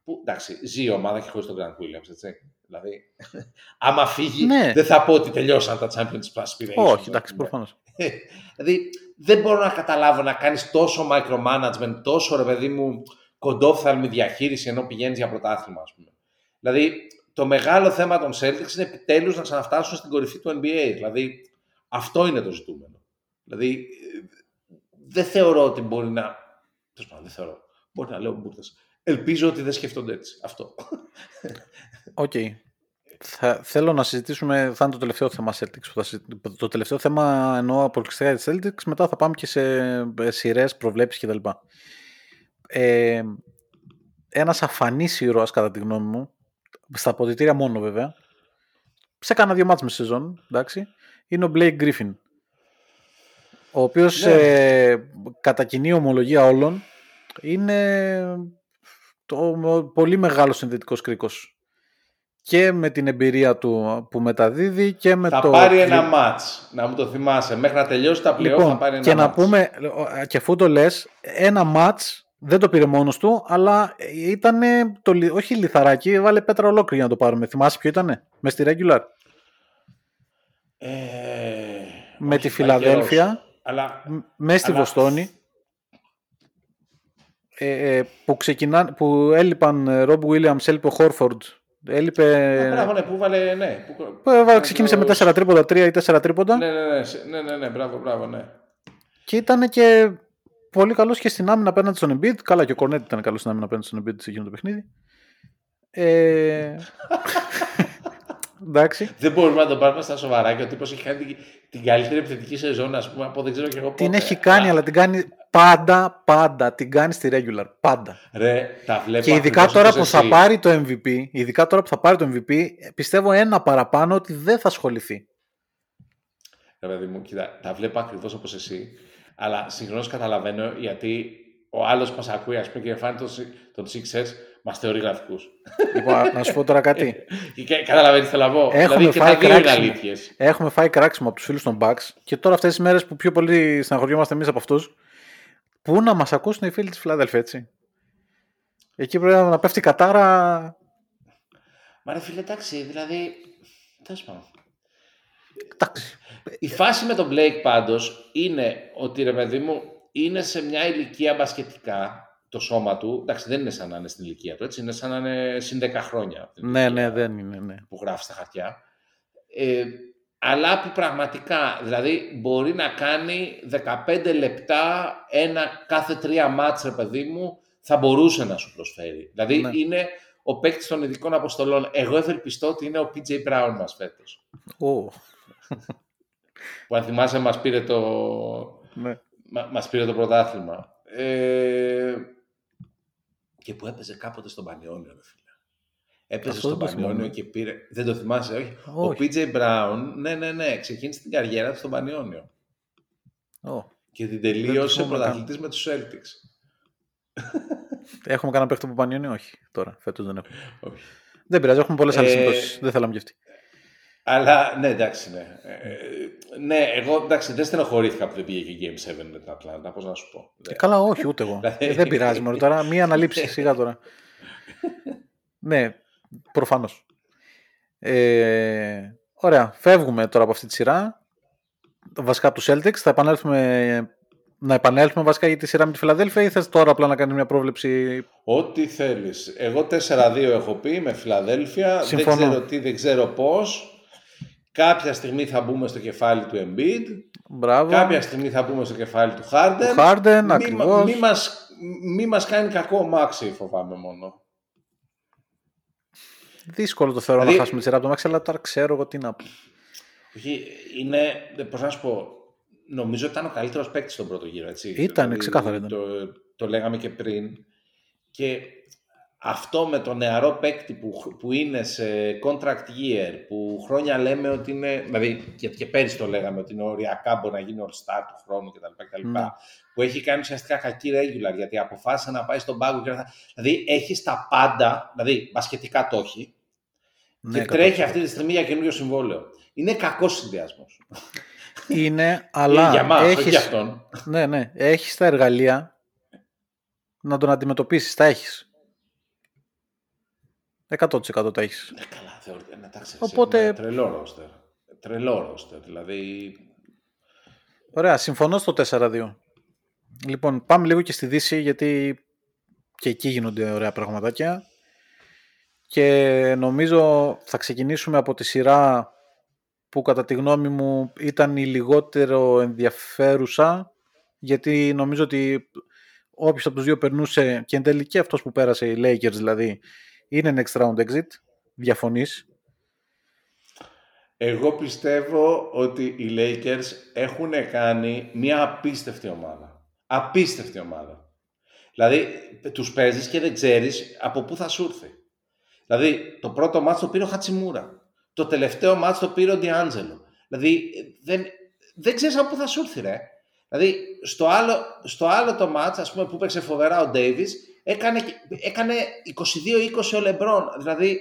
που εντάξει, ζει η ομάδα και χωρίς τον Grant Williams, έτσι. Δηλαδή, <laughs> άμα φύγει, Ναι. δεν θα πω ότι τελειώσαν τα Champions Aspirations. Όχι, εντάξει, Ναι. προφανώς. <laughs> δηλαδή, δεν μπορώ να καταλάβω να κάνεις τόσο micromanagement, τόσο ρε παιδί μου κοντόφθαλμη διαχείριση ενώ πηγαίνεις για πρωτάθλημα, ας πούμε. Δηλαδή, το μεγάλο θέμα των Celtics είναι επιτέλους να ξαναφτάσουν στην κορυφή του NBA. Δηλαδή, αυτό είναι το ζητούμενο. Δηλαδή, ε, δεν θεωρώ ότι μπορεί να... Τέλος πάντων, δεν θεωρώ. Μπορεί να λέω μπούρδες. Ελπίζω ότι δεν σκέφτονται έτσι. Αυτό. Οκ. Θα, θέλω να συζητήσουμε, θα είναι το τελευταίο θέμα Celtics. που θα συζη- το τελευταίο θέμα εννοώ αποκλειστικά για τις Celtics, μετά θα πάμε και σε σειρές, προβλέψεις κτλ. Ε, ένας αφανής ήρωας κατά τη γνώμη μου, στα αποδητήρια μόνο βέβαια, σε κάνα δύο μάτς με σεζόν, εντάξει, είναι ο Blake Griffin. Ο οποίος Ναι. ε, κατά κοινή ομολογία όλων είναι το πολύ μεγάλος συνδετικός κρίκος και με την εμπειρία του που μεταδίδει και με θα το... πάρει κλι- ένα μάτς, να μου το θυμάσαι. Μέχρι να τελειώσει τα πλέον θα Λοιπόν, πάρει ένα και να μάτς. πούμε, και αφού το λες, ένα μάτς δεν το πήρε μόνος του, αλλά ήταν το, λι- όχι λιθαράκι, βάλε πέτρα ολόκληρη για να το πάρουμε. Θυμάσαι ποιο ήτανε, μες στη regular, Ε, με όχι, τη πάει Φιλαδέλφια, καιρός. Αλλά μες στη Αλλά- Βοστόνη, ε, ε, που, ξεκινά, που έλειπαν ε, Rob Williams, έλειπε ο Χόρφορντ, έλειπε... ε, μπράβο, ναι, που βάλε, ναι. Που, που έβαλε- ξεκίνησε με 4 τρίποντα, 3 ή 4 τρίποντα Ναι, ναι, ναι, σε- ναι, ναι, ναι, μπράβο, μπράβο, ναι. και ήταν και πολύ καλός και στην άμυνα απέναντι στον Embiid. Καλά και ο Κορνέτ ήταν καλός στην άμυνα απέναντι στον Embiid σε εκείνο το παιχνίδι. Ε... <laughs> Εντάξει. Δεν μπορούμε να το πάρουμε στα σοβαρά και ο τύπος έχει κάνει την, την καλύτερη επιθετική σεζόν, ας πούμε, από δεν ξέρω και εγώ πότε. Την έχει κάνει, Α, αλλά την κάνει πάντα, πάντα. Την κάνει στη regular. Πάντα. Ρε, τα βλέπω Και ειδικά ακριβώς τώρα όπως που θα εσύ. πάρει το MVP, ειδικά τώρα που θα πάρει το MVP, πιστεύω ένα παραπάνω ότι δεν θα ασχοληθεί. Ρε παιδί μου, κοίτα, τα βλέπω ακριβώς όπως εσύ, αλλά συγχρόνως καταλαβαίνω γιατί ο άλλος που μας ακούει, ας πούμε, και φάνει τον, Σι- τον Sixers, μας θεωρεί γραφικούς. λοιπόν, να σου πω τώρα κάτι. <laughs> Και καταλαβαίνεις τι θέλω να πω. Έχουμε δηλαδή και φάει τα δύο είναι κράξιμο. αλήθειες. Έχουμε φάει κράξιμο από τους φίλους των Bucks και τώρα αυτές τις μέρες που πιο πολύ στεναχωριόμαστε εμείς από αυτούς, πού να μας ακούσουν οι φίλοι της Φιλαδέλφια, έτσι; Εκεί πρέπει να πέφτει η κατάρα. Μα ρε φίλε, εντάξει, δηλαδή, τέλος πάντων. Εντάξει. Η φάση με τον Blake πάντως είναι ότι ρε παιδί μου είναι σε μια ηλικία μπασκετικά το σώμα του, εντάξει δεν είναι σαν να είναι στην ηλικία του, έτσι, είναι σαν να είναι συν 10 χρόνια. από την Ναι, ηλικία ναι, δεν είναι. Ναι. Που γράφει στα χαρτιά. Ε, αλλά που πραγματικά, δηλαδή μπορεί να κάνει 15 λεπτά ένα κάθε τρία μάτς, ρε παιδί μου, θα μπορούσε να σου προσφέρει. Δηλαδή Ναι. είναι ο παίκτης των ειδικών αποστολών. Εγώ ευελπιστώ ότι είναι ο PJ Brown μας φέτος. Ω, Που αν θυμάσαι μας πήρε το, ναι. μα, μας πήρε το πρωτάθλημα. Ε, και που έπαιζε κάποτε στον Πανιόνιο, ρε φίλε. Έπαιζε Αυτό στον δεν το Πανιόνιο θυμάμαι. και πήρε... Δεν το θυμάσαι, όχι. Όχι. Ο PJ Brown, ναι, ναι, ναι, ξεκίνησε την καριέρα του στον Πανιόνιο. Ω. Και την τελείωσε θυμάμαι πρωταθλητής με τους Celtics. Έχουμε κανένα παίχτη που πανιώνει, όχι. Τώρα, φέτος δεν έχουμε. Όχι. Δεν πειράζει, έχουμε πολλές άλλες Ε, συμπτώσεις. Δεν θέλαμε κι αυτή. Αλλά ναι, εντάξει, ναι. Ε, ναι, εγώ εντάξει, δεν στενοχωρήθηκα που δεν πήγε και Game 7 με την Ατλάντα, πώς να σου πω. Ε, καλά, όχι, ούτε εγώ. Δηλαδή- Ε, δεν πειράζει, μωρέ, τώρα. Μία ανάληψη, σιγά τώρα. ναι, προφανώς. Ε, ωραία, φεύγουμε τώρα από αυτή τη σειρά. Βασικά από τους Celtics. Θα επανέλθουμε, να επανέλθουμε βασικά για τη σειρά με τη Φιλαδέλφια ή θες τώρα απλά να κάνεις μια πρόβλεψη; Ό,τι θέλεις. Εγώ 4-2 έχω πει με Φιλαδέλφια. Συμφωνώ. Δεν ξέρω τι, δεν ξέρω πώς. Κάποια στιγμή θα μπούμε στο κεφάλι του Embiid. Μπράβο. Κάποια στιγμή θα μπούμε στο κεφάλι του Harden. Του Harden, μη, ακριβώς. Μη μας, μη μας κάνει κακό ο Μάξι, φοβάμαι μόνο. Δύσκολο το θεωρώ Δηλαδή- να χάσουμε τη σειρά από το Max, αλλά τώρα ξέρω εγώ τι να πω. Όχι, είναι, πώς να σου πω, νομίζω ότι ήταν ο καλύτερος παίκτης στον πρώτο γύρο, έτσι. Ήταν, ξεκάθαρα ήταν. Το, το λέγαμε και πριν. Και αυτό με το νεαρό παίκτη που, που είναι σε contract year, που χρόνια λέμε ότι είναι, δηλαδή και, και πέρυσι το λέγαμε ότι είναι οριακά μπορεί να γίνει all-star του χρόνου κτλ. κτλ Ναι. Που έχει κάνει ουσιαστικά κακή regular, γιατί αποφάσισε να πάει στον πάγκο και να... Δηλαδή έχει τα πάντα, δηλαδή μπασκετικά το έχει, Ναι, και τρέχει αυτή τη στιγμή για καινούριο συμβόλαιο. Είναι κακός συνδυασμός. Είναι, αλλά για μας, όχι έχεις, για αυτόν. ναι, ναι, έχεις τα εργαλεία να τον αντιμετωπίσεις. Τα έχεις. 100% τα έχεις. Ναι, καλά, θεωρητικά. Εντάξει, Οπότε- Οπότε... Τρελό ρόστερ. Τρελό ρόστερ. Δηλαδή. Ωραία, συμφωνώ στο 4-2. Λοιπόν, πάμε λίγο και στη Δύση, γιατί και εκεί γίνονται ωραία πραγματάκια. Και νομίζω θα ξεκινήσουμε από τη σειρά που κατά τη γνώμη μου ήταν η λιγότερο ενδιαφέρουσα, γιατί νομίζω ότι όποιος από τους δύο περνούσε και εν τέλει και αυτός που πέρασε, οι Lakers δηλαδή, είναι next round exit. Διαφωνείς; Εγώ πιστεύω ότι οι Lakers έχουν κάνει μια απίστευτη ομάδα. Απίστευτη ομάδα. Δηλαδή, τους παίζεις και δεν ξέρεις από πού θα σου έρθει. Δηλαδή, το πρώτο μάτς το πήρε ο Χατσιμούρα. Το τελευταίο μάτς το πήρε ο Ντιάντζελο. Δηλαδή, δεν, δεν ξέρεις από πού θα σου έρθει, ρε. Δηλαδή, στο άλλο, στο άλλο το μάτς, ας πούμε, που παίξε φοβερά ο Ντέιβις, έκανε, έκανε 22-20 ο Λεμπρόν. Δηλαδή,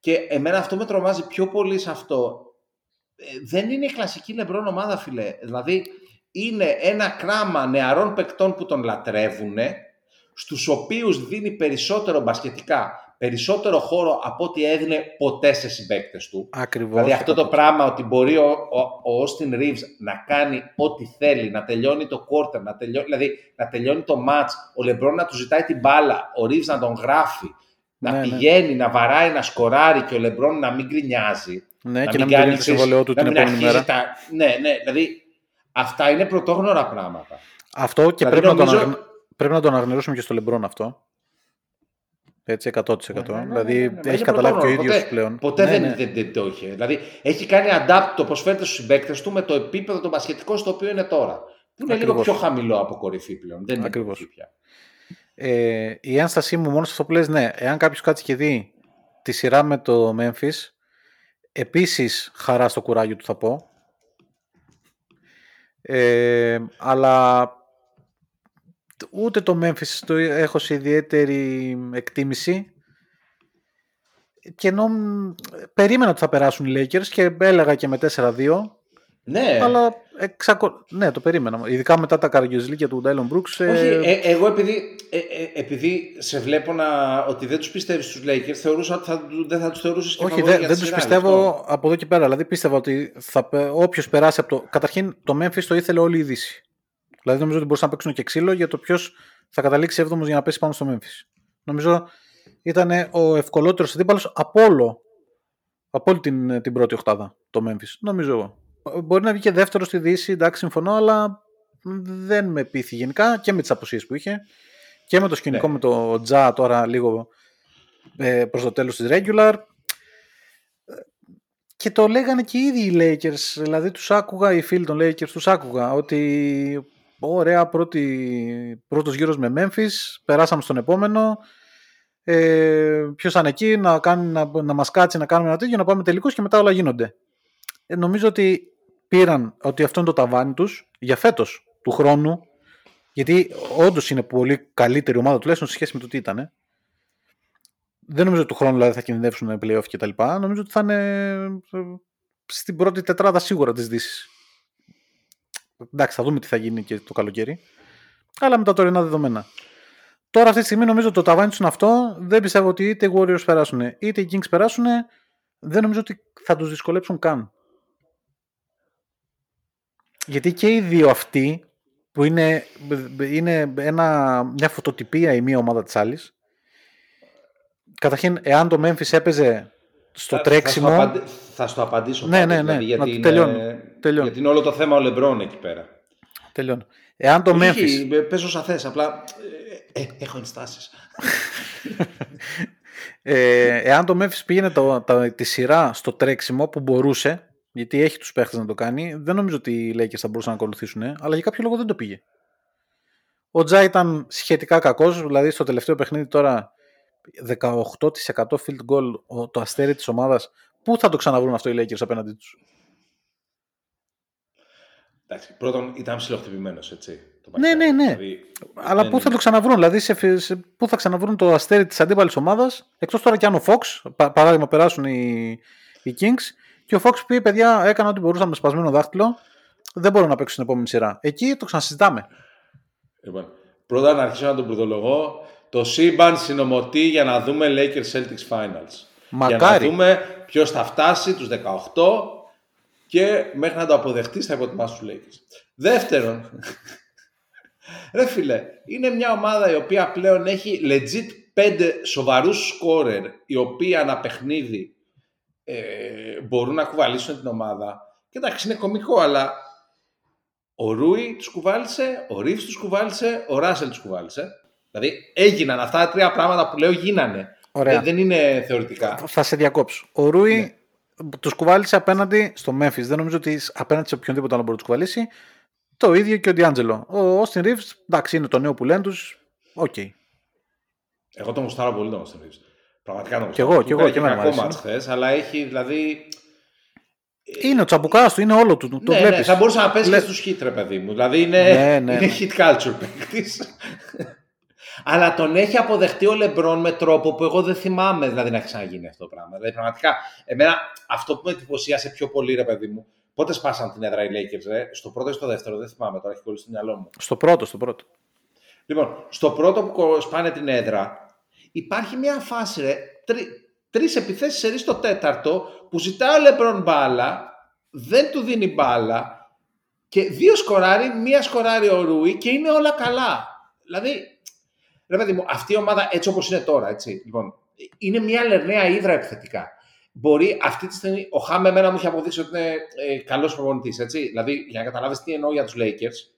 και εμένα αυτό με τρομάζει πιο πολύ σε αυτό. Ε, δεν είναι η κλασική Λεμπρόν ομάδα, φιλέ. Δηλαδή, είναι ένα κράμα νεαρών παικτών που τον λατρεύουν, στους οποίους δίνει περισσότερο μπασκετικά, περισσότερο χώρο από ό,τι έδινε ποτέ σε συμπαίκτες του. Ακριβώς. Δηλαδή αυτό το πράγμα ότι μπορεί ο, ο, ο Austin Reeves να κάνει ό,τι θέλει, να τελειώνει το quarter, να τελειώνει, δηλαδή να τελειώνει το match, ο LeBron να του ζητάει την μπάλα, ο Reeves να τον γράφει, να Ναι, ναι. πηγαίνει, να βαράει, να σκοράρει και ο LeBron να μην γκρινιάζει. Ναι, και να μην μην κάνει, τελειώνει το ξέρεις, συμβολαιό του να την μην επόμενη αρχίζει μέρα. Τα... Ναι, ναι, δηλαδή αυτά είναι πρωτόγνωρα πράγματα. Αυτό και Δηλαδή, πρέπει, να το νομίζω- αναγνω- πρέπει να το αναγνωρίσουμε και στο Λεμπρόν αυτό. Έτσι, 100%. Ναι, ναι, ναι, δηλαδή ναι, ναι, ναι. έχει Είναι καταλάβει και ο πρωτόγνωρο. ίδιος Ποτέ- πλέον. Ποτέ Ναι, δεν, ναι. δεν, δεν το είχε. Δηλαδή έχει κάνει adapt το πώς φέρεται στους συμπαίκτες του με το επίπεδο το μπασκετικό στο οποίο είναι τώρα. Που είναι λίγο Ακριβώς. πιο χαμηλό από κορυφή πλέον. Δεν είναι Ακριβώς. κορυφή πια. Ε, η ένστασή μου μόνος σε αυτό που λες, ναι, εάν κάποιος κάτσει και δει τη σειρά με το Memphis, επίσης χαρά στο κουράγιο του θα πω. Ε, αλλά ούτε το Memphis το έχω σε ιδιαίτερη εκτίμηση και ενώ μ, περίμενα ότι θα περάσουν οι Lakers και έλεγα και με 4-2 Ναι, αλλά εξακο... ναι το περίμενα ειδικά μετά τα καραγκιόζηλικια του Ντάιλον Brooks όχι, ε, ε, εγώ επειδή, ε, ε, επειδή σε βλέπω να, ότι δεν τους πιστεύεις στους Lakers, θεωρούσα ότι θα, δεν θα τους θεωρούσες και Όχι, φαβορί δεν, για δεν τη τους σειρά, γι' πιστεύω αυτό. από εδώ και πέρα. Δηλαδή πίστευα ότι θα, όποιος περάσει από το... Καταρχήν το Memphis το ήθελε όλη η Δύση. Δηλαδή νομίζω ότι μπορούσαν να παίξουν και ξύλο για το ποιος θα καταλήξει 7ο για να πέσει πάνω στο Memphis. Νομίζω ήταν ο ευκολότερος αντίπαλος από όλο. Από όλη την, την πρώτη οχτάδα το Memphis. Νομίζω εγώ. Μπορεί να βγει και δεύτερος στη Δύση, εντάξει, συμφωνώ, αλλά δεν με πείθει γενικά και με τις αποσίε που είχε και με το σκηνικό Ναι. με το Τζα τώρα λίγο ε, προς το τέλος της regular και το λέγανε και οι ίδιοι οι Lakers δηλαδή τους άκουγα, οι φίλοι των Lakers τους άκουγα ότι ωραία πρώτη, πρώτος γύρος με Memphis περάσαμε στον επόμενο ε, ποιος θα είναι εκεί να, κάνει, να, να μας κάτσει να κάνουμε ένα τέτοιο να πάμε τελικούς και μετά όλα γίνονται ε, νομίζω ότι πήραν ότι αυτό είναι το ταβάνι τους για φέτος του χρόνου γιατί όντως είναι πολύ καλύτερη ομάδα τουλάχιστον σε σχέση με το τι ήταν. ε. Δεν νομίζω ότι του χρόνου δηλαδή, θα κινδυνεύσουν με playoff και τα λοιπά. Νομίζω ότι θα είναι ε, στην πρώτη τετράδα σίγουρα της Δύσης. Εντάξει, θα δούμε τι θα γίνει και το καλοκαίρι. Αλλά με τα τωρινά δεδομένα. Τώρα αυτή τη στιγμή νομίζω ότι το ταβάνι τους είναι αυτό. Δεν πιστεύω ότι είτε οι Warriors περάσουν είτε οι Kings περάσουν. Δεν νομίζω ότι θα τους δυσκολέψουν καν. Γιατί και οι δύο αυτοί που είναι, είναι ένα, μια φωτοτυπία η μία ομάδα της άλλης. Καταρχήν, εάν το Memphis έπαιζε στο Θα- τρέξιμο... Θα, σου απαντη- θα στο απαντήσω. Ναι, πάντως, ναι, ναι. δηλαδή, γιατί, Να- είναι, τελειώνω, τελειώνω. γιατί είναι όλο το θέμα ο Λεμπρόν εκεί πέρα. Τελειώνω. Εάν το Memphis... Όχι, ε, πες όσα θες, απλά ε, ε, έχω ενστάσεις. <laughs> Ε, εάν το Memphis πήγαινε το, τα- τη σειρά στο τρέξιμο που μπορούσε, γιατί έχει τους παίχτες να το κάνει, δεν νομίζω ότι οι Lakers θα μπορούσαν να ακολουθήσουν, αλλά για κάποιο λόγο δεν το πήγε. Ο Τζα ήταν σχετικά κακός, δηλαδή στο τελευταίο παιχνίδι τώρα 18% field goal ο- το αστέρι της ομάδας. Πού θα το ξαναβρούν αυτό οι Lakers απέναντί τους; Εντάξει, πρώτον ήταν ψιλοχτυπημένος, έτσι. Το Ναι, ναι, ναι. Δηλαδή, Αλλά δεν πού θα είναι- το ξαναβρούν, δηλαδή σε, σε, πού θα ξαναβρούν το αστέρι της αντίπαλης ομάδας, εκτός τώρα και αν ο Fox, πα- παράδειγμα περάσουν οι, οι Kings, και ο Fox πει, παιδιά, έκανα ό,τι μπορούσα με σπασμένο δάχτυλο, δεν μπορώ να παίξω στην επόμενη σειρά. Εκεί το ξανασυζητάμε. Λοιπόν, πρώτα να αρχίσω να τον προδολογώ. Το σύμπαν συνομωτεί για να δούμε Lakers Celtics Finals. Για να Μακάρι. δούμε ποιος θα φτάσει τους 18 και μέχρι να το αποδεχτείς θα υποτιμάς τους Lakers. Δεύτερον, <laughs> ρε φίλε, είναι μια ομάδα η οποία πλέον έχει legit πέντε σοβαρούς scorer οι οποίοι ανά παιχνίδι ε, μπορούν να κουβαλήσουν την ομάδα. Και εντάξει, είναι κωμικό, αλλά ο Ρούι τους κουβάλησε, ο Ρίβς τους κουβάλησε, ο Ράσελ τους κουβάλησε. Δηλαδή έγιναν αυτά τα τρία πράγματα που λέω γίνανε. Ωραία. Δεν, δεν είναι θεωρητικά. Θα σε διακόψω. Ο Ρούι τους κουβάλησε απέναντι στο Memphis. Δεν νομίζω ότι απέναντι σε οποιονδήποτε άλλο μπορεί να τους κουβαλήσει. Το ίδιο και ο Ντιάντζελο. Ο Austin Reaves, εντάξει, είναι το νέο που λένε τους. Οκ. Εγώ τον γουστάρω πολύ τον Austin Reeves. Πραγματικά τον Κι γουστάρω. εγώ, Του κι εγώ, έκανε και εμένα κακό μου αρέσει. μάτς χθες, αλλά έχει δηλαδή... Είναι ο τσαμπουκάς του, είναι όλο του. Το ναι, ναι, βλέπεις. θα μπορούσε να πέσει Λε- και στους hit, ρε παιδί μου. Δηλαδή είναι, Ναι, ναι, <laughs> είναι ναι. hit culture παίκτης. Αλλά τον έχει αποδεχτεί ο Λεμπρόν με τρόπο που εγώ δεν θυμάμαι δηλαδή να έχει ξαναγίνει αυτό το πράγμα. Δηλαδή πραγματικά, εμένα αυτό που με εντυπωσίασε πιο πολύ, ρε παιδί μου, πότε σπάσαν την έδρα οι Lakers, ρε, στο πρώτο ή στο δεύτερο, δεν θυμάμαι τώρα, έχει κολλήσει στο μυαλό μου. Στο πρώτο, στο πρώτο. Λοιπόν, στο πρώτο που κο- σπάνε την έδρα, υπάρχει μια φάση, ρε, τρι, τρεις επιθέσεις σε στο τέταρτο, που ζητάει ο Λεμπρόν μπάλα, δεν του δίνει μπάλα, και δύο σκοράρει, μία σκοράρει ο Ρούι και είναι όλα καλά. Δηλαδή, ρε παιδί μου, αυτή η ομάδα έτσι όπως είναι τώρα, έτσι, λοιπόν, είναι μια λερναία ύδρα επιθετικά. Μπορεί αυτή τη στιγμή, ο Χάμ εμένα μου έχει αποδείξει ότι είναι ε, καλός προπονητής, έτσι. Δηλαδή, για να καταλάβεις τι εννοώ για τους Lakers,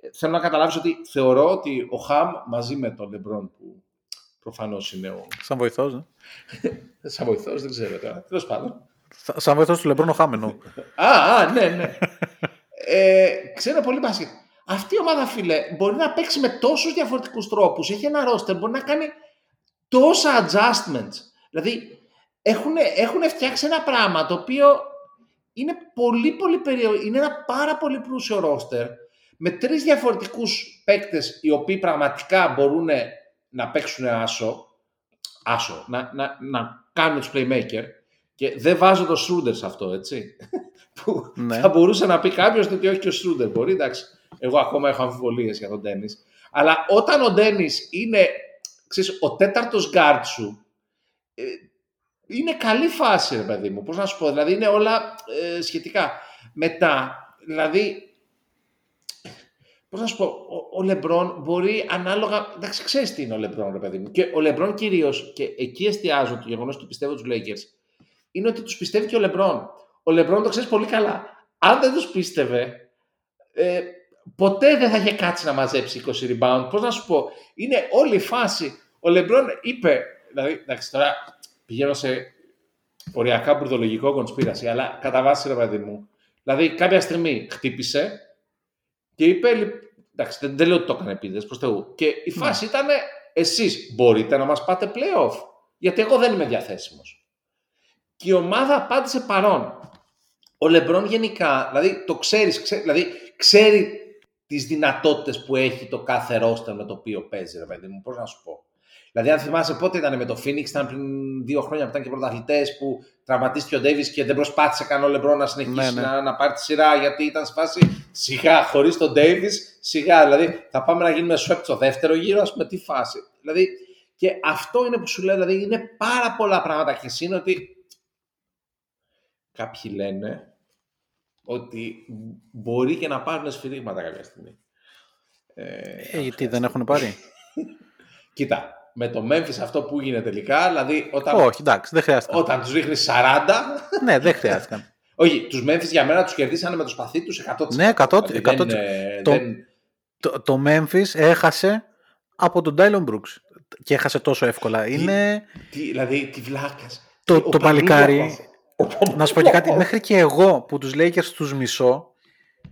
ε, θέλω να καταλάβεις ότι θεωρώ ότι ο Χαμ μαζί με τον Λεμπρόν που προφανώς είναι ο... Σαν βοηθός. Ναι. <laughs> Σαν βοηθός, δεν ξέρω τώρα. Τέλος πάντων. Σα- Σαν βοηθός του Λεμπρόνο Χάμενο. Α, α, ναι, ναι. <laughs> ε, ξέρω πολύ μπάσκετ. Αυτή η ομάδα, φίλε, μπορεί να παίξει με τόσους διαφορετικούς τρόπους. Έχει ένα roster, μπορεί να κάνει τόσα adjustments. Δηλαδή, έχουν, έχουν φτιάξει ένα πράγμα το οποίο είναι πολύ, πολύ περίεργο. Είναι ένα πάρα πολύ πλούσιο roster με τρεις διαφορετικούς παίκτες οι οποίοι πραγματικά μπορούν να παίξουν άσο, άσο να, να, να κάνουν τους playmaker και δεν βάζω το Schroeder σε αυτό, έτσι. <laughs> Που Ναι. θα μπορούσε να πει κάποιος ότι όχι και ο Schroeder μπορεί, εντάξει. Εγώ ακόμα έχω αμφιβολίες για τον Ντένις. Αλλά όταν ο Ντένις είναι ξέρεις, ο τέταρτος γκάρτ σου, ε, είναι καλή φάση, ρε παιδί μου. Πώς να σου πω, δηλαδή είναι όλα ε, σχετικά. Μετά, δηλαδή, Πώς να σου πω, ο, ο Λεμπρόν μπορεί ανάλογα. Εντάξει, ξέρεις τι είναι ο Λεμπρόν, ρε παιδί μου. Και ο Λεμπρόν κυρίως, και εκεί εστιάζω το γεγονός του πιστεύω τους Lakers, είναι ότι τους πιστεύει και ο Λεμπρόν. Ο Λεμπρόν το ξέρεις πολύ καλά. Αν δεν τους πίστευε, ε, ποτέ δεν θα είχε κάτσει να μαζέψει 20 rebound. Πώς να σου πω, είναι όλη η φάση. Ο Λεμπρόν είπε. Δηλαδή, εντάξει, τώρα πηγαίνω σε οριακά μπουρδολογικό κονσπίραση, αλλά κατά βάση, ρε παιδί μου. Δηλαδή, κάποια στιγμή χτύπησε και είπε. λι- Εντάξει, δεν, δεν λέω ότι το έκανε επίτηδε προς Θεού. Και η φάση ήταν, εσείς μπορείτε να μας πάτε playoff. Γιατί εγώ δεν είμαι διαθέσιμος. Και η ομάδα απάντησε παρόν. Ο Λεμπρόν γενικά, δηλαδή το ξέρεις, ξέ, δηλαδή ξέρει τις δυνατότητες που έχει το κάθε ρόστερ με το οποίο παίζει, ρε παιδί μου, πώς να σου πω. Δηλαδή, αν θυμάσαι πότε ήταν με το Phoenix, ήταν πριν δύο χρόνια που ήταν και πρωταθλητές που τραυματίστηκε ο Ντέβι και δεν προσπάθησε καν ο Λεμπρόν να συνεχίσει Ναι, ναι. Να, να πάρει τη σειρά γιατί ήταν σε φάση σιγά, χωρίς τον Ντέβι, σιγά. Δηλαδή, θα πάμε να γίνουμε swept στο δεύτερο γύρο, ας πούμε, τι φάση. Δηλαδή, και αυτό είναι που σου λέω, δηλαδή, είναι πάρα πολλά πράγματα και εσύ είναι ότι κάποιοι λένε ότι μπορεί και να πάρουν σφυρίγματα κάποια στιγμή. Ε, Ε, γιατί δεν έχουν πάρει. <laughs> κοίτα, με το Memphis αυτό που έγινε τελικά, δηλαδή όταν, Όχι, εντάξει, δεν χρειάστηκαν. όταν τους ρίχνεις 40, <laughs> ναι, δεν χρειάστηκαν. <laughs> όχι, τους Memphis για μένα τους κερδίσανε με το σπαθί τους 100%. Ναι, 100%. Δηλαδή, δεν, ε, Το- δεν- το, το Memphis έχασε από τον Dylan Brooks. Και έχασε τόσο εύκολα. Είναι τι, δηλαδή, τι βλάκας. το, Ο το Παπλού παλικάρι. Έχασε. Ο Παπλού Να σου πω και κάτι. έχασε. Μέχρι και εγώ που τους Lakers τους μισώ,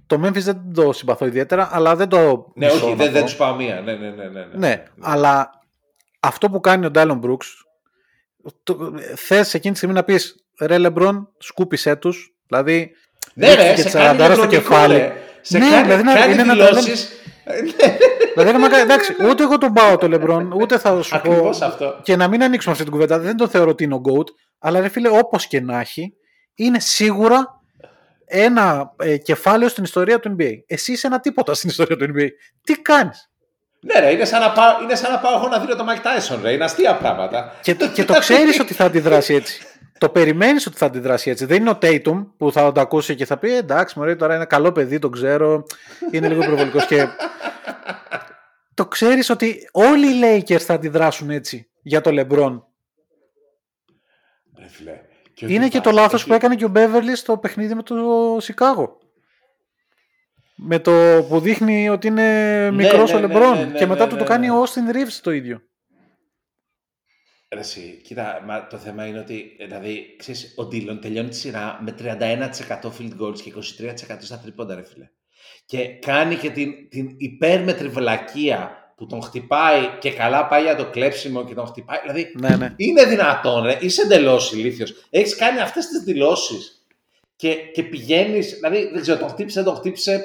το Memphis δεν το συμπαθώ ιδιαίτερα, αλλά δεν το Ναι, μισώ. όχι, να δεν, πω. δεν τους πάω μία. Ναι, ναι, ναι. ναι, ναι. Ναι, αλλά αυτό που κάνει ο Dylan Brooks, το, θες εκείνη τη στιγμή να πεις ρε Λεμπρόν, σκούπισέ τους, δηλαδή Ναι, ρε, ρίχτηκε σε τη κάνει 40 στο νευρονικό, κεφάλι. ρε. Σε Ναι, κάνει, δηλαδή να- κάνει είναι να το δηλώσεις. Ναι, Δηλαδή, ρε μακα- εντάξει, ούτε εγώ τον πάω το Λεμπρόν, ούτε θα σου πω. Ακριβώς αυτό. Και να μην ανοίξουμε αυτή την κουβέντα, δεν τον θεωρώ ότι είναι ο GOAT, αλλά ρε φίλε, όπως και να έχει, είναι σίγουρα ένα ε, κεφάλαιο στην ιστορία του NBA. Εσύ είσαι ένα τίποτα στην ιστορία του NBA. Τι κάνεις; Ναι, ρε, είναι σαν να πάω, είναι σαν να πάω εγώ να δίνω το Mike Tyson, ρε. Είναι αστεία πράγματα. Και, το- και το ξέρεις ότι θα αντιδράσει έτσι. Το περιμένεις ότι θα αντιδράσει έτσι. Δεν είναι ο Tatum που θα το ακούσει και θα πει «Ε, εντάξει, μωρέ, τώρα είναι καλό παιδί, το ξέρω. Είναι λίγο υπερβολικός. και... Το ξέρεις ότι όλοι οι Lakers θα αντιδράσουν έτσι για το LeBron. Ρε, φίλε. Και ότι Είναι και το βάζει- λάθος έχει- που έκανε και ο Μπέβερλι στο παιχνίδι με το Σικάγο. Με το που δείχνει ότι είναι μικρός ναι, ο ναι, Λεμπρόν ναι, ναι, και μετά ναι, του ναι, το κάνει ναι. ο Austin Reeves το ίδιο. Ρε, εσύ, κοίτα, μα το θέμα είναι ότι δηλαδή, ξέρεις, ο Ντίλον τελειώνει τη σειρά με 31% field goals και 23% στα τρίποντα, ρε φίλε. Και κάνει και την, την υπέρμετρη βλακεία που τον χτυπάει και καλά πάει για το κλέψιμο και τον χτυπάει. Δηλαδή, Ναι, ναι. είναι δυνατόν, ρε. Είσαι εντελώς ηλίθιος. Έχεις κάνει αυτές τις δηλώσεις και, και πηγαίνεις. Δηλαδή, δεν ξέρω, τον χτύπησε, δεν τον χτύπησε.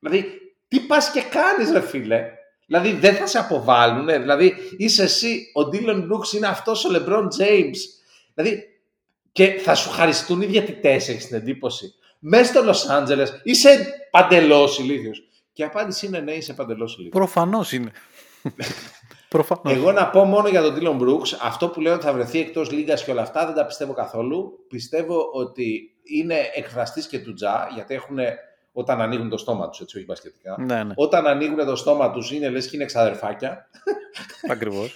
Δηλαδή, τι πας και κάνεις, ρε φίλε; Δηλαδή, δεν θα σε αποβάλουν. Δηλαδή, είσαι εσύ, ο Dylan Brooks είναι αυτός ο LeBron James. Δηλαδή, και θα σου χαριστούν οι διαιτητές, έχεις την εντύπωση. Μέσα στο Λο Άντζελε είσαι παντελώς ηλίθιος. Και η απάντηση είναι ναι, είσαι παντελώς ηλίθιο. Προφανώς είναι. <laughs> Προφανώς. Εγώ να πω μόνο για τον Dylan Brooks, αυτό που λέω ότι θα βρεθεί εκτός λίγας και όλα αυτά δεν τα πιστεύω καθόλου. Πιστεύω ότι είναι εκφραστής και του Τζα, γιατί έχουν όταν ανοίγουν το στόμα τους, έτσι, όχι μπασκετικά. Ναι, ναι. Όταν ανοίγουν το στόμα τους είναι λες και είναι εξαδερφάκια. <laughs> Ακριβώς.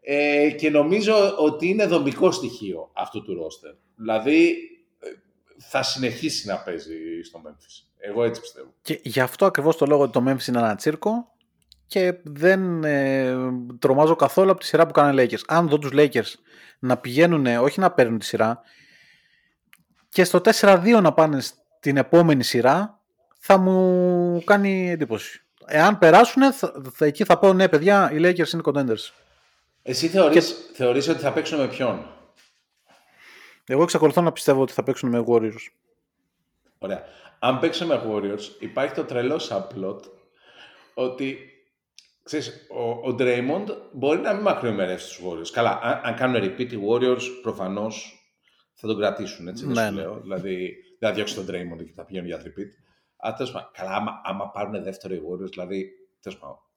Ε, και νομίζω ότι είναι δομικό στοιχείο αυτού του ρόστερ. Δηλαδή ε, θα συνεχίσει να παίζει στο Memphis. Εγώ έτσι πιστεύω. Και γι' αυτό ακριβώς το λόγο ότι το Memphis είναι ένα τσίρκο και δεν ε, τρομάζω καθόλου από τη σειρά που κάνουν οι Lakers. Αν δω τους Lakers να πηγαίνουν, όχι να παίρνουν τη σειρά, και στο 4-2 να πάνε στην επόμενη σειρά, θα μου κάνει εντύπωση. Εάν περάσουν, θα, θα- εκεί θα πω ναι παιδιά, οι Lakers είναι contenders. Εσύ θεωρείς, θεωρείς ότι θα παίξουν με ποιον; Εγώ εξακολουθώ να πιστεύω ότι θα παίξουν με Warriors. Ωραία. Αν παίξουμε με Warriors, υπάρχει το τρελό subplot ότι ξέρεις, ο, ο Draymond μπορεί να μην μακροημερεύσει τους Warriors. Καλά, αν, αν κάνουν repeat οι Warriors, προφανώς θα τον κρατήσουν, έτσι δεν Ναι, σου ναι. λέω. Δηλαδή, δεν θα διώξει τον Draymond και θα πηγαίνουν για repeat. Αλλά τέλος πάντων, καλά, άμα, άμα πάρουν δεύτερο οι Warriors, δηλαδή, τέλος πάντων, ναι.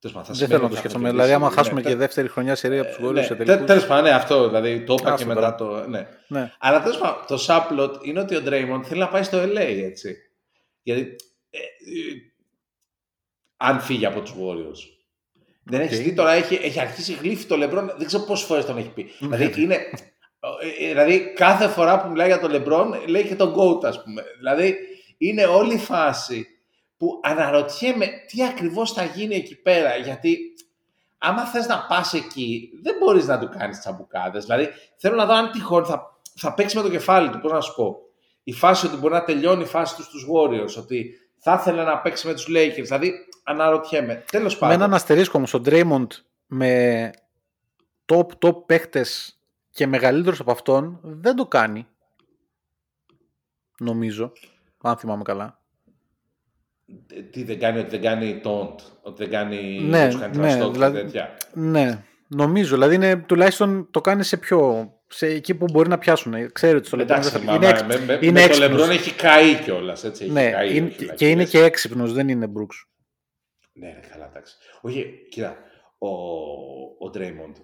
Τέλος πάντων, θα Δεν σημαίνει θέλω να ότι το θα σκέφτομαι. έχουν Δηλαδή, άμα κερδίσει, χάσουμε ναι, και δεύτερη χρονιά σερία από τους Warriors ναι, σε τε- τελικούς. τέλος πάντων, ναι, αυτό, δηλαδή, το είπα Άστο και τώρα. μετά το, ναι. Ναι. Αλλά τέλος πάντων, το subplot είναι ότι ο Draymond θέλει να πάει στο LA, έτσι. Γιατί ε, ε, αν φύγει από τους Warriors. Δεν έχεις δει τώρα, έχει, έχει αρχίσει γλύφει το Λεμπρόν, δεν ξέρω πόσες φορές τον έχει πει. δηλαδή, είναι, ε, ε, δηλαδή, κάθε φορά που μιλάει για τον Λεμπρόν, λέει και τον Goat, ας πούμε. Δηλαδή, είναι όλη η φάση που αναρωτιέμαι τι ακριβώς θα γίνει εκεί πέρα. Γιατί άμα θες να πας εκεί, δεν μπορείς να του κάνεις τσαμπουκάδες. Δηλαδή, θέλω να δω αν τυχόν θα, θα παίξει με το κεφάλι του. Πώς να σου πω. Η φάση ότι μπορεί να τελειώνει η φάση τους στου Warriors, ότι θα ήθελε να παίξει με τους Lakers. Δηλαδή, αναρωτιέμαι. Τέλος Με πάντων. έναν αστερίσκο όμως, ο Draymond με top top παίχτες και μεγαλύτερος από αυτόν δεν το κάνει. Νομίζω, αν θυμάμαι καλά. Τι δεν κάνει, ότι δεν κάνει taunt, ότι δεν κάνει. Ναι, δεν τους κάνει ναι, trash talk και δηλαδή- τέτοια. Ναι, νομίζω. Δηλαδή είναι, τουλάχιστον το κάνει σε πιο. σε εκεί που μπορεί να πιάσουν. Ξέρει ότι στο LeBron δεν Εντάξει, θα μα, είναι, μα, έξι- με, με, είναι με το έξυπνος. Λεμπρόν έχει καεί κιόλας. Έτσι, έχει Ναι, καεί, είναι- όχι, και είναι λακκίες. και έξυπνος, δεν είναι Brooks. Ναι, ρε, καλά, εντάξει. Όχι, κοίτα, ο, ο Draymond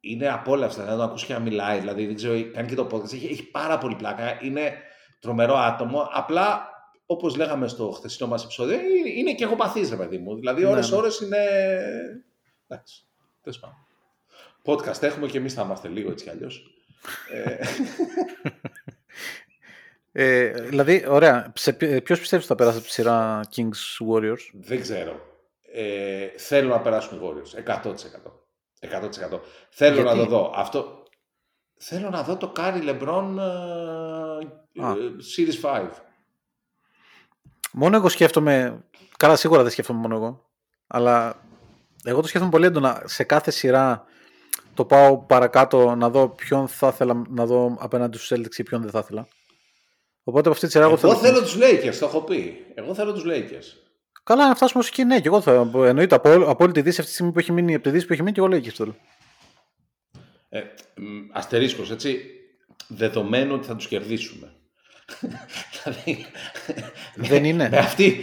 είναι απόλαυστα, δηλαδή να τον ακούσει και να μιλάει, δηλαδή δεν ξέρω, κάνει και το podcast, έχει, έχει πάρα πολύ πλάκα, είναι τρομερό άτομο, απλά όπως λέγαμε στο χθεσινό μας επεισόδιο, είναι, είναι και εγωπαθής ρε παιδί μου, δηλαδή Ναι, ώρες ναι. ώρες είναι... Εντάξει, τέλος πάντων. Podcast έχουμε και εμείς θα είμαστε λίγο έτσι κι αλλιώς. Ε, Ε, δηλαδή, ωραία. Ποιος πιστεύεις ότι θα περάσει από τη σειρά Kings Warriors; Δεν ξέρω. Ε, θέλω να περάσουν οι Warriors. 100%. 100%. Θέλω Γιατί; να το δω. Αυτό... Θέλω να δω το Κάρι Λεμπρόν ε, Α. ε, Series 5. Μόνο εγώ σκέφτομαι. Καλά, σίγουρα δεν σκέφτομαι μόνο εγώ. Αλλά εγώ το σκέφτομαι πολύ έντονα. Σε κάθε σειρά το πάω παρακάτω να δω ποιον θα ήθελα να δω απέναντι στους Celtics και ποιον δεν θα ήθελα. Οπότε από αυτή τη σειρά εγώ, Εγώ θέλω. θέλω τους Lakers, το έχω πει. Εγώ θέλω τους Lakers. Καλά, να φτάσουμε ως εκεί, ναι, και εγώ θα. Εννοείται από, όλη- από όλη τη δύση αυτή τη στιγμή που έχει μείνει, από τη δύση που έχει μείνει, και εγώ λέω θέλω. Ε, μ, αστερίσκος, έτσι, δεδομένου ότι θα τους κερδίσουμε. Δηλαδή, Δεν είναι. με αυτή...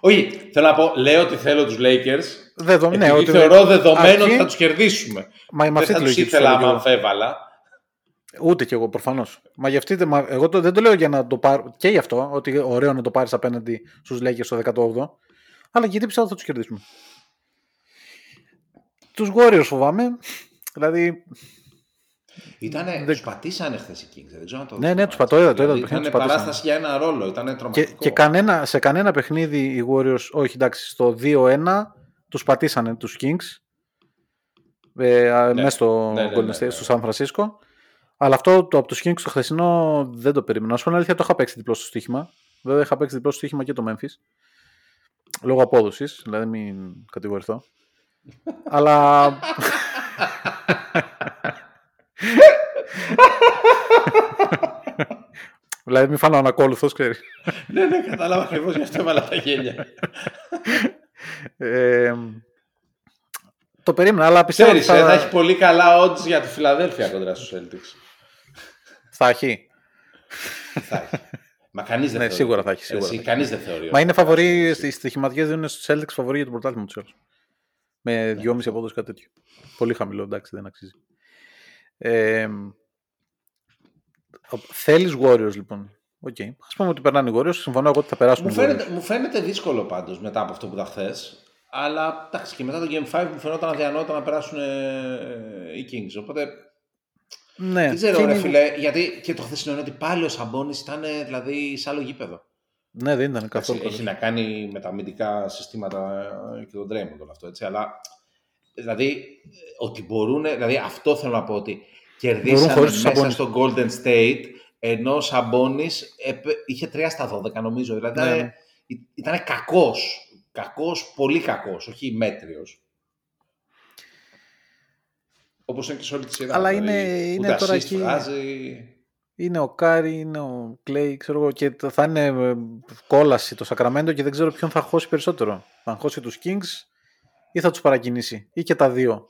Όχι, θέλω να πω, λέω ότι θέλω τους Lakers, Δεδο... ναι, επειδή ότι- θεωρώ δεδομένο αρκεί- ότι θα τους κερδίσουμε. Μα με Δεν αυτή θα τη τους λογική. τους ήθελα θέλω κι άμα εγώ. αμφέβαλα. Ούτε κι εγώ προφανώς. Μα, γι' αυτή, δεν- μα εγώ το, δεν το λέω για να το πάρω. Και γι' αυτό, ότι ωραίο να το πάρεις απέναντι στους Lakers στο 18ο. Αλλά γιατί πιστεύω ότι θα τους κερδίσουμε. Τους Warriors φοβάμαι. Δηλαδή. Ήτανε, Δεν- τους πατήσανε χθε οι Kings, δεν ξέρω αν το Ναι, δεις ναι, το τους μάτς. πατώ, είδα, το είδα το Δηλαδή, παιχνίδι, Ήταν τους πατήσανε. παράσταση για ένα ρόλο, ήταν Και, τρομακτικό. και κανένα, σε κανένα παιχνίδι οι Warriors. Όχι, εντάξει, στο 2-1 του πατήσανε του Kings. Ε, α, Ναι. Μέσα στο Ναι, ναι, Golden ναι, State, ναι. στο San Francisco. Αλλά αυτό το, από του Kings το χθεσινό δεν το περίμενα. Να σου πω την αλήθεια, το είχα παίξει διπλό στο στοίχημα. Βέβαια, είχα παίξει διπλό στο στοίχημα και το Memphis. Λόγω απόδοση, δηλαδή μην κατηγορηθώ. Αλλά. Δηλαδή, μην φάνω ανακόλουθος, ξέρεις. ναι, ναι, κατάλαβα ακριβώς γι' αυτό έβαλα τα γέλια. Ε, το περίμενα, αλλά πιστεύω ότι Ξέρεις, θα, ε, θα έχει πολύ καλά odds για τη Φιλαδέλφια κοντά στους Celtics. θα έχει. θα έχει. Μα κανείς δεν Ναι, θεωρεί. σίγουρα θα έχει, σίγουρα Εσύ, θα έχει. κανείς δεν θεωρεί. Μα ότι είναι θα φαβορή, περάσει. στις στοιχηματικές δίνουν στους Celtics φαβορή για το πρωτάθλημα τους Celtics. Με 2,5 απόδοση κάτι τέτοιο. Πολύ χαμηλό, εντάξει, δεν αξίζει. Ε, Θέλεις Warriors λοιπόν. Οκ. Okay. Ας πούμε ότι περνάνε οι Warriors. Συμφωνώ εγώ ότι θα περάσουν Μου οι φαίνεται, Warriors. μου φαίνεται δύσκολο πάντως μετά από αυτό που είδα χθες. Αλλά εντάξει, και μετά το Game 5 μου φαινόταν αδιανόητο να περάσουν ε, οι Kings. Οπότε Ναι, δεν ξέρω, και ρε είναι- φίλε, γιατί και το χθεσινό είναι ότι πάλι ο Σαμπόνι ήταν ε, δηλαδή σε άλλο γήπεδο. ναι, δεν ήταν καθόλου. Έτσι, έχει να κάνει με τα αμυντικά συστήματα ε, και τον Draymond όλο αυτό, έτσι. Αλλά δηλαδή ε, ότι μπορούν, δηλαδή αυτό θέλω να πω ότι κερδίσανε χωρίς τους μέσα Sabonis. στο Golden State ενώ ο Σαμπόνις έπε- είχε 3 στα 12 νομίζω. Δηλαδή Ναι, ήταν, ναι. ήταν κακός. Κακός, πολύ κακός, όχι μέτριος. Όπως είναι και σε όλη τη σειρά. Αλλά δηλαδή, είναι- είναι ούτε τώρα assist εκεί- βγάζει. Είναι ο Κάρι, είναι ο Κλέη, ξέρω εγώ, και θα είναι ε, κόλαση το Σακραμέντο και δεν ξέρω ποιον θα χώσει περισσότερο. Θα χώσει τους Kings ή θα τους παρακινήσει. Ή και τα δύο.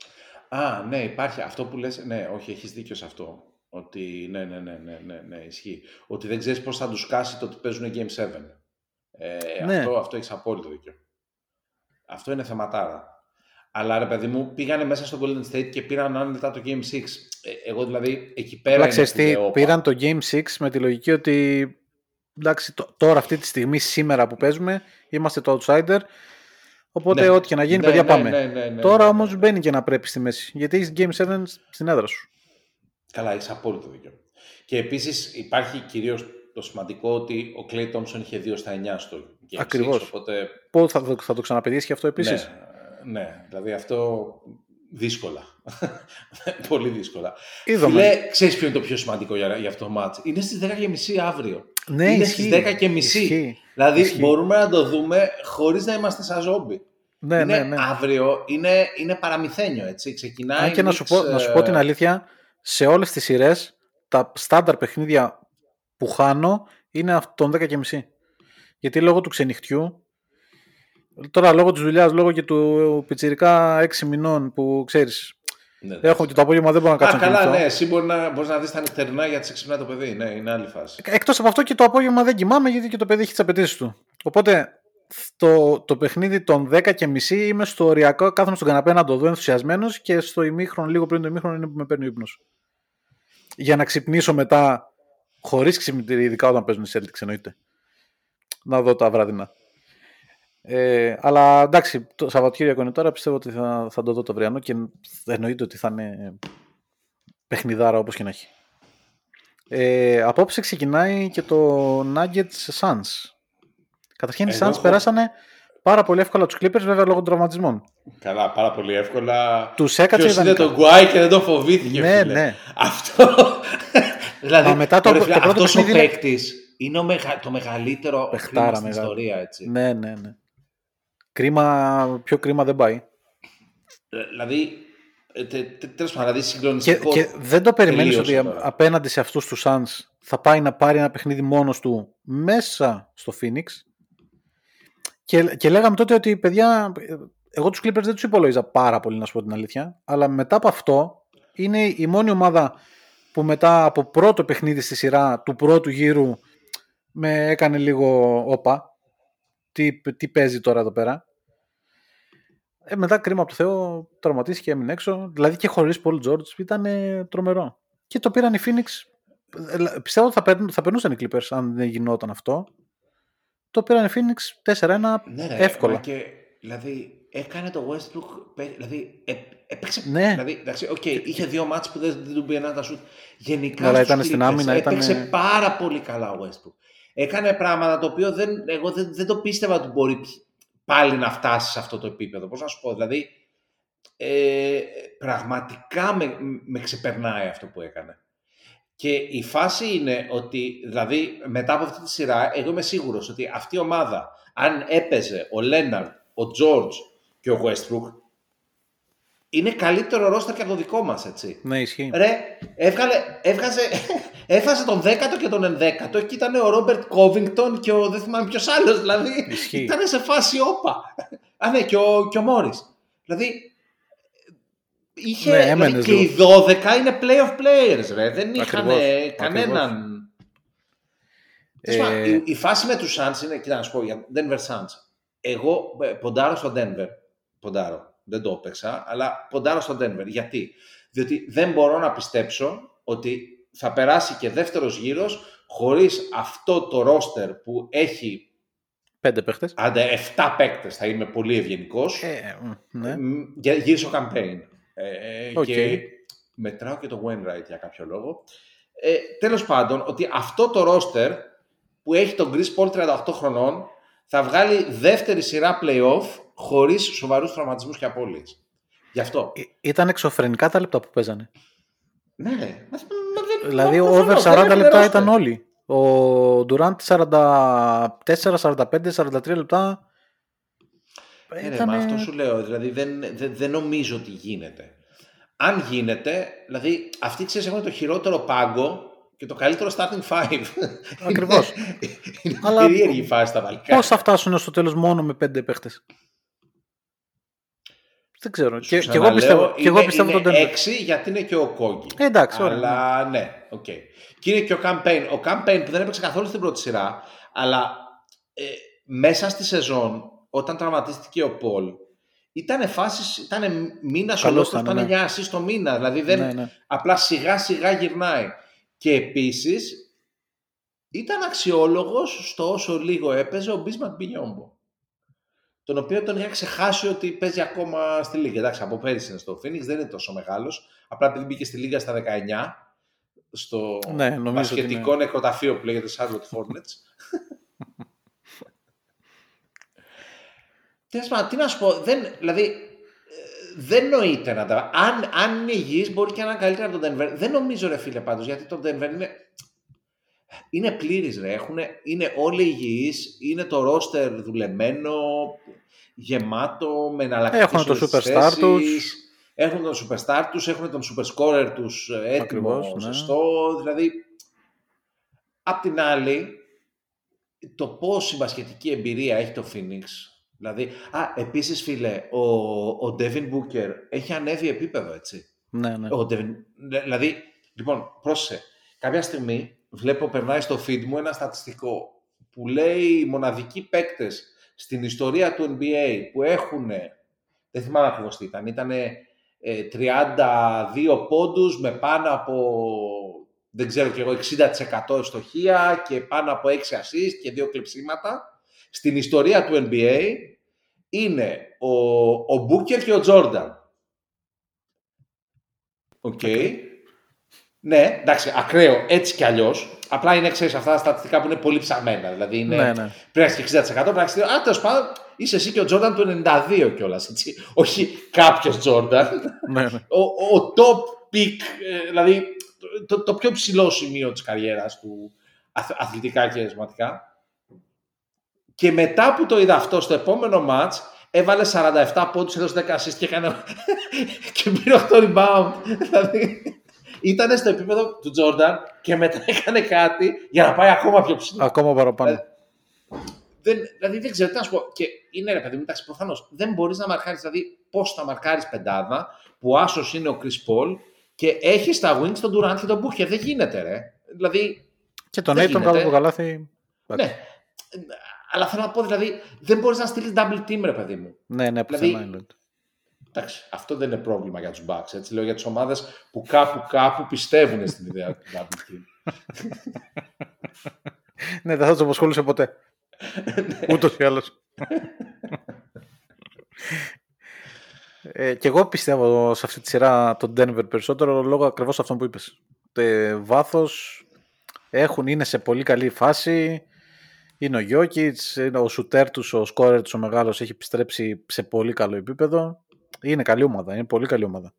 Α, ναι, υπάρχει αυτό που λες, ναι, όχι, έχεις δίκιο σε αυτό. Ότι, ναι, ναι, ναι, ναι, ναι, ναι ισχύει. Ότι δεν ξέρεις πώς θα τους κάτσει το ότι παίζουν Game 7. Ε, Ναι. Αυτό, αυτό έχεις απόλυτο δίκιο. Αυτό είναι θεματάρα. Αλλά ρε παιδί μου, πήγανε μέσα στο Golden State και πήραν άνετα το Game 6. Ε, εγώ δηλαδή, εκεί πέρα Απλά είναι ξέρεις που τι, λέω, όπα. πήραν το Game 6 με τη λογική ότι εντάξει, τ- τώρα αυτή τη στιγμή, σήμερα που παίζουμε, είμαστε το outsider. Οπότε Ναι. ό,τι και να γίνει, Ναι, παιδιά, ναι, πάμε. ναι, ναι, ναι, Τώρα ναι, όμως ναι. μπαίνει και να πρέπει στη μέση. Γιατί έχει Game 7 στην έδρα σου. Καλά, έχεις απόλυτο δίκιο. Και επίσης υπάρχει κυρίως το σημαντικό ότι ο Clay Thompson είχε 2 στα 9 στο Game Ακριβώς. 6, οπότε Πότε θα, το- θα το ξαναπαιδίσει και αυτό επίσης; Ναι, ναι, δηλαδή αυτό δύσκολα. <laughs> Πολύ δύσκολα. Είδαμε. Φίλε, ξέρεις ποιο είναι το πιο σημαντικό για, για αυτό το μάτς. Είναι στις 10.30 αύριο. Ναι, είναι ισχύει. στις 10.30. Ισχύει. Δηλαδή Ισχύει. μπορούμε να το δούμε χωρίς να είμαστε σαν ζόμπι. Ναι, είναι ναι, ναι. αύριο, είναι, είναι παραμυθένιο, έτσι. Ξεκινάει Αν και να Knicks, σου, πω, να σου ε, πω την αλήθεια, σε όλες τις σειρές, τα στάνταρ παιχνίδια που χάνω είναι αυ- των 10.30. Γιατί λόγω του ξενυχτιού, τώρα λόγω της δουλειάς, λόγω και του πιτσιρικά 6 μηνών που ξέρεις, ναι, ναι. έχω και το απόγευμα δεν μπορώ να κάτσω Α, να καλά, κοιμηθώ. ναι, εσύ μπορεί να, μπορείς να δεις τα νυχτερινά γιατί σε ξυπνάει το παιδί. Ναι, είναι άλλη φάση. Εκτός από αυτό και το απόγευμα δεν κοιμάμαι γιατί και το παιδί έχει τις απαιτήσεις του. Οπότε το, το παιχνίδι των 10 και μισή είμαι στο οριακό, κάθομαι στον καναπέ να το δω ενθουσιασμένος και στο ημίχρονο, λίγο πριν το ημίχρονο είναι που με παίρνει ο ύπνος. Για να ξυπνήσω μετά χωρίς ξυπνητήρι, ειδικά όταν παίζουν οι Celtics εννοείται. Να δω τα βράδινα. Ε, αλλά εντάξει, το Σαββατοκύριακο είναι τώρα, πιστεύω ότι θα, θα το δω το αυριανό και εννοείται ότι θα είναι παιχνιδάρα όπως και να έχει. Ε, απόψε ξεκινάει και το Nuggets Suns. Καταρχήν οι Εγώ Suns έχω- περάσανε πάρα πολύ εύκολα τους Clippers βέβαια λόγω των τραυματισμών. Καλά, πάρα πολύ εύκολα. Τους έκατσε Ποιος είδε ιδανικά. τον Γκουάι και δεν το φοβήθηκε. Ναι, φίλε. ναι. Αυτό. <laughs> δηλαδή, Μα μετά το- ρε το φίλε, πρώτο αυτός ο παιχνίδι είναι- παίκτης είναι ο μεγα- το μεγαλύτερο Παιχτάρα κρίμα στην μεγάλο. ιστορία. Έτσι. Ναι, ναι, ναι. Κρίμα, πιο κρίμα δεν πάει. Ε, Δηλαδή, ε, τε- τε- τέλος πάντων, δηλαδή Και, συγκλονιστικό. και δεν το περιμένεις ότι τελείωσε τώρα. απέναντι σε αυτούς τους Suns θα πάει να πάρει ένα παιχνίδι μόνος του μέσα στο Phoenix; Και, και λέγαμε τότε ότι παιδιά, εγώ τους Clippers δεν τους υπολόγιζα πάρα πολύ να σου πω την αλήθεια, αλλά μετά από αυτό είναι η μόνη ομάδα που μετά από πρώτο παιχνίδι στη σειρά του πρώτου γύρου με έκανε λίγο όπα. Τι, τι παίζει τώρα εδώ πέρα. Ε, μετά κρίμα από το Θεό, τραυματίστηκε και έμεινε έξω. Δηλαδή και χωρίς Paul George ήταν ε, τρομερό. Και το πήραν οι Phoenix. Ε, λα- πιστεύω ότι θα, περνούν, θα περνούσαν οι Clippers αν δεν γινόταν αυτό. Το πήραν οι Phoenix 4-1 Ναι, ρε, εύκολα. μα Και, δηλαδή, έκανε το Westbrook. παί- Δηλαδή, ε, έπαιξε. Ναι. Δηλαδή, εντάξει, οκ, είχε δύο ματς που δεν, δεν του πήγαιναν τα σουτ. Γενικά. Ναι, αλλά στους ήταν στην Clippers άμυνα, Έπαιξε ήτανε- πάρα πολύ καλά ο Westbrook. Έκανε πράγματα το οποίο δεν, εγώ δεν, δεν το πίστευα ότι μπορεί π- πάλι να φτάσει σε αυτό το επίπεδο. Πώς να σου πω, δηλαδή. Ε, πραγματικά με, με ξεπερνάει αυτό που έκανε. Και η φάση είναι ότι, δηλαδή, μετά από αυτή τη σειρά, εγώ είμαι σίγουρος ότι αυτή η ομάδα, αν έπαιζε ο Λέναρντ, ο Τζόρτζ και ο Westbrook, είναι καλύτερο ρόστερ και από το δικό μας, έτσι. Ναι, ισχύει. Ρε, έβγαλε, έβγαζε, <laughs> έφασε τον 10ο και τον 11ο και ήταν ο Ρόμπερτ Κόβινγκτον και ο δεν θυμάμαι ποιος άλλος, δηλαδή Ισχύει. ήταν σε φάση όπα. Α, ναι, και ο, και ο Μόρις. Δηλαδή, είχε, Ναι, δηλαδή, έμενες και οι 12 είναι playoff players, ρε. Δεν είχαν Ακριβώς, ε, κανέναν... Τέλος πάντων, Ε, η, η φάση με τους Suns είναι, κοίτα να σου πω, για Denver Suns. Εγώ ε, ποντάρω στο Denver. Ποντάρω. Δεν το έπαιξα, αλλά ποντάρω στο Denver. Γιατί; Διότι δεν μπορώ να πιστέψω ότι θα περάσει και δεύτερος γύρος χωρίς αυτό το ρόστερ που έχει Πέντε παίχτες. άντε 7 παίκτες, θα είμαι πολύ ευγενικός, Ε, μ, ναι. μ, για- γύρισε ο campaign. Ε, Οκ. Και μετράω και το Wainwright για κάποιο λόγο. Ε, τέλος πάντων, ότι αυτό το ρόστερ που έχει τον Chris Paul 38 χρονών θα βγάλει δεύτερη σειρά playoff χωρίς σοβαρούς τραυματισμούς και απώλειες. Γι' αυτό. Ε, Ήταν εξωφρενικά τα λεπτά που παίζανε. Ναι, ναι. Μα- μα δεν- Δηλαδή, μα- over προφανώς, 40 δεν λεπτά έχει ήταν roster. όλοι. Ο Durant 44, 45, 43 λεπτά. Ναι, ρε, Ήτανε- μα αυτό σου λέω. Δηλαδή δεν, δεν, δεν νομίζω ότι γίνεται. Αν γίνεται, δηλαδή αυτοί ξέρεις έχουν το χειρότερο πάγκο και το καλύτερο starting five. <laughs> Ακριβώς. είναι είναι Αλλά περίεργη η φάση στα Βαλκάνια. Πώς θα φτάσουν στο τέλος μόνο με πέντε παίκτες; Δεν ξέρω. Και, και εγώ πιστεύω, και εγώ πιστεύω τον είναι Denver. έξι γιατί είναι και ο Okogie. Ε, εντάξει, ωραία, Αλλά ναι, οκ. Και είναι και ο Cam Payne. Ο Cam Payne που δεν έπαιξε καθόλου στην πρώτη σειρά, αλλά ε, μέσα στη σεζόν, όταν τραυματίστηκε ο Πολ, ήταν φάσεις, ήταν μήνας Καλός ολόκληρο, ήταν, ήταν ναι. 9 assist το μήνα. Δηλαδή δεν, Ναι, ναι. απλά σιγά σιγά γυρνάει. Και επίσης ήταν αξιόλογος στο όσο λίγο έπαιζε ο Μπίσμαντ Μπινιόμπο. τον οποίο τον είχα ξεχάσει ότι παίζει ακόμα στη Λίγκα. Εντάξει, από πέρυσι είναι στο Phoenix, δεν είναι τόσο μεγάλος. Απλά επειδή μπήκε στη Λίγκα στα 19, στο Ναι, νομίζω ότι μπασκετικό νεκροταφείο που λέγεται Charlotte Hornets. <laughs> Τέλος πάντων, τι να σου πω, δεν, δηλαδή, ε, δεν νοείται να τα... Αν, αν είναι υγιής μπορεί και να είναι καλύτερα από τον Denver. Δεν νομίζω ρε φίλε πάντως, γιατί το Denver είναι... Είναι πλήρης ρε, Έχουνε, είναι όλοι υγιείς, είναι το ρόστερ δουλεμένο, γεμάτο, με εναλλακτικές Έχουν το όλες τις superstar θέσεις. τους. Έχουν τον superstar τους, έχουν τον super scorer τους ε, έτοιμο, Ακριβώς, ναι. σωστό. Δηλαδή, απ' την άλλη, το πώς η μπασκετική εμπειρία έχει το Phoenix. Δηλαδή, α, επίσης φίλε, ο, ο Devin Booker έχει ανέβει επίπεδο, έτσι. Ναι, ναι. Ο Devin, δηλαδή, λοιπόν, πρόσεχε. Κάποια στιγμή βλέπω, περνάει στο feed μου ένα στατιστικό που λέει οι μοναδικοί παίκτες στην ιστορία του NBA που έχουν, δεν θυμάμαι ακριβώς τι ήταν, ήταν 32 πόντους με πάνω από, δεν ξέρω κι εγώ, 60% ευστοχία και πάνω από 6 assist και 2 κλεψίματα. Στην ιστορία του NBA είναι ο, ο Booker και ο Jordan. Οκ. Ναι, εντάξει, ακραίο έτσι κι αλλιώς. Απλά είναι, ξέρεις, αυτά τα στατιστικά που είναι πολύ ψαγμένα. Δηλαδή είναι, Ναι, ναι. πρέπει να έχει 60%, πρέπει να έχει. Α, τέλος πάντων, είσαι εσύ και ο Τζόρνταν του 92 κιόλας. Όχι κάποιος Τζόρνταν. ναι, ναι. ο, ο top pick, ε, δηλαδή το, το, το πιο ψηλό σημείο της καριέρας του αθ- αθλητικά και εσωματικά. Και μετά που το είδα αυτό στο επόμενο μάτς, έβαλε 47 πόντους, έδωσε 10 assist και έκανε <laughs> και πήρε 8 rebound. δηλαδή ήταν στο επίπεδο του Τζόρνταν και μετά <laughs> έκανε κάτι για να πάει ακόμα πιο ψηλά. Ακόμα παραπάνω. Ε, δεν, δηλαδή δεν ξέρω τι να σου πω. Και είναι ρε παιδί μου, εντάξει, προφανώς δεν μπορείς να μαρκάρεις. Δηλαδή, πώς θα μαρκάρεις πεντάδα που άσος είναι ο Chris Paul και έχεις τα wings τον Durant και τον Booker. Δεν γίνεται, ρε. Δηλαδή, και τον δεν Aiton γίνεται. κάτω από το καλάθι. ναι. Αλλά θέλω να πω, δηλαδή, δεν μπορείς να στείλεις double team, ρε παιδί μου. Ναι, ναι, Δηλαδή- πουθενά είναι. Εντάξει, αυτό δεν είναι πρόβλημα για τους Bucks. Έτσι λέω για τις ομάδες που κάπου κάπου πιστεύουν στην ιδέα του double team. <laughs> Ναι, δεν θα τους απασχολούσε ποτέ. Ούτως ή άλλως. ε, και εγώ πιστεύω σε αυτή τη σειρά τον Denver περισσότερο λόγω ακριβώς αυτών που είπες. Ε, βάθος έχουν, είναι σε πολύ καλή φάση. Είναι ο Γιώκητς, είναι ο σουτέρ τους, ο σκόρερ τους ο μεγάλος έχει επιστρέψει σε πολύ καλό επίπεδο. Είναι καλή ομάδα, είναι πολύ καλή ομάδα.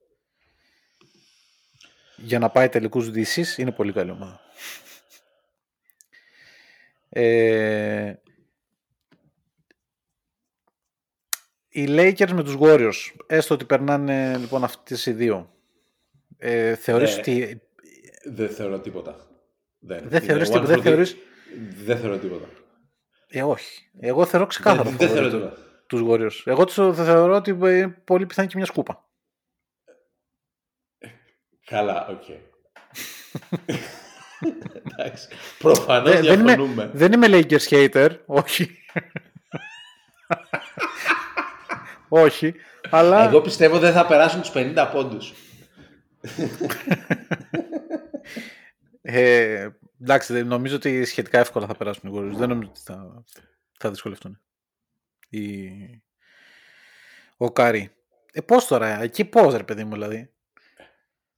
Για να πάει τελικούς δύσεις είναι πολύ καλή ομάδα. Ε, οι Lakers με τους Warriors, έστω ότι περνάνε λοιπόν αυτές οι δύο. Ε, θεωρείς Ναι. ότι... δεν θεωρώ τίποτα. Δεν, Δεν θεωρείς Είναι τίποτα, δεν one for the- θεωρείς... Δεν θεωρώ τίποτα. Ε, όχι. Εγώ θεωρώ ξεκάθαρα δεν, δεν θεωρώ φαβορί τίποτα. τους Warriors. Εγώ τους θα θεωρώ ότι ε, πολύ πιθανή και μια σκούπα. Καλά, οκ. Εντάξει. Προφανώς Δεν, δεν, είμαι, διαφωνούμε. δεν είμαι Lakers hater, όχι. όχι, αλλά... Εγώ πιστεύω δεν θα περάσουν τους 50 πόντους. Ε, εντάξει, δεν- νομίζω ότι σχετικά εύκολα θα περάσουν οι Warriors. Δεν νομίζω ότι θα, θα δυσκολευτούν. Η... Ο Κάρι. Ε, πώς τώρα, εκεί πώς ρε παιδί μου δηλαδή;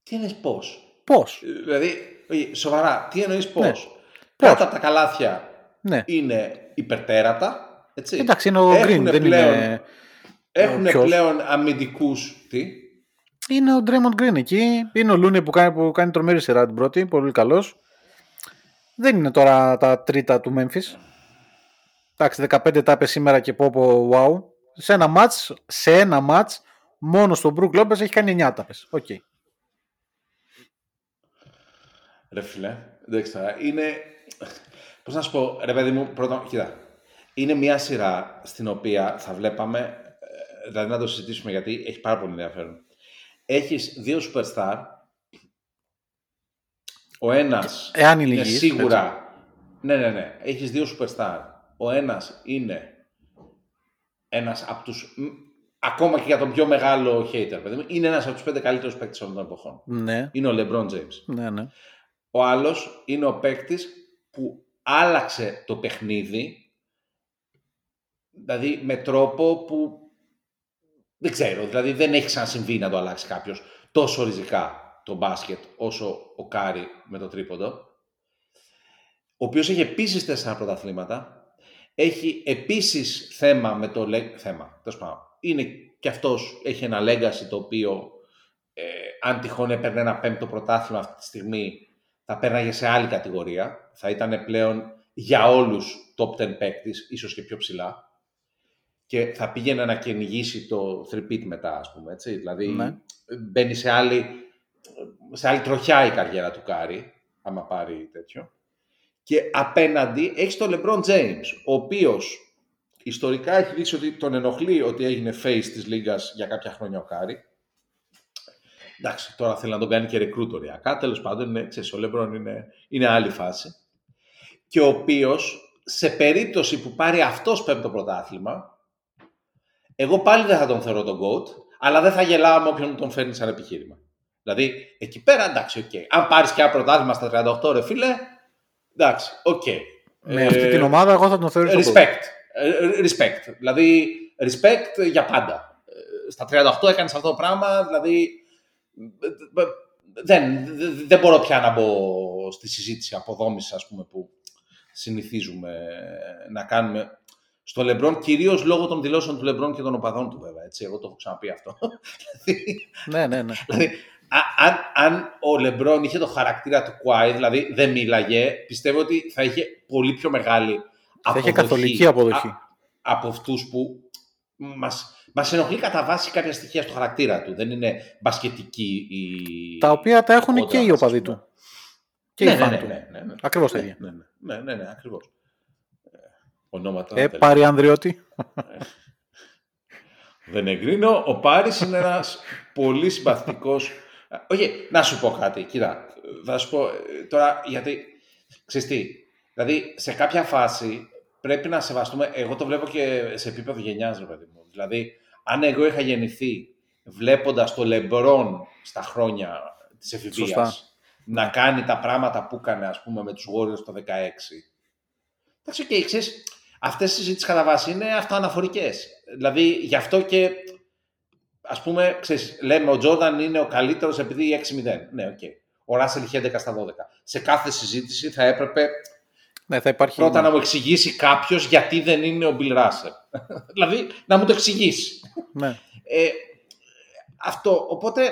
Τι εννοείς πώς; Πώς; Δηλαδή, όχι, σοβαρά, τι εννοείς πώς; Ναι. Κάτω Πώς. από τα καλάθια Ναι. είναι υπερτέρατα. Έτσι. Εντάξει, είναι ο Έχουνε Green, δεν πλέον, είναι... Έχουν ποιος; πλέον αμυντικούς. Τι; Είναι ο Draymond Green εκεί. Είναι ο Looney που κάνει, που κάνει τρομερή σειρά την πρώτη. Πολύ καλός. Δεν είναι τώρα τα τρίτα του Memphis. Εντάξει, 15 τάπες σήμερα και πω πω wow. Σε ένα μάτς, σε ένα ματς, μόνο στον Brook Lopez έχει κάνει 9 τάπες. Οκ. Ρε φίλε, εντάξει τώρα, είναι... Πώς να σου πω, ρε παιδί μου, πρώτον, κοίτα. Είναι μια σειρά στην οποία θα βλέπαμε, ε, δηλαδή να το συζητήσουμε γιατί έχει πάρα πολύ ενδιαφέρον. Έχεις δύο superstar, ο ένας Εάν είναι είναι υγιής, σίγουρα... Ναι, ναι, ναι. Έχεις δύο superstar. Ο ένας είναι ένας από τους... μ, Ακόμα και για τον πιο μεγάλο hater, παιδί μου, είναι ένας από τους πέντε καλύτερους παίκτες όλων των εποχών. Ναι, Είναι ο LeBron James. ναι, ναι. Ο άλλος είναι ο παίκτης που άλλαξε το παιχνίδι δηλαδή με τρόπο που δεν ξέρω, δηλαδή δεν έχει ξανασυμβεί να το αλλάξει κάποιος τόσο ριζικά το μπάσκετ όσο ο Κάρι με το τρίποντο. Ο οποίος έχει επίσης τέσσερα πρωταθλήματα. Έχει επίσης θέμα με το... λέ- Θέμα, τέλος πάντων. Είναι και αυτός έχει ένα legacy το οποίο ε, αν τυχόν έπαιρνε ένα πέμπτο πρωτάθλημα αυτή τη στιγμή θα πέρναγε σε άλλη κατηγορία. Θα ήταν πλέον για όλους top 10 παίκτης, ίσως και πιο ψηλά. Και θα πήγαινε να κυνηγήσει το 3 μετά, ας πούμε, έτσι. Δηλαδή, Ναι. μπαίνει σε άλλη, σε άλλη τροχιά η καριέρα του Κάρι, άμα πάρει τέτοιο. Και απέναντι έχει τον LeBron James, ο οποίος ιστορικά έχει δείξει ότι τον ενοχλεί ότι έγινε face της λίγας για κάποια χρόνια ο Κάρι. Εντάξει, τώρα θέλει να τον κάνει και recruit οριακά. Τέλος πάντων, είναι, ξέρεις, ο LeBron είναι, είναι άλλη φάση. Και ο οποίος, σε περίπτωση που πάρει αυτός πέμπτο πρωτάθλημα, εγώ πάλι δεν θα τον θεωρώ τον GOAT, αλλά δεν θα γελάω με όποιον τον φέρνει σαν επιχείρημα. Δηλαδή, εκεί πέρα, εντάξει, οκ. Αν πάρεις και ένα πρωτάθλημα στα 38, ρε φίλε, εντάξει, οκ. Με Ε, αυτή την ομάδα εγώ θα τον θεωρήσω GOAT. Respect. Ε, Respect. Δηλαδή, respect για πάντα. Ε, Στα 38 έκανες αυτό το πράγμα, δηλαδή ε, ε, δεν, δεν- δεν μπορώ πια να μπω στη συζήτηση αποδόμηση, ας πούμε, που συνηθίζουμε να κάνουμε στο Λεμπρόν, κυρίως λόγω των δηλώσεων του Λεμπρόν και των οπαδών του, βέβαια. Έτσι, εγώ το έχω ξαναπεί αυτό. <laughs> Δηλαδή, Ναι, ναι, ναι. Δηλαδή, α- αν, αν ο Λεμπρόν είχε το χαρακτήρα του Κουάι, δηλαδή δεν μίλαγε, πιστεύω ότι θα είχε πολύ πιο μεγάλη Θα είχε αποδοχή καθολική αποδοχή. α- από αυτούς που μας, μας ενοχλεί κατά βάση κάποια στοιχεία στο χαρακτήρα του. Δεν είναι μπασκετική η... Τα οποία τα έχουν κόντρα και οι μας, ας οπαδοί πούμε. του. Και ναι, οι ναι, φαν ναι, του. ναι, ναι, ναι. Ακριβώς τα ναι, ίδια. ναι, ναι, ναι, ναι, ναι, ακριβώς. Ε, Ονόματα Ε, δεν- πάρει Ανδριώτη. Δεν εγκρίνω. Ο Πάρης είναι ένας πολύ συμπαθητικός... Όχι, να σου πω κάτι. Κοίτα, θα σου πω ε, τώρα γιατί... Ξέρεις τι, δηλαδή σε κάποια φάση πρέπει να σεβαστούμε... Εγώ το βλέπω και σε επίπεδο γενιάς, ρε παιδί μου. Δηλαδή, αν εγώ είχα γεννηθεί βλέποντας τον Λεμπρόν στα χρόνια της εφηβείας Σωστά. να κάνει τα πράγματα που έκανε, ας πούμε, με τους Warriors το 16. Εντάξει, οκ, ξέρεις, αυτές οι συζητήσεις κατά βάση είναι αυτοαναφορικές. Δηλαδή, γι' αυτό και, ας πούμε, ξέρεις, λέμε ο Τζόρνταν είναι ο καλύτερος επειδή 6-0. Ναι, οκ. Ο Ράσελ είχε 11 στα 12. Σε κάθε συζήτηση θα έπρεπε Ναι, θα υπάρχει. πρώτα να μου εξηγήσει κάποιος γιατί δεν είναι ο Μπιλ Ράσελ. <laughs> δηλαδή, να μου το εξηγήσει. Ναι. Ε, αυτό, οπότε...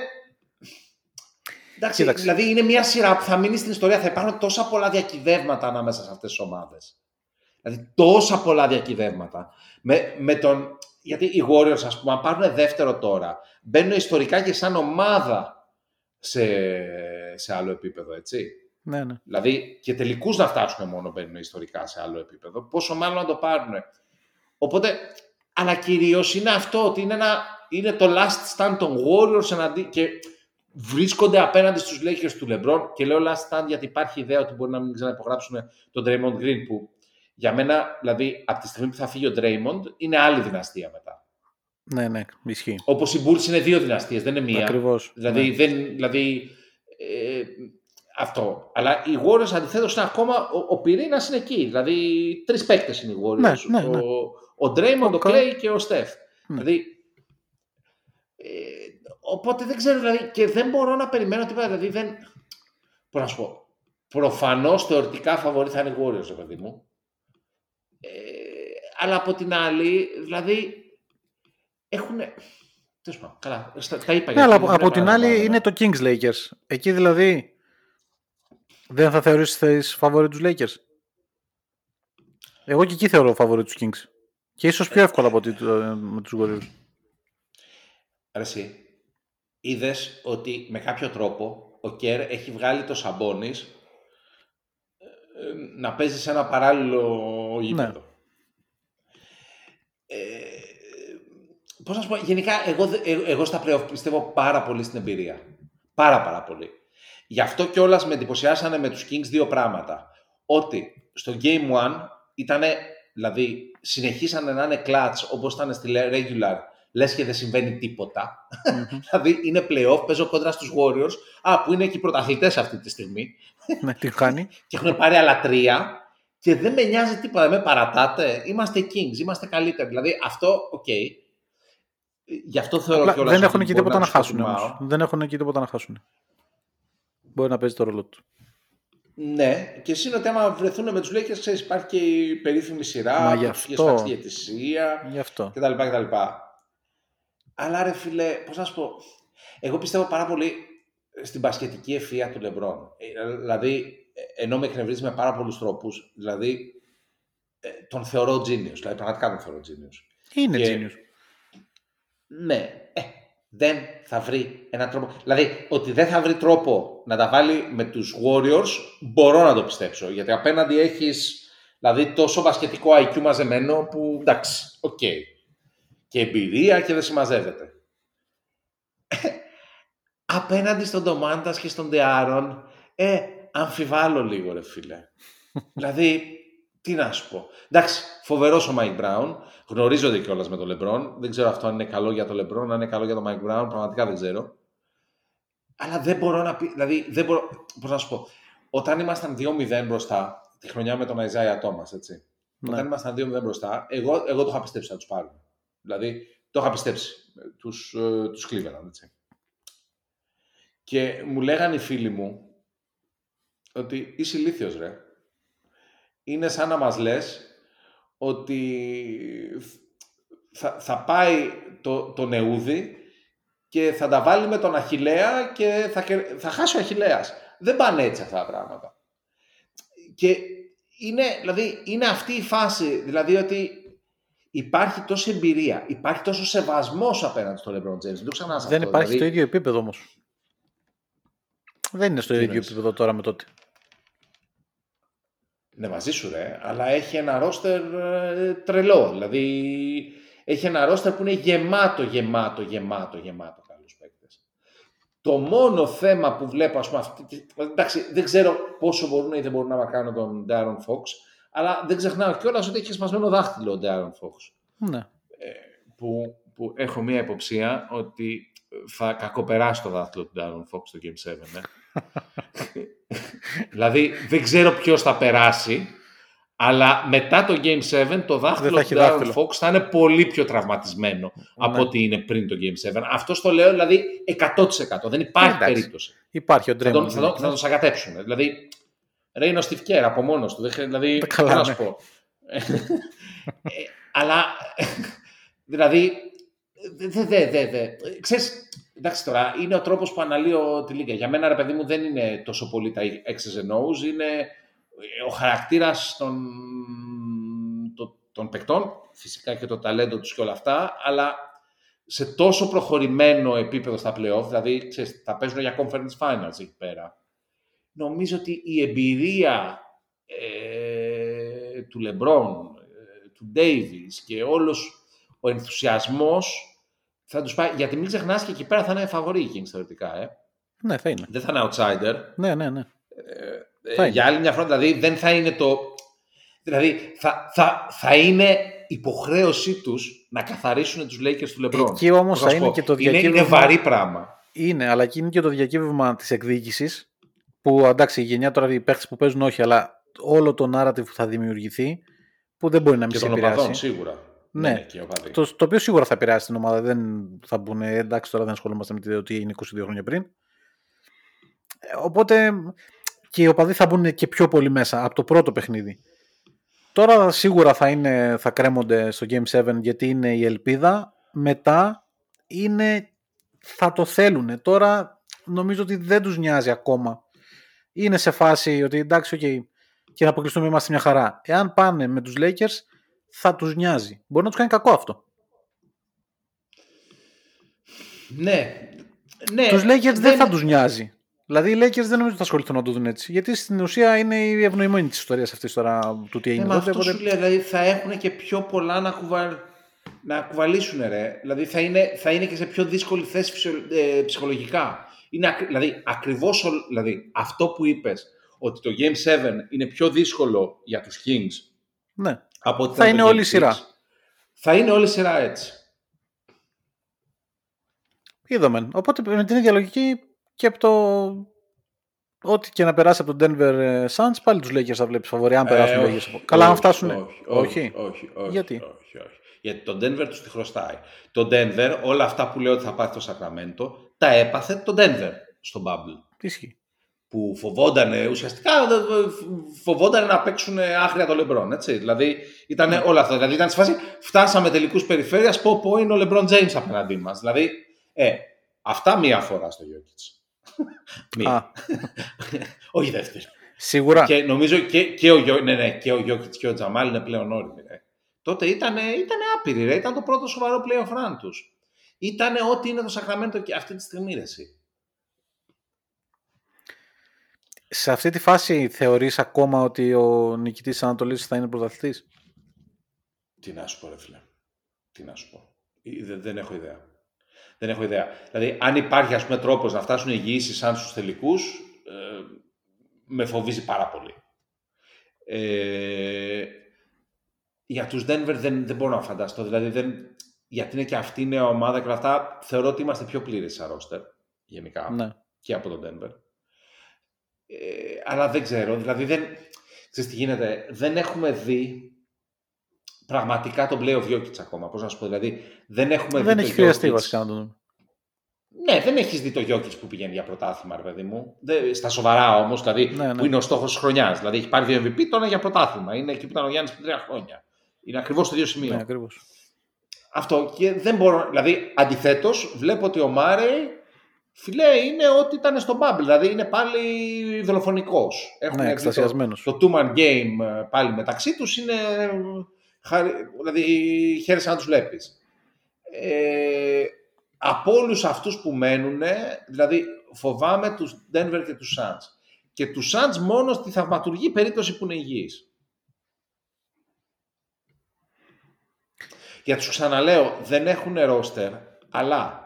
Εντάξει, Κοίταξε. δηλαδή είναι μια σειρά που θα μείνει στην ιστορία. Θα υπάρχουν τόσα πολλά διακυβεύματα ανάμεσα σε αυτές τις ομάδες. Δηλαδή τόσα πολλά διακυβεύματα. Με, με τον... Γιατί οι Warriors, ας πούμε, αν πάρουν δεύτερο τώρα, μπαίνουν ιστορικά και σαν ομάδα σε, σε άλλο επίπεδο, έτσι. ναι, ναι. Δηλαδή και τελικούς να φτάσουν μόνο μπαίνουν ιστορικά σε άλλο επίπεδο. Πόσο μάλλον να το πάρουν. Οπότε, αλλά κυρίω είναι αυτό ότι είναι, ένα, είναι το last stand των Warriors εναντί, και βρίσκονται απέναντι στους Lakers του LeBron και λέω last stand γιατί υπάρχει ιδέα ότι μπορεί να μην ξαναυπογράψουν τον Draymond Green που για μένα, δηλαδή, από τη στιγμή που θα φύγει ο Draymond, είναι άλλη δυναστεία μετά. Ναι, ναι, ισχύει. Όπως οι Bulls είναι δύο δυναστείες, δεν είναι μία. Ακριβώς. Δηλαδή, Ναι. δεν, δηλαδή ε, αυτό. Αλλά οι Warriors αντιθέτως είναι ακόμα. Ο, ο πυρήνας είναι εκεί. Δηλαδή, τρεις παίκτες είναι οι Warriors. Ναι, ναι, ναι. Ο, ο Draymond, ο, Ο Κα- Clay και ο Steph. Ναι. Δηλαδή. Ε, οπότε δεν ξέρω, δηλαδή, και δεν μπορώ να περιμένω τίποτα. Δηλαδή, δεν. Πώς να σου πω. Προφανώς θεωρητικά φαβορή θα είναι οι Warriors, ρε παιδί μου. Ε, αλλά από την άλλη, δηλαδή. Έχουν. Τέλος πάντων, καλά. Στα- Τα είπα Ναι, γιατί αλλά δεν από, από πρέπει την να άλλη επαναλάβω. είναι το Kings Lakers. Εκεί δηλαδή δεν θα θεωρήσεις θες φαβορή τους Lakers. Εγώ και εκεί θεωρώ φαβορή τους Kings. Και ίσως πιο εύκολα από ότι το- με τους Warriors. Ρε εσύ, είδες ότι με κάποιο τρόπο ο Κέρ έχει βγάλει το Σαμπόνις ε, να παίζεις σε ένα παράλληλο γήπεδο. Ε, πώς να σου πω, γενικά εγώ, δε- ε- εγώ στα playoff πιστεύω πάρα πολύ στην εμπειρία. Πάρα πάρα πολύ. Γι' αυτό κιόλας με εντυπωσιάσανε με τους Kings δύο πράγματα. Ότι στο Game 1 ήταν, δηλαδή συνεχίσανε να είναι clutch όπως ήταν στη regular, λες και δεν συμβαίνει τίποτα. <laughs> δηλαδή είναι playoff, παίζω κόντρα στους Warriors, α, που είναι και οι πρωταθλητές αυτή τη στιγμή ναι, τι κάνει. <laughs> και έχουν πάρει άλλα τρία Και δεν με νοιάζει τίποτα, δεν με παρατάτε. Είμαστε Kings, είμαστε καλύτεροι. Δηλαδή αυτό, οκ. Γι' αυτό θεωρώ Απλά κιόλας δεν ότι έχουν εκεί μπορεί τίποτα να τους χάσουν. προτιμάω. όμως. Δεν έχουν εκεί τίποτα να χάσουν. Μπορεί να παίζει το ρόλο του. Ναι, και εσύ ότι άμα βρεθούν με τους Lakers, ξέρεις, υπάρχει και η περίφημη σειρά, Μα που γι' πήγες αυτό. στα διαιτησία Γι' αυτό. κτλ. κτλ. Αλλά ρε φίλε, πώς να σου πω, εγώ πιστεύω πάρα πολύ στην πασχετική ευφυΐα του Λεμπρόν. Ε, Δηλαδή, ε, ενώ με εκνευρίζει με πάρα πολλούς τρόπους, δηλαδή, ε, τον θεωρώ genius, δηλαδή πραγματικά τον θεωρώ genius. Είναι Και- genius. Ναι, ε, δεν θα βρει έναν τρόπο. Δηλαδή, ότι δεν θα βρει τρόπο να τα βάλει με τους Warriors, μπορώ να το πιστέψω. Γιατί απέναντι έχεις δηλαδή, τόσο μπασκετικό IQ μαζεμένο που εντάξει, οκ. Και εμπειρία και δεν συμμαζεύεται. απέναντι στον Ντομάντας και στον Ντεάρον, ε, αμφιβάλλω λίγο ρε φίλε. <laughs> δηλαδή, τι να σου πω. Εντάξει, φοβερός ο Μάικ Μπράουν. Γνωρίζονται κιόλας με τον Λεμπρόν. Δεν ξέρω αυτό αν είναι καλό για τον Λεμπρόν, αν είναι καλό για τον Μάικ Μπράουν. Πραγματικά δεν ξέρω. Αλλά δεν μπορώ να πει. Δηλαδή, δεν μπορώ. Πώς να σου πω. Όταν ήμασταν 2-0 μπροστά, τη χρονιά με τον Αϊζάια Τόμας, έτσι. Ναι. Όταν ήμασταν 2-0 μπροστά, εγώ, εγώ το είχα πιστέψει να τους πάρουν. Δηλαδή, το είχα πιστέψει. Τους τους Cleveland, έτσι. Και μου λέγανε οι φίλοι μου ότι είσαι ηλίθιος ρε. Είναι σαν να μας λες ότι θα, θα πάει το, το νεούδι και θα τα βάλει με τον Αχιλέα και θα, κερ- θα χάσει ο Αχιλέας. Δεν πάνε έτσι αυτά τα πράγματα. Και είναι, δηλαδή, είναι αυτή η φάση, δηλαδή ότι υπάρχει τόση εμπειρία, υπάρχει τόσο σεβασμός απέναντι στον LeBron James. Δεν το ξεχνάς Δεν αυτό. υπάρχει δηλαδή, στο ίδιο επίπεδο όμως. Δεν είναι στο Τι ίδιο εννοείς; επίπεδο τώρα με τότε. Ναι, μαζί σου ρε, αλλά έχει ένα ρόστερ ε, τρελό. Δηλαδή, έχει ένα ρόστερ που είναι γεμάτο, γεμάτο, γεμάτο, γεμάτο καλούς παίκτες. Το μόνο θέμα που βλέπω, ας πούμε, αυτή, τη- εντάξει, δεν ξέρω πόσο μπορούν ή δεν μπορούν να μακράνουν τον Darren Fox, αλλά δεν ξεχνάω κιόλας ότι έχεις σπασμένο δάχτυλο ο Darren Fox. Ναι. Που, που έχω μία υποψία ότι θα κακοπεράσει το δάχτυλο του Darren Fox στο Game 7. Ε. <laughs> δηλαδή δεν ξέρω ποιος θα περάσει, αλλά μετά το Game 7 το δάχτυλο θα έχει του Darren δάχτυλο. Fox θα είναι πολύ πιο τραυματισμένο από Ναι. ό,τι είναι πριν το Game 7. Αυτό το λέω δηλαδή 100%. Δεν υπάρχει Εντάξει. περίπτωση. Υπάρχει ο Θα τον, Draymond. θα, τον, θα τον σακατέψουν. Δηλαδή, ρε είναι ο Steve Kerr από μόνος του. Δεν, χρει- δηλαδή, Τα καλά, τι να ναι. σου πω. Ε, αλλά, δηλαδή, δε, δε, δε, δε. Ξέρεις, εντάξει τώρα, είναι ο τρόπος που αναλύω τη Λίγκα. Για μένα, ρε παιδί μου, δεν είναι τόσο πολύ τα X's and O's, είναι ο χαρακτήρας των, των, των παικτών, φυσικά και το ταλέντο τους και όλα αυτά, αλλά σε τόσο προχωρημένο επίπεδο στα playoff, δηλαδή ξέρεις, θα παίζουν για conference finals εκεί πέρα. Νομίζω ότι η εμπειρία ε, του LeBron, ε, του Davis και όλος ο ενθουσιασμός θα τους πάει, γιατί μην ξεχνάς και εκεί πέρα θα είναι φαβορή οι Kings θεωρητικά, ε. Ναι, θα είναι. Δεν θα είναι outsider. Ναι, ναι, ναι. Ε, Θα είναι. για άλλη μια φορά, δηλαδή δεν θα είναι το... Δηλαδή θα, θα, θα είναι υποχρέωσή τους να καθαρίσουν τους Lakers του LeBron. Εκεί όμως Πώς να θα σου είναι πω, και το είναι, είναι διακύβευμα- βαρύ πράγμα. Είναι, αλλά εκεί είναι και το διακύβευμα της εκδίκησης. Που εντάξει, η γενιά τώρα οι παίχτε που παίζουν όχι, αλλά όλο το narrative που θα δημιουργηθεί που δεν μπορεί να μην Και σε των οπαδών, επηρεάσει. σίγουρα. Ναι. και οι οπαδοί. Το, το οποίο σίγουρα θα επηρεάσει την ομάδα. Δεν θα πούνε εντάξει, τώρα δεν ασχολούμαστε με τη ότι είναι 22 χρόνια πριν. Ε, Οπότε και οι οπαδοί θα μπουν και πιο πολύ μέσα από το πρώτο παιχνίδι. Τώρα σίγουρα θα, είναι, θα κρέμονται στο Game 7 γιατί είναι η ελπίδα. Μετά είναι, θα το θέλουν. Τώρα νομίζω ότι δεν τους νοιάζει ακόμα. Είναι σε φάση ότι εντάξει, okay, και να αποκλειστούμε είμαστε μια χαρά. Εάν πάνε με τους Lakers θα τους νοιάζει. Μπορεί να τους κάνει κακό αυτό. Ναι. ναι. Τους Lakers δεν θα τους νοιάζει. Δηλαδή οι Lakers δεν νομίζω ότι θα ασχοληθούν να το δουν έτσι. Γιατί στην ουσία είναι η ευνοημένη της ιστορίας αυτής τώρα του τι Ναι, έγινε μα τότε. αυτό οπότε- σου λέει, δηλαδή θα έχουν και πιο πολλά να, κουβα... να κουβαλήσουν, ρε. Δηλαδή θα είναι, θα είναι και σε πιο δύσκολη θέση φυσιο- ε, ψυχολογικά. Είναι, ακ- δηλαδή, ακριβώς, ο- δηλαδή, αυτό που είπες, ότι το Game 7 είναι πιο δύσκολο για τους Kings Ναι. από ότι Θα ήταν το είναι όλη Game η σειρά. 6, Θα είναι όλη η σειρά έτσι. Είδαμε. Οπότε με την ίδια λογική και από το, ό,τι και να περάσει από τον Denver ε, Suns, πάλι τους Lakers θα βλέπεις φαβορή, αν περάσουν Ε, οι Lakers. όχι, Καλά, αν όχι, φτάσουν. Όχι, όχι, όχι, όχι, Γιατί; όχι, όχι. Γιατί τον Denver τους τη χρωστάει. Το Denver, όλα αυτά που λέω ότι θα πάθει το Sacramento, τα έπαθε το Denver στο Bubble. Τι ισχύει. Που φοβόταν ουσιαστικά φοβόταν να παίξουν άχρια το LeBron. Έτσι. Δηλαδή ήταν όλα αυτά. Δηλαδή ήταν στη φάση φτάσαμε τελικούς περιφέρειας, πω πω είναι ο LeBron James απέναντί μας. Δηλαδή, ε, αυτά μία φορά στο Jokic. <laughs> μία. Α, <laughs> Όχι δεύτερη. σίγουρα. Και νομίζω και, και, ο, Γιώ- ναι, ναι, και ο Γιώκητς και ο Τζαμάλ είναι πλέον όριμοι. Ρε. Τότε ήταν, ήτανε άπειροι, ρε. ήταν το πρώτο σοβαρό playoff run τους. Ήταν ό,τι είναι το Σακραμέντο και αυτή τη στιγμή, ρε, εσύ. Σε αυτή τη φάση θεωρείς ακόμα ότι ο νικητής της Ανατολής θα είναι πρωταθλητής; Τι να σου πω, ρε φίλε. Τι να σου πω. Ε, Δεν, δεν έχω ιδέα. Δεν έχω ιδέα. Δηλαδή, αν υπάρχει, ας πούμε, τρόπος να φτάσουν ηγοιήσεις σαν στους τελικούς, ε, με φοβίζει πάρα πολύ. Ε, για τους Denver δεν, δεν μπορώ να φανταστώ. Δηλαδή, δεν, γιατί είναι και αυτή η νέα ομάδα και όλα αυτά, θεωρώ ότι είμαστε πιο πλήρες σαν roster, γενικά, Ναι. και από τον Denver. Ε, αλλά δεν ξέρω, δηλαδή δεν, ξέρεις τι γίνεται, δεν έχουμε δει πραγματικά τον play of Jokic ακόμα, πώς να σου πω, δηλαδή δεν έχουμε Δεν δει έχει το χρειαστεί Jokic. βασικά να το δούμε. Ναι, δεν έχεις δει το Jokic που πηγαίνει για πρωτάθλημα, ρε παιδί μου. Δεν, στα σοβαρά όμως, δηλαδή Ναι, ναι. που είναι ο στόχος της χρονιάς. Δηλαδή έχει πάρει δύο MVP, τώρα για πρωτάθλημα. Είναι εκεί που ήταν ο Γιάννης πριν τρία χρόνια. Είναι ακριβώς το ίδιο σημείο. Ναι, ακριβώς. Αυτό και δεν μπορώ. Δηλαδή, αντιθέτως, βλέπω ότι ο Μάρεϊ φιλέ είναι ότι ήταν στο bubble. Δηλαδή είναι πάλι δολοφονικός. Ναι, εκστασιασμένος. Το, το two-man game ε, πάλι μεταξύ τους είναι. ε, χαρι- Δηλαδή, χαίρεσαι να τους βλέπεις. Ε, από όλους αυτούς που μένουν, δηλαδή φοβάμαι τους Denver και τους Suns. Και τους Suns μόνος στη θαυματουργή περίπτωση που είναι υγιείς. Για τους ξαναλέω, δεν έχουν ρόστερ, αλλά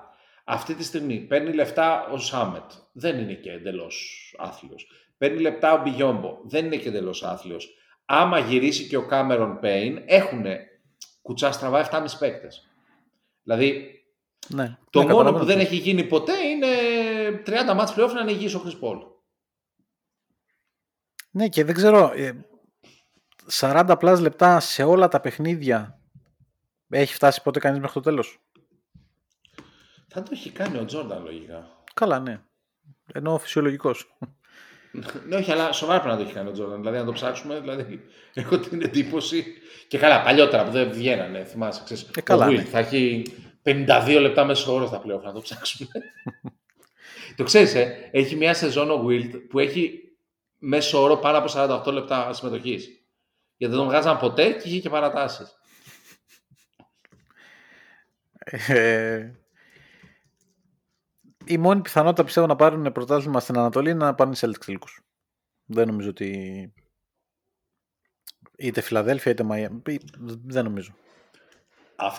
αυτή τη στιγμή παίρνει λεφτά ο Σάμετ. Δεν είναι και εντελώς άθλιος. Παίρνει λεπτά ο Μπιγιόμπο. Δεν είναι και εντελώς άθλιος. Άμα γυρίσει και ο Κάμερον Πέιν, έχουν κουτσά στραβά 7,5 παίκτες. Δηλαδή, Ναι. το Ναι, μόνο καταλαβαίνω που δεν τι. έχει γίνει ποτέ είναι 30 μάτς πλέον να είναι υγιής ο Chris Paul. Ναι, και δεν ξέρω. ε, 40 πλάς λεπτά σε όλα τα παιχνίδια έχει φτάσει ποτέ κανείς μέχρι το τέλος; Θα το έχει κάνει ο Τζόρνταν λογικά. Καλά, ναι. Ενώ φυσιολογικός. <laughs> Ναι, όχι, αλλά σοβαρά πρέπει να το έχει κάνει ο Τζόρνταν. Δηλαδή, να το ψάξουμε, δηλαδή, έχω την εντύπωση. Και καλά, παλιότερα που δεν βγαίνανε, θυμάσαι. Ξέρεις, Ε, καλά, ο Wilt ναι. θα έχει 52 λεπτά μέσα όρο στα πλέον, να το ψάξουμε. <laughs> το ξέρεις, ε, έχει μια σεζόν ο Wilt που έχει μέσο όρο πάνω από 48 λεπτά συμμετοχής. Γιατί δεν τον βγάζαν ποτέ και είχε και παρατάσεις. Ε, η μόνη πιθανότητα πιστεύω να πάρουν πρωτάθλημα στην Ανατολή είναι να πάνε οι Celtics τελικούς. Δεν νομίζω ότι είτε Φιλαδέλφια είτε Μαϊάμι. Δεν νομίζω. Αυ...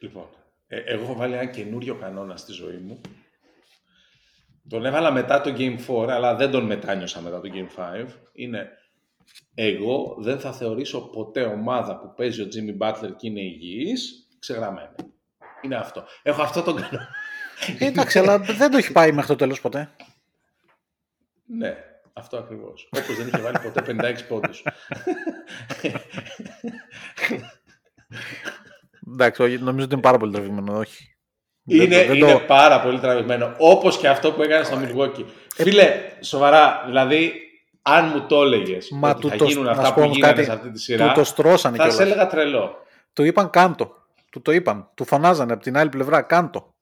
Λοιπόν, ε, εγώ έχω βάλει ένα καινούριο κανόνα στη ζωή μου. Τον έβαλα μετά το Game 4, αλλά δεν τον μετάνιωσα μετά το Game 5. Είναι εγώ δεν θα θεωρήσω ποτέ ομάδα που παίζει ο Jimmy Butler και είναι υγιής ξεγραμμένη. Είναι αυτό. Έχω αυτό τον κανόνα. Ε, εντάξει, αλλά δεν το έχει πάει μέχρι το τέλος ποτέ. ναι, αυτό ακριβώς. Όπως δεν είχε βάλει ποτέ 56 πόντους. Εντάξει, όχι, νομίζω ότι είναι πάρα πολύ τραβηγμένο. Όχι. Είναι, Δεν- δεν είναι το- πάρα πολύ τραβηγμένο. Όπως και αυτό που έκανε στο Milwaukee. Φίλε, σοβαρά, δηλαδή, αν μου το έλεγες Μα ότι του θα το- γίνουν να αυτά σου πω που όμως γίνανε κάτι, σε αυτή τη Του σειρά, το στρώσανε θα σε κιόλας. έλεγα τρελό. Του είπαν κάντο. Του το είπαν. Του φωνάζανε από την άλλη πλευρά κάντο.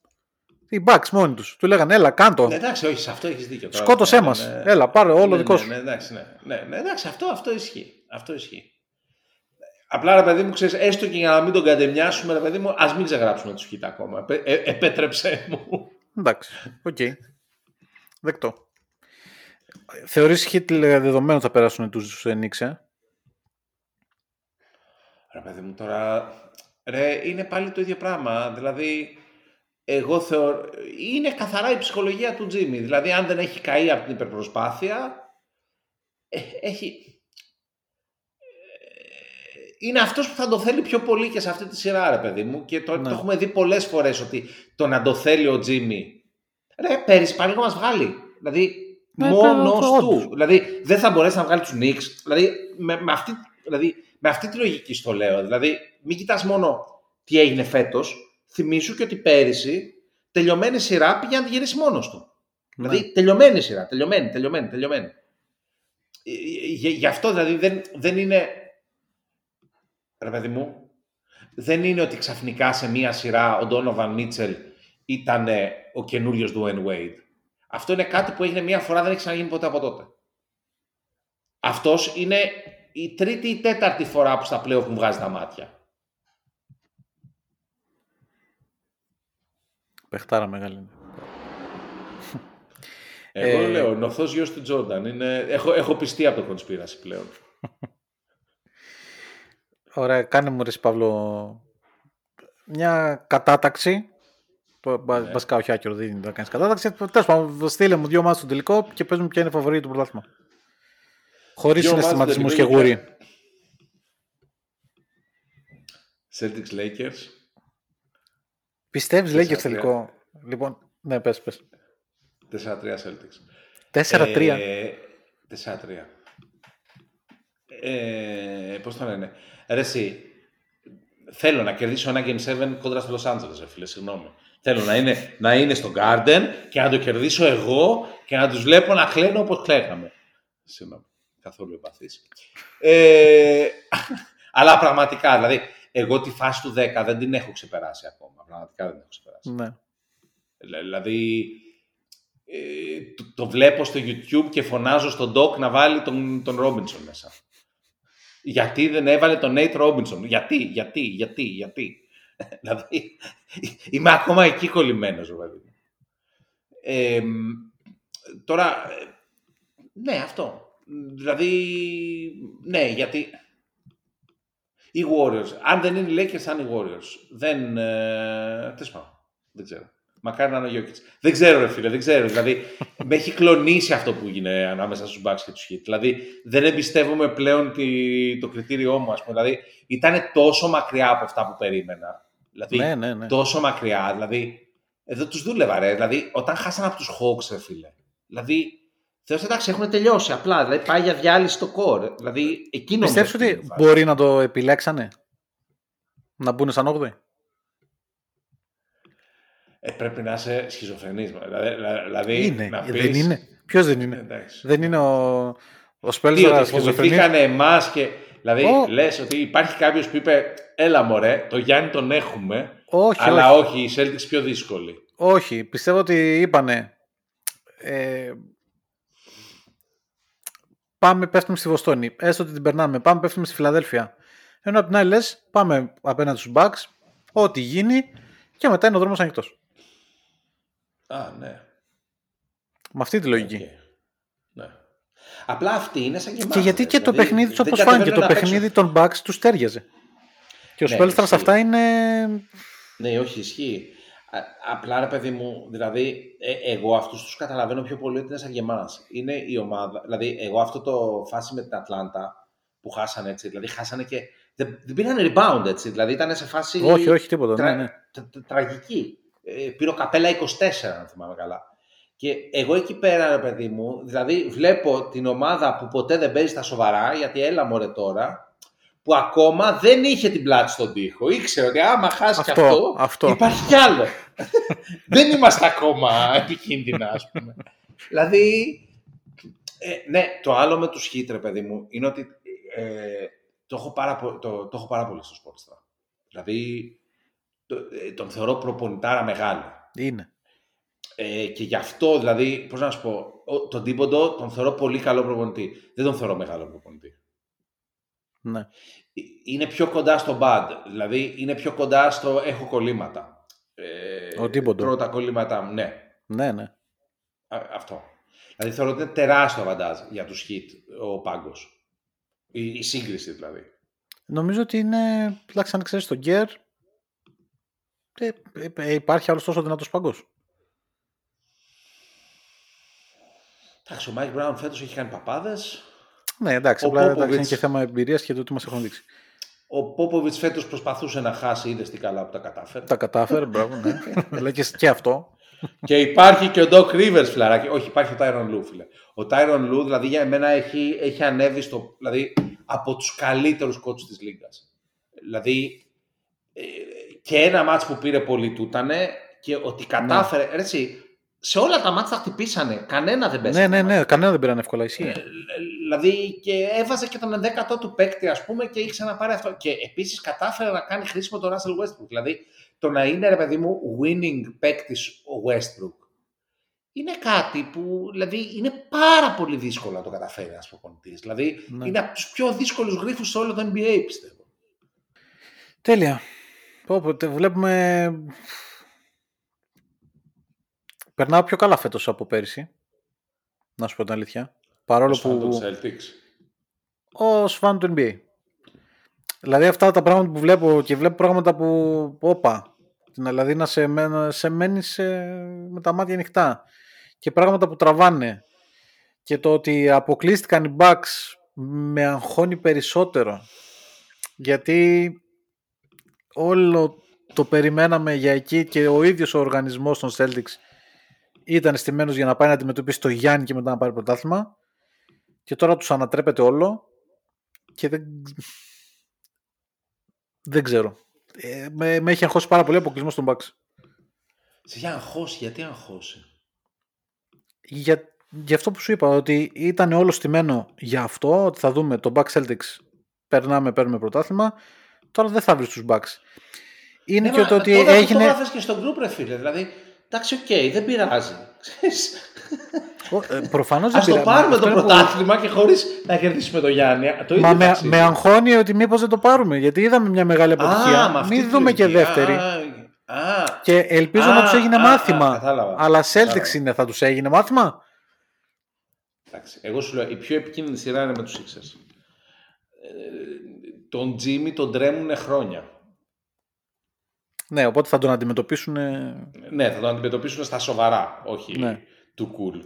Οι Bucks μόνοι τους. Του λέγανε έλα κάντο. Ναι, εντάξει, όχι, σε αυτό έχεις δίκιο. τώρα. Σκότωσέ Ναι, μας. ναι. Έλα, πάρε όλο Ναι, δικό ναι, σου. Ναι, εντάξει, ναι, ναι, ναι, εντάξει, αυτό, αυτό ισχύει. Αυτό ισχύει. Απλά ρε παιδί μου, ξέρεις, έστω και για να μην τον γκαντεμιάσουμε, ρε παιδί μου, ας μην ξεγράψουμε τους Heat ακόμα. Επέ- ε, επέτρεψέ μου. Εντάξει. Οκ. Δεκτό. Θεωρείς Heat δεδομένο θα περάσουν τους Knicks, ε; Ρε παιδί μου, τώρα, ρε, είναι πάλι το ίδιο πράγμα. Δηλαδή, εγώ θεωρώ, είναι καθαρά η ψυχολογία του Τζίμι. Δηλαδή, αν δεν έχει καεί από την υπερπροσπάθεια, ε, έχει... ε, Είναι αυτός που θα το θέλει πιο πολύ και σε αυτή τη σειρά, ρε παιδί μου. Και το, Ναι. το έχουμε δει πολλές φορές ότι το να το θέλει ο Τζίμι. Ρε, πέρυσι πάλι μας βγάλει. Δηλαδή, Ναι, Μόνος όντως. του. Δηλαδή δεν θα μπορέσει να βγάλει τους Knicks. Δηλαδή με, με, αυτή, δηλαδή με αυτή τη λογική στο λέω. Δηλαδή μην κοιτάς μόνο τι έγινε φέτος. Θυμήσου και ότι πέρυσι τελειωμένη σειρά πήγε να τη γυρίσει μόνος του. Ναι. Δηλαδή τελειωμένη σειρά. Τελειωμένη, τελειωμένη, τελειωμένη. Ε, ε, Γι' γι' αυτό δηλαδή δεν, δεν είναι. Ρε παιδί μου, δεν είναι ότι ξαφνικά σε μία σειρά ο Ντόνοβαν Μίτσελ ήταν ε, ο καινούριος Dwayne Wade. Αυτό είναι κάτι που έγινε μία φορά, δεν έχει ξαναγίνει ποτέ από τότε. Αυτός είναι η τρίτη ή τέταρτη φορά που στα πλέον μου βγάζει τα μάτια. Παιχτάρα μεγάλη είναι. Εγώ Ε, λέω, νοθός γιος του Τζόρνταν. Είναι... Έχω, έχω πιστεί από το κονσπίραση πλέον. <laughs> Ωραία, κάνε μου ρε εσύ, Παύλο μια κατάταξη. Το, ναι. Βασικά όχι άκυρο, δεν είναι να κάνεις κατάταξη. Τέλος πάντων, στείλε μου δύο μάτια στο τελικό και πες μου ποια είναι η φαβορή του πρωτάθλημα. Χωρίς Δύο μάτς στο συναισθηματισμού και τελικό γούρι. και- Celtics Lakers. Πιστεύεις, λέει και Τέσσερα, τελικό; Λοιπόν, ναι, πες, πες. 4-3 Celtics. 4-3. Ε, 4-3. Ε, πώς το λένε; Ρε εσύ, θέλω να κερδίσω ένα Game 7 κόντρα στο Los Angeles, ρε φίλε, συγγνώμη. Θέλω να είναι, να είναι στο Garden και να το κερδίσω εγώ και να τους βλέπω να κλαίνω όπως κλαίγαμε. Συγγνώμη, καθόλου εμπαθής. Ε, αλλά πραγματικά, δηλαδή, εγώ τη φάση του 10 δεν την έχω ξεπεράσει ακόμα. Πραγματικά δεν την έχω ξεπεράσει. ναι. Δηλα- Δηλαδή, ε, το, το βλέπω στο YouTube και φωνάζω στον Doc να βάλει τον, τον Robinson μέσα. Γιατί δεν έβαλε τον Nate Robinson. Γιατί, γιατί, γιατί, γιατί. <laughs> δηλαδή, είμαι ακόμα εκεί κολλημένος, ρε παιδί μου. Ε, μ, τώρα, ε, ναι, αυτό. Δηλαδή, ναι, γιατί οι Warriors, αν δεν είναι οι Lakers, θα είναι οι Warriors. Δεν, ε, τέλος πάντων, δεν ξέρω. Μακάρι να είναι ο Γιώκητς. Δεν ξέρω, ρε φίλε, δεν ξέρω. Δηλαδή, με έχει κλονίσει αυτό που γίνεται ανάμεσα στους Bucks και τους Heat. Δηλαδή, δεν εμπιστεύομαι πλέον τη, το κριτήριό μου, ας πούμε. Δηλαδή, ήταν τόσο μακριά από αυτά που περίμενα. Δηλαδή, Ναι, ναι, ναι. τόσο μακριά. Δηλαδή, εδώ τους δούλευα, ρε. Δηλαδή, όταν χάσαν από τους Hawks, ρε φίλε. Δηλαδή, Θεός εντάξει, έχουν τελειώσει απλά. Δηλαδή, πάει για διάλυση το core. Δηλαδή, εκείνο Πιστεύεις μου ότι έφυγε η φάση. μπορεί να το επιλέξανε; Να μπουν σαν 8 Ε, πρέπει να είσαι σχιζοφρενής. Δηλαδή, δηλαδή Είναι, να ε, πεις, δεν είναι. Ποιος δεν Ε, είναι; εντάξει. Δεν είναι ο, ο Τι, Σπέλσερα ότι σχιζοφρενής; φοβηθήκανε εμάς και. Δηλαδή, Ω. λες ότι υπάρχει κάποιος που είπε, Έλα μωρέ, το Γιάννη τον έχουμε. Όχι, αλλά όχι. όχι, οι Celtics πιο δύσκολη. Όχι, πιστεύω ότι είπανε. Ε, πάμε, πέφτουμε στη Βοστόνη. Έστω ότι την περνάμε. Πάμε, πέφτουμε στη Φιλαδέλφια. Ενώ απ' την άλλη λες, πάμε απέναντι στους Bucks, ό,τι γίνει και μετά είναι ο δρόμος ανοιχτός. Α, ναι. Με αυτή τη λογική. Οκ. Ναι. Απλά αυτή είναι σαν και εμάς, Και γιατί ρε. και το Δηλαδή, παιχνίδι του δεν όπως φάνηκε, κατεβαίνουν το να παιχνίδι παίξουν. των Bucks τους τέριαζε. Και ο Ναι, Σπέλστρα σε ισχύει. αυτά είναι. Ναι, όχι, ισχύει. Α, απλά ρε παιδί μου, δηλαδή, ε, εγώ αυτούς τους καταλαβαίνω πιο πολύ ότι είναι σαν και εμάς. Είναι η ομάδα, δηλαδή, εγώ αυτό το φάση με την Ατλάντα που χάσανε έτσι, δηλαδή χάσανε και δεν, δεν πήραν rebound έτσι, δηλαδή ήταν σε φάση Όχι, όχι, τίποτα. τρα- Ναι, ναι. τρα- τρα- τραγική. Ε, πήρε ο καπέλα 24, αν θυμάμαι καλά. Και εγώ εκεί πέρα, ρε παιδί μου, δηλαδή βλέπω την ομάδα που ποτέ δεν παίζει στα σοβαρά, γιατί έλα μωρέ τώρα, που ακόμα δεν είχε την πλάτη στον τοίχο. Ήξερε ότι άμα χάσει και Αυτό, αυτό, αυτό. υπάρχει κι άλλο. <laughs> δεν είμαστε ακόμα επικίνδυνα, ας πούμε. δηλαδή, ε, ναι, το άλλο με τους Heat, ρε παιδί μου, είναι ότι ε, το, έχω πάρα, πο- το, το έχω πάρα πολύ στο Sportstra. Δηλαδή, το, ε, τον θεωρώ προπονητάρα μεγάλη. Είναι. Ε, και γι' αυτό, δηλαδή, πώς να σου πω, ο- τον Τίμποντο τον θεωρώ πολύ καλό προπονητή. Δεν τον θεωρώ μεγάλο προπονητή. Ναι. Ε, Είναι πιο κοντά στο bad. Δηλαδή, είναι πιο κοντά στο έχω κολλήματα. Ε, Ο Thibodeau. Τρώω τα κολλήματά μου, ναι. Ναι, ναι. Α, αυτό. Δηλαδή, θεωρώ ότι είναι τεράστιο αβαντάζ για τους hit ο πάγκος. Η, η σύγκριση, δηλαδή. Νομίζω ότι είναι, τουλάχιστον αν ξέρεις τον Κερ, ε, ε, ε, υπάρχει άλλος τόσο δυνατός πάγκος. Εντάξει, ο Μάικ Μπράουν φέτος έχει κάνει παπάδες. Ναι, εντάξει, Ο απλά εντάξει, είναι Πόποβιτς. και θέμα εμπειρίας και το τι μας έχουν δείξει. Ο Πόποβιτς φέτος προσπαθούσε να χάσει, είδες τι καλά που τα κατάφερε. Τα κατάφερε, μπράβο, ναι. <laughs> Λέει και, και αυτό. και υπάρχει και ο Doc Rivers, φιλαράκι. Όχι, υπάρχει ο Tyron Lue, φίλε. Ο Tyron Lue, δηλαδή, για μένα έχει, έχει ανέβει στο, δηλαδή, από τους καλύτερους κότσους της Λίγκας. Δηλαδή, ε, και ένα μάτς που πήρε πολύ του ήτανε και ότι κατάφερε, Ναι. έτσι, σε όλα τα μάτς τα χτυπήσανε. Κανένα δεν πέσανε. Ναι, ναι, ναι, κανένα δεν πήραν εύκολα. Ισχύει. Ε, Δηλαδή και έβαζε και τον 11ο του παίκτη, ας πούμε, και είχε να πάρει αυτό. Και επίσης κατάφερε να κάνει χρήσιμο τον Russell Westbrook. Δηλαδή το να είναι, ρε παιδί μου, winning παίκτης ο Westbrook είναι κάτι που δηλαδή, είναι πάρα πολύ δύσκολο να το καταφέρει ένας προπονητής. Δηλαδή Ναι. είναι από τους πιο δύσκολους γρήφου σε όλο το NBA, πιστεύω. Τέλεια. Πω, πω, τε- βλέπουμε... Περνάω πιο καλά φέτος από πέρυσι. Να σου πω την αλήθεια. Παρόλο Ως fan των που... Celtics. Ως φαν του NBA. Δηλαδή αυτά τα πράγματα που βλέπω και βλέπω πράγματα που... Όπα. Δηλαδή να σε, με- σε μένεις σε- με τα μάτια ανοιχτά. Και πράγματα που τραβάνε. Και το ότι αποκλείστηκαν οι Bucks με αγχώνει περισσότερο. Γιατί όλο το περιμέναμε για εκεί και ο ίδιος ο οργανισμός των Celtics ήταν στημένος για να πάει να αντιμετωπίσει το Γιάννη και μετά να πάρει πρωτάθλημα και τώρα τους ανατρέπεται όλο και δεν, δεν ξέρω. Ε, με, με έχει αγχώσει πάρα πολύ ο αποκλεισμός των Bucks. Σε έχει αγχώσει, γιατί αγχώσει; Για, για αυτό που σου είπα, ότι ήταν όλο στημένο για αυτό, ότι θα δούμε το Bucks Celtics περνάμε, παίρνουμε πρωτάθλημα, τώρα δεν θα βρεις τους Bucks. Είναι Ναι, και μα το ότι τώρα έγινε... Το έγραφες και στο group, ρε φίλε. Δηλαδή, εντάξει, οκ, δεν πειράζει. Ξέρεις. Ο- ε, προφανώς δεν Ας το πειράζει. πάρουμε Αυτό το είναι που- πρωτάθλημα και χωρίς να κερδίσουμε το Γιάννη. Το ίδιο Μα με, ταξίδι. με αγχώνει ότι μήπως δεν το πάρουμε, γιατί είδαμε μια μεγάλη αποτυχία. Α, με αυτή Μην τη δούμε και λογική. δεύτερη. Α, α, Και ελπίζω Α, να τους έγινε α, μάθημα. α, κατάλαβα. αλλά Celtics Κατάλαβα. είναι, θα τους έγινε μάθημα; εντάξει, εγώ σου λέω, η πιο επικίνδυνη σειρά είναι με τους Sixers. Ε, τον Τζίμι τον τρέμουνε χρόνια. Ναι, οπότε θα τον αντιμετωπίσουν. ε, Ναι, θα τον αντιμετωπίσουν στα σοβαρά, όχι Ναι. του cool.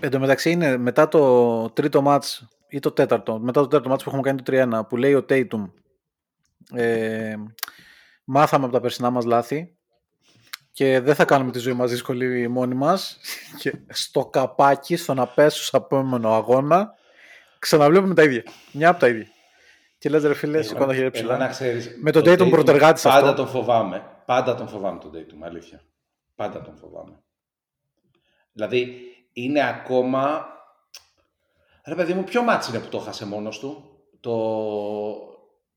Εν τω μεταξύ είναι μετά το τρίτο μάτς ή το τέταρτο, μετά το τέταρτο μάτς που έχουμε κάνει το 3-1 που λέει ο Tatum ε, μάθαμε από τα περσινά μας λάθη και δεν θα κάνουμε τη ζωή μας δύσκολη μόνοι μας <laughs> και στο καπάκι, στο να πέσω στο επόμενο αγώνα ξαναβλέπουμε τα ίδια. Μια από τα ίδια. Και λες ρε φίλε, σηκώ τα χέρια Εγώ να ψηλά. ξέρεις, Με τον Tatum πρωτεργάτης Πάντα αυτό. τον φοβάμαι. Πάντα τον φοβάμαι τον Tatum, αλήθεια. Πάντα τον φοβάμαι. Δηλαδή, είναι ακόμα... Ρε παιδί μου, ποιο μάτς είναι που το χάσε μόνος του; Το...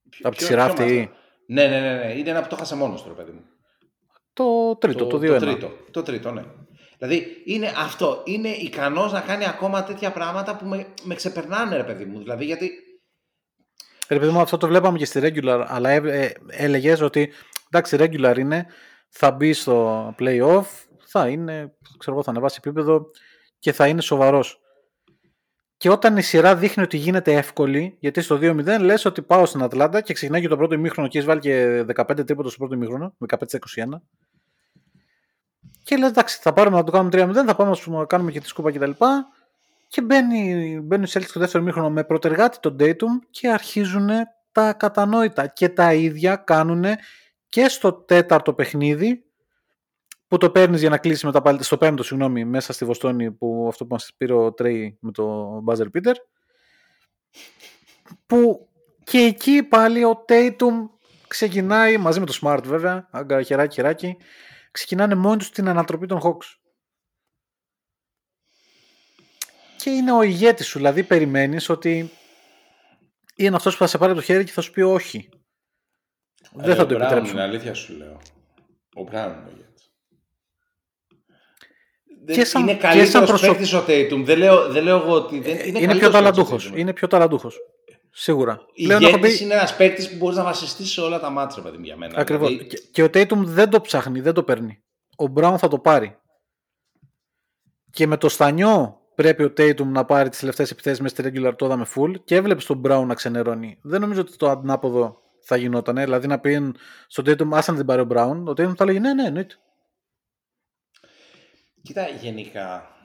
ποιο- Από τη ποιο- σειρά ποιο αυτή μάτς ή; είναι; Ναι, ναι, ναι, ναι. Είναι ένα που το χάσε μόνος του, ρε παιδί μου. Το τρίτο, το, 2-1. Το τρίτο, το τρίτο, ναι. Δηλαδή, είναι αυτό. Είναι ικανός να κάνει ακόμα τέτοια πράγματα που με, με ξεπερνάνε, ρε παιδί μου. Δηλαδή, γιατί Ρε παιδί μου, αυτό το βλέπαμε και στη regular, αλλά ε, έλεγες ότι εντάξει, regular είναι, θα μπει στο playoff, θα είναι, ξέρω εγώ, θα ανεβάσει επίπεδο και θα είναι σοβαρός. Και όταν η σειρά δείχνει ότι γίνεται εύκολη, γιατί στο 2-0 λες ότι πάω στην Ατλάντα και ξεκινάει και το πρώτο ημίχρονο και έχεις βάλει και 15 τρίποτα στο πρώτο ημίχρονο, 15-21. Και λες εντάξει, θα πάρουμε να το κάνουμε 3-0, θα πάμε να κάνουμε και τη σκούπα κτλ. Και μπαίνει, μπαίνει οι Celtics στο δεύτερο ημίχρονο με πρωτεργάτη τον Tatum και αρχίζουν τα ακατανόητα. Και τα ίδια κάνουν και στο τέταρτο παιχνίδι που το παίρνεις για να κλείσει μετά πάλι, στο πέμπτο συγγνώμη, μέσα στη Βοστόνη που αυτό που μας πήρε ο Τρέι με το Buzzer Peter που και εκεί πάλι ο Tatum ξεκινάει μαζί με το Smart βέβαια, άγκα χεράκι χεράκι ξεκινάνε μόνοι τους την ανατροπή των Hawks και είναι ο ηγέτης σου, δηλαδή περιμένεις ότι είναι αυτός που θα σε πάρει από το χέρι και θα σου πει όχι. Δεν θα το Ε, ο Brown επιτρέψουν. Είναι αλήθεια σου λέω. Ο Brown είναι ο ηγέτης. Και Δεν- σαν- είναι και καλύτερος σαν προσω- παίκτης ο Tatum. Δεν λέω, δεν λέω εγώ ότι δεν, είναι, Είναι, πιο καλύτερος παίκτης ο ταλαντούχος. Tatum. Είναι πιο ταλαντούχος. Σίγουρα. Πλέον έχω Ηγέτης πει είναι ένας παίκτης που μπορείς να βασιστείς σε όλα τα μάτια, παιδί μου, για μένα. ακριβώς. Δηλαδή, Και, και ο Tatum δεν το ψάχνει, δεν το παίρνει. Ο Brown θα το πάρει. Και με το στανιό πρέπει ο Tatum να πάρει τις τελευταίες επιθέσεις μέσα στη regular το είδαμε full και έβλεπε τον Brown να ξενερώνει. Δεν νομίζω ότι το ανάποδο θα γινόταν. Δηλαδή να πεις στον Tatum, άσε να την πάρει ο Brown, ο Tatum θα λέγει ναι, ναι, εννοείται. Κοίτα, γενικά.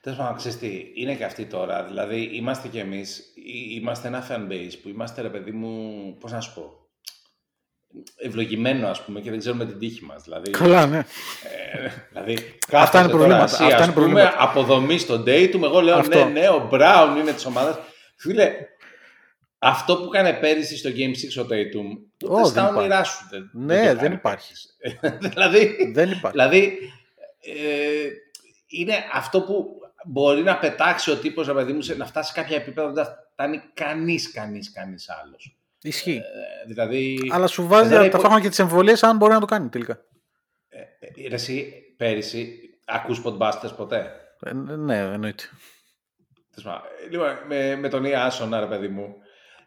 Τέλος πάντων, ξέρεις τι, είναι και αυτή τώρα. Δηλαδή, είμαστε κι εμείς, είμαστε ένα fan base που είμαστε, ρε παιδί μου, πώς να σου πω. Ευλογημένο, ας πούμε, και δεν ξέρουμε την τύχη μας. Δηλαδή, Καλά, ναι. δηλαδή Αυτά κάθεται είναι τώρα προβλήματα. εσύ, Αυτά ας είναι πούμε, προβλήματα. αποδομής στον Dayton, εγώ λέω Αυτό. ναι, ναι, ο Brown είναι της ομάδας. Φίλε, αυτό που έκανε πέρυσι στο Game 6 ο Tatum, ούτε Ω, στα δεν όνειρά σου δεν, Ναι, το δεν έκανε υπάρχει. πέρυσι. <laughs> δηλαδή, Δεν υπάρχει. Δηλαδή, ε, είναι αυτό που μπορεί να πετάξει ο τύπος, ρε παιδί μου, σε- να φτάσει σε κάποια επίπεδα που δεν θα φτάνει κανείς, κανείς, κανείς άλλος. Ισχύει. Ε, δηλαδή, Αλλά σου βάζει δηλαδή, ταυτόχρονα και τις εμβολίες αν μπορεί να το κάνει τελικά. ε, ρε εσύ, πέρυσι, ακούς Podbusters ποτέ; Ε, ναι, εννοείται. Τέλος πάντων, ε, Λοιπόν, με, με τον Ιάσονα, ρε παιδί μου,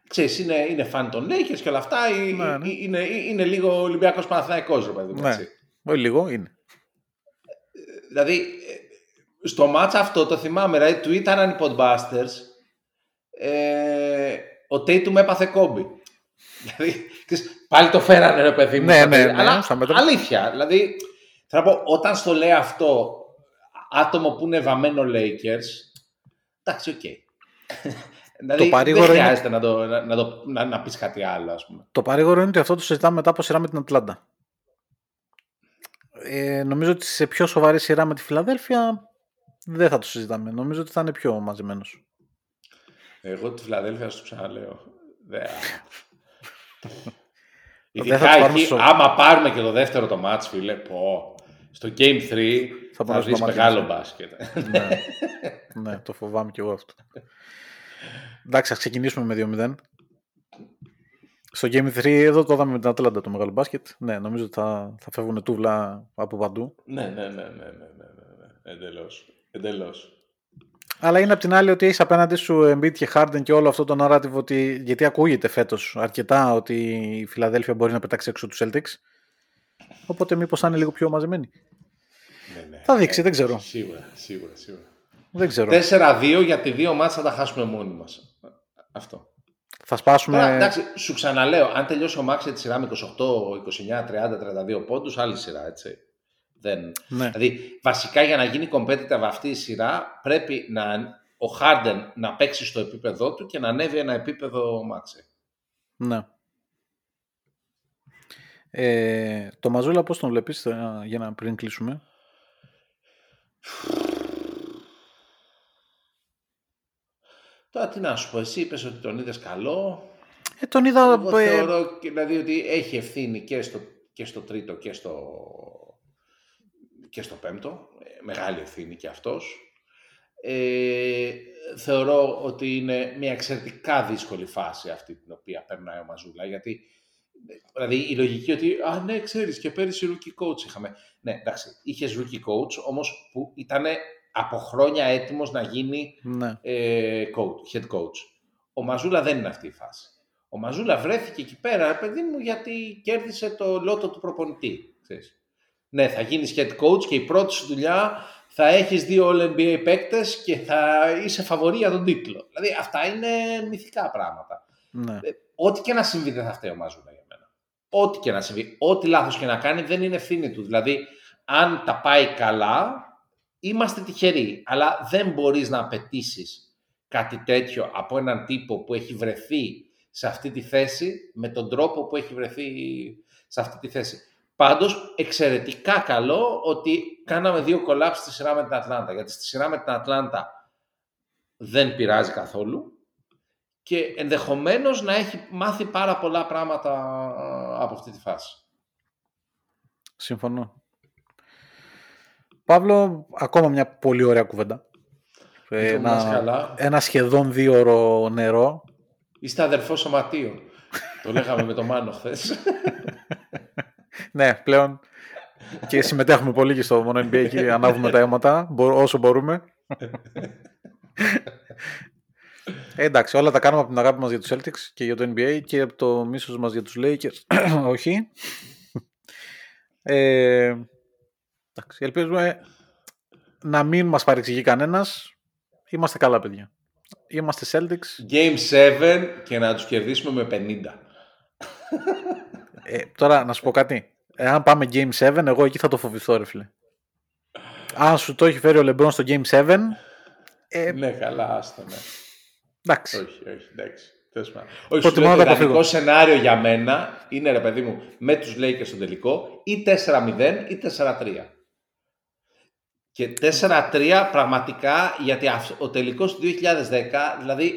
ξέρεις, είναι, είναι φαν των Lakers και όλα αυτά, ε, Ναι, ναι. ε, είναι, είναι λίγο Ολυμπιακός Παναθηναϊκός, ρε παιδί μου, Ναι. έτσι. Όχι λίγο, είναι. Δηλαδή, ε, στο μάτς αυτό το θυμάμαι, δηλαδή, του ήταν οι Podbusters, ε, ο Tatum έπαθε κόμπι. Δηλαδή, ξέρεις, πάλι το φέρανε ρε παιδί μου. Ναι, στα ναι, παιδιά. ναι, αλλά στα μέτρα. αλήθεια, δηλαδή, θέλω να πω, όταν στο λέει αυτό άτομο που είναι βαμμένο Lakers, εντάξει, οκ. δηλαδή, παρήγορο δεν είναι- χρειάζεται να, το, να, να, το, να, να πεις κάτι άλλο, ας πούμε. Το παρήγορο είναι ότι αυτό το συζητάμε μετά από σειρά με την Ατλάντα. Ε, νομίζω ότι σε πιο σοβαρή σειρά με τη Φιλαδέλφια δεν θα το συζητάμε. Νομίζω ότι θα είναι πιο μαζεμένος. Εγώ τη Φιλαδέλφια σου ξαναλέω. <laughs> Δεν... Δεν Ειδικά θα το πάρουμε εκεί, στο- άμα πάρουμε και το δεύτερο το ματς, φίλε, πω, στο Game 3 Θα θα, πάμε στο δεις μάτι μεγάλο μας. μπάσκετ. ναι. <laughs> ναι, το φοβάμαι κι εγώ αυτό. Εντάξει, ας ξεκινήσουμε με 2-0. Στο Game 3 εδώ το είδαμε με την Ατλάντα το μεγάλο μπάσκετ. Ναι, νομίζω ότι θα, θα φεύγουν τούβλα από παντού. ναι, ναι, ναι, ναι, ναι, ναι, ναι, ναι. Εντελώς. Εντελώς. Αλλά είναι απ' την άλλη ότι έχεις απέναντι σου Embiid και Harden και όλο αυτό το narrative ότι. Γιατί ακούγεται φέτος αρκετά ότι η Φιλαδέλφια μπορεί να πετάξει έξω τους Celtics. Οπότε μήπως θα είναι λίγο πιο μαζεμένη. Ναι, ναι. Θα δείξει, δεν ξέρω. Σίγουρα, σίγουρα, σίγουρα. Δεν ξέρω. 4-2 γιατί δύο μάτς θα τα χάσουμε μόνοι μας. Αυτό. Θα σπάσουμε. Τώρα, εντάξει, σου ξαναλέω, αν τελειώσει ο Μάξ τη σειρά με 28, 29, 30, 32 πόντους, άλλη σειρά, έτσι. Δεν... Ναι. Δηλαδή, βασικά για να γίνει competitive αυτή η σειρά, πρέπει να, ο Harden να παίξει στο επίπεδό του και να ανέβει ένα επίπεδο ο Μάξ. ναι. Ε, το Μαζούλα πώς τον βλέπεις θα- για να πριν κλείσουμε; Τώρα τι να σου πω, εσύ είπες ότι τον είδες καλό. Ε, τον είδα... Εγώ ε, θεωρώ και, δηλαδή ότι έχει ευθύνη και στο, και στο τρίτο και στο, και στο πέμπτο. Ε, Μεγάλη ευθύνη και αυτός. Ε, θεωρώ ότι είναι μια εξαιρετικά δύσκολη φάση αυτή την οποία περνάει ο Μαζούλα. Γιατί δηλαδή η λογική ότι «Α, ναι, ξέρεις, και πέρυσι rookie coach είχαμε». Ναι, εντάξει, είχες rookie coach, όμως που ήταν από χρόνια έτοιμος να γίνει ναι. ε, coach, head coach. Ο Μαζούλα δεν είναι αυτή η φάση. Ο Μαζούλα βρέθηκε εκεί πέρα, ρε παιδί μου, γιατί κέρδισε το λότο του προπονητή. Ξέρεις. Ναι, θα γίνεις head coach και η πρώτη σου δουλειά θα έχεις δύο All-NBA παίκτες και θα είσαι φαβορή για τον τίτλο. Δηλαδή αυτά είναι μυθικά πράγματα. ναι. Ε, Ό,τι και να συμβεί δεν θα φταίει ο Μαζούλα για μένα. Ό,τι και να συμβεί. Ό,τι λάθος και να κάνει δεν είναι ευθύνη του. Δηλαδή, αν τα πάει καλά, είμαστε τυχεροί. Αλλά δεν μπορείς να απαιτήσεις κάτι τέτοιο από έναν τύπο που έχει βρεθεί σε αυτή τη θέση με τον τρόπο που έχει βρεθεί σε αυτή τη θέση. Πάντως, εξαιρετικά καλό ότι κάναμε δύο collapse-εις στη σειρά με την Ατλάντα. Γιατί στη σειρά με την Ατλάντα δεν πειράζει καθόλου και ενδεχομένως να έχει μάθει πάρα πολλά πράγματα από αυτή τη φάση. Συμφωνώ. Παύλο, ακόμα μια πολύ ωραία κουβέντα. Λοιπόν, να είσαι Ένα, καλά. ένα σχεδόν δύο ώρο νερό. Είστε αδερφός σωματείο. Το λέγαμε με το Μάνο χθες. <laughs> Ναι, πλέον και συμμετέχουμε πολύ και στο μόνο NBA και ανάβουμε τα αίματα μπο- όσο μπορούμε. Ε, εντάξει, όλα τα κάνουμε από την αγάπη μας για τους Celtics και για το NBA και από το μίσος μας για τους Lakers. <coughs> Όχι. Ε, εντάξει, ελπίζουμε να μην μας παρεξηγεί κανένας. Είμαστε καλά παιδιά. Είμαστε Celtics. Game 7 και να τους κερδίσουμε με 50. Ε, τώρα να σου πω κάτι. Εάν πάμε Game 7, εγώ εκεί θα το φοβηθώ, ρε φίλε. Αν σου το έχει φέρει ο LeBron στο Game 7, ε, Ναι, καλά, άστα, ναι. εντάξει. όχι, όχι, εντάξει. Τέλος πάντων. Όχι, σου Προτιμώ λέω, να το τα αποφύγω. ιδανικό σενάριο για μένα είναι, ρε παιδί μου, με τους Lakers στο τελικό ή 4-0 ή 4-3. Και 4-3 πραγματικά, γιατί αυ- ο τελικός του 2010, δηλαδή,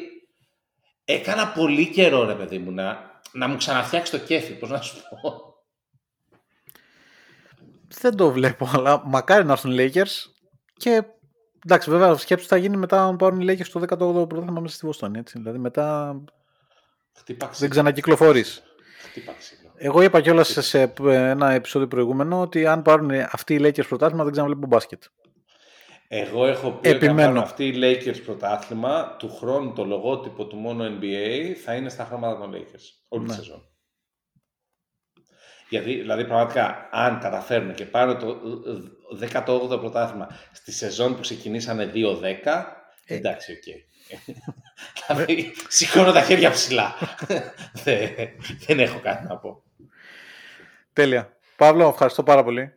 έκανα πολύ καιρό, ρε παιδί μου, να, να μου ξαναφτιάξει το κέφι, πώς να σου πω. Δεν το βλέπω, <laughs> αλλά μακάρι να έρθουν οι Lakers και εντάξει, βέβαια, σκέψου τι θα γίνει μετά αν πάρουν οι Lakers το 18ο πρωτάθλημα μέσα στη Βοστόνη. Έτσι. Δηλαδή μετά Χτύπα ξύλο. δεν ξανακυκλοφορείς. Χτύπα ξύλο. Εγώ είπα κιόλας σε ένα επεισόδιο προηγούμενο ότι αν πάρουν αυτοί οι Lakers πρωτάθλημα δεν ξαναβλέπω μπάσκετ. Εγώ έχω πει ότι αν Επιμένω. πάρουν αυτοί οι Lakers πρωτάθλημα, του χρόνου το λογότυπο του μόνο NBA θα είναι στα χρώματα των Lakers. Όλη Ναι. τη σεζόν. Γιατί, δηλαδή, πραγματικά, αν καταφέρουν και πάρουν το ε, 18ο πρωτάθλημα στη σεζόν που ξεκινήσανε 2-10, Ε. εντάξει, οκ. <laughs> δηλαδή, σηκώνω τα χέρια ψηλά. <laughs> δεν, δεν έχω κάτι να πω. Τέλεια. Παύλο, ευχαριστώ πάρα πολύ.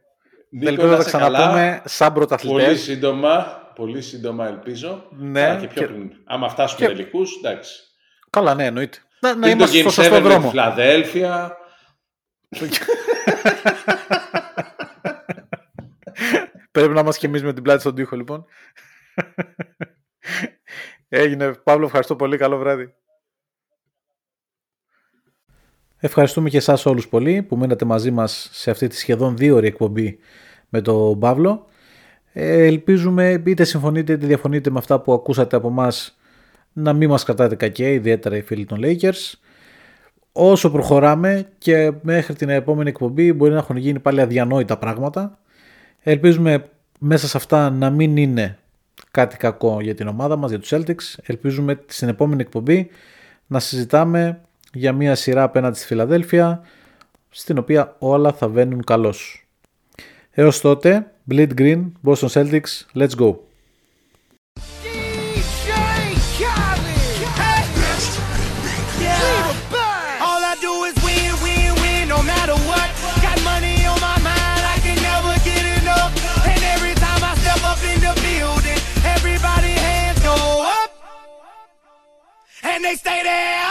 Νίκο, Ελπίζω να να τα είσαι καλά. ξαναπούμε σαν Πολύ πρωταθλητές. σύντομα, πολύ σύντομα ελπίζω. Ναι, Αλλά και πιο και- πριν. Άμα φτάσουμε και- τελικούς, εντάξει. Καλά, ναι, εννοείται. Να, να Πριν το είμαστε στο Game 7 σωστό με τη δρόμο. Φιλαδέλφια. Πρέπει να είμαστε και εμεί με την πλάτη στον τοίχο, λοιπόν. Έγινε. Παύλο, ευχαριστώ πολύ. Καλό βράδυ. Ευχαριστούμε και εσάς όλους πολύ που μείνατε μαζί μας σε αυτή τη σχεδόν δύο ώρη εκπομπή με τον Παύλο. Ε, ελπίζουμε είτε συμφωνείτε είτε διαφωνείτε με αυτά που ακούσατε από μας να μην μας κρατάτε κακέ, ιδιαίτερα οι φίλοι των Lakers. Όσο προχωράμε και μέχρι την επόμενη εκπομπή μπορεί να έχουν γίνει πάλι αδιανόητα πράγματα. Ελπίζουμε μέσα σε αυτά να μην είναι κάτι κακό για την ομάδα μας, για τους Celtics. Ελπίζουμε στην επόμενη εκπομπή να συζητάμε για μια σειρά απέναντι στη Φιλαδέλφια στην οποία όλα θα βαίνουν καλώς. Έως τότε, Bleed Green, Boston Celtics, let's go! They stay there.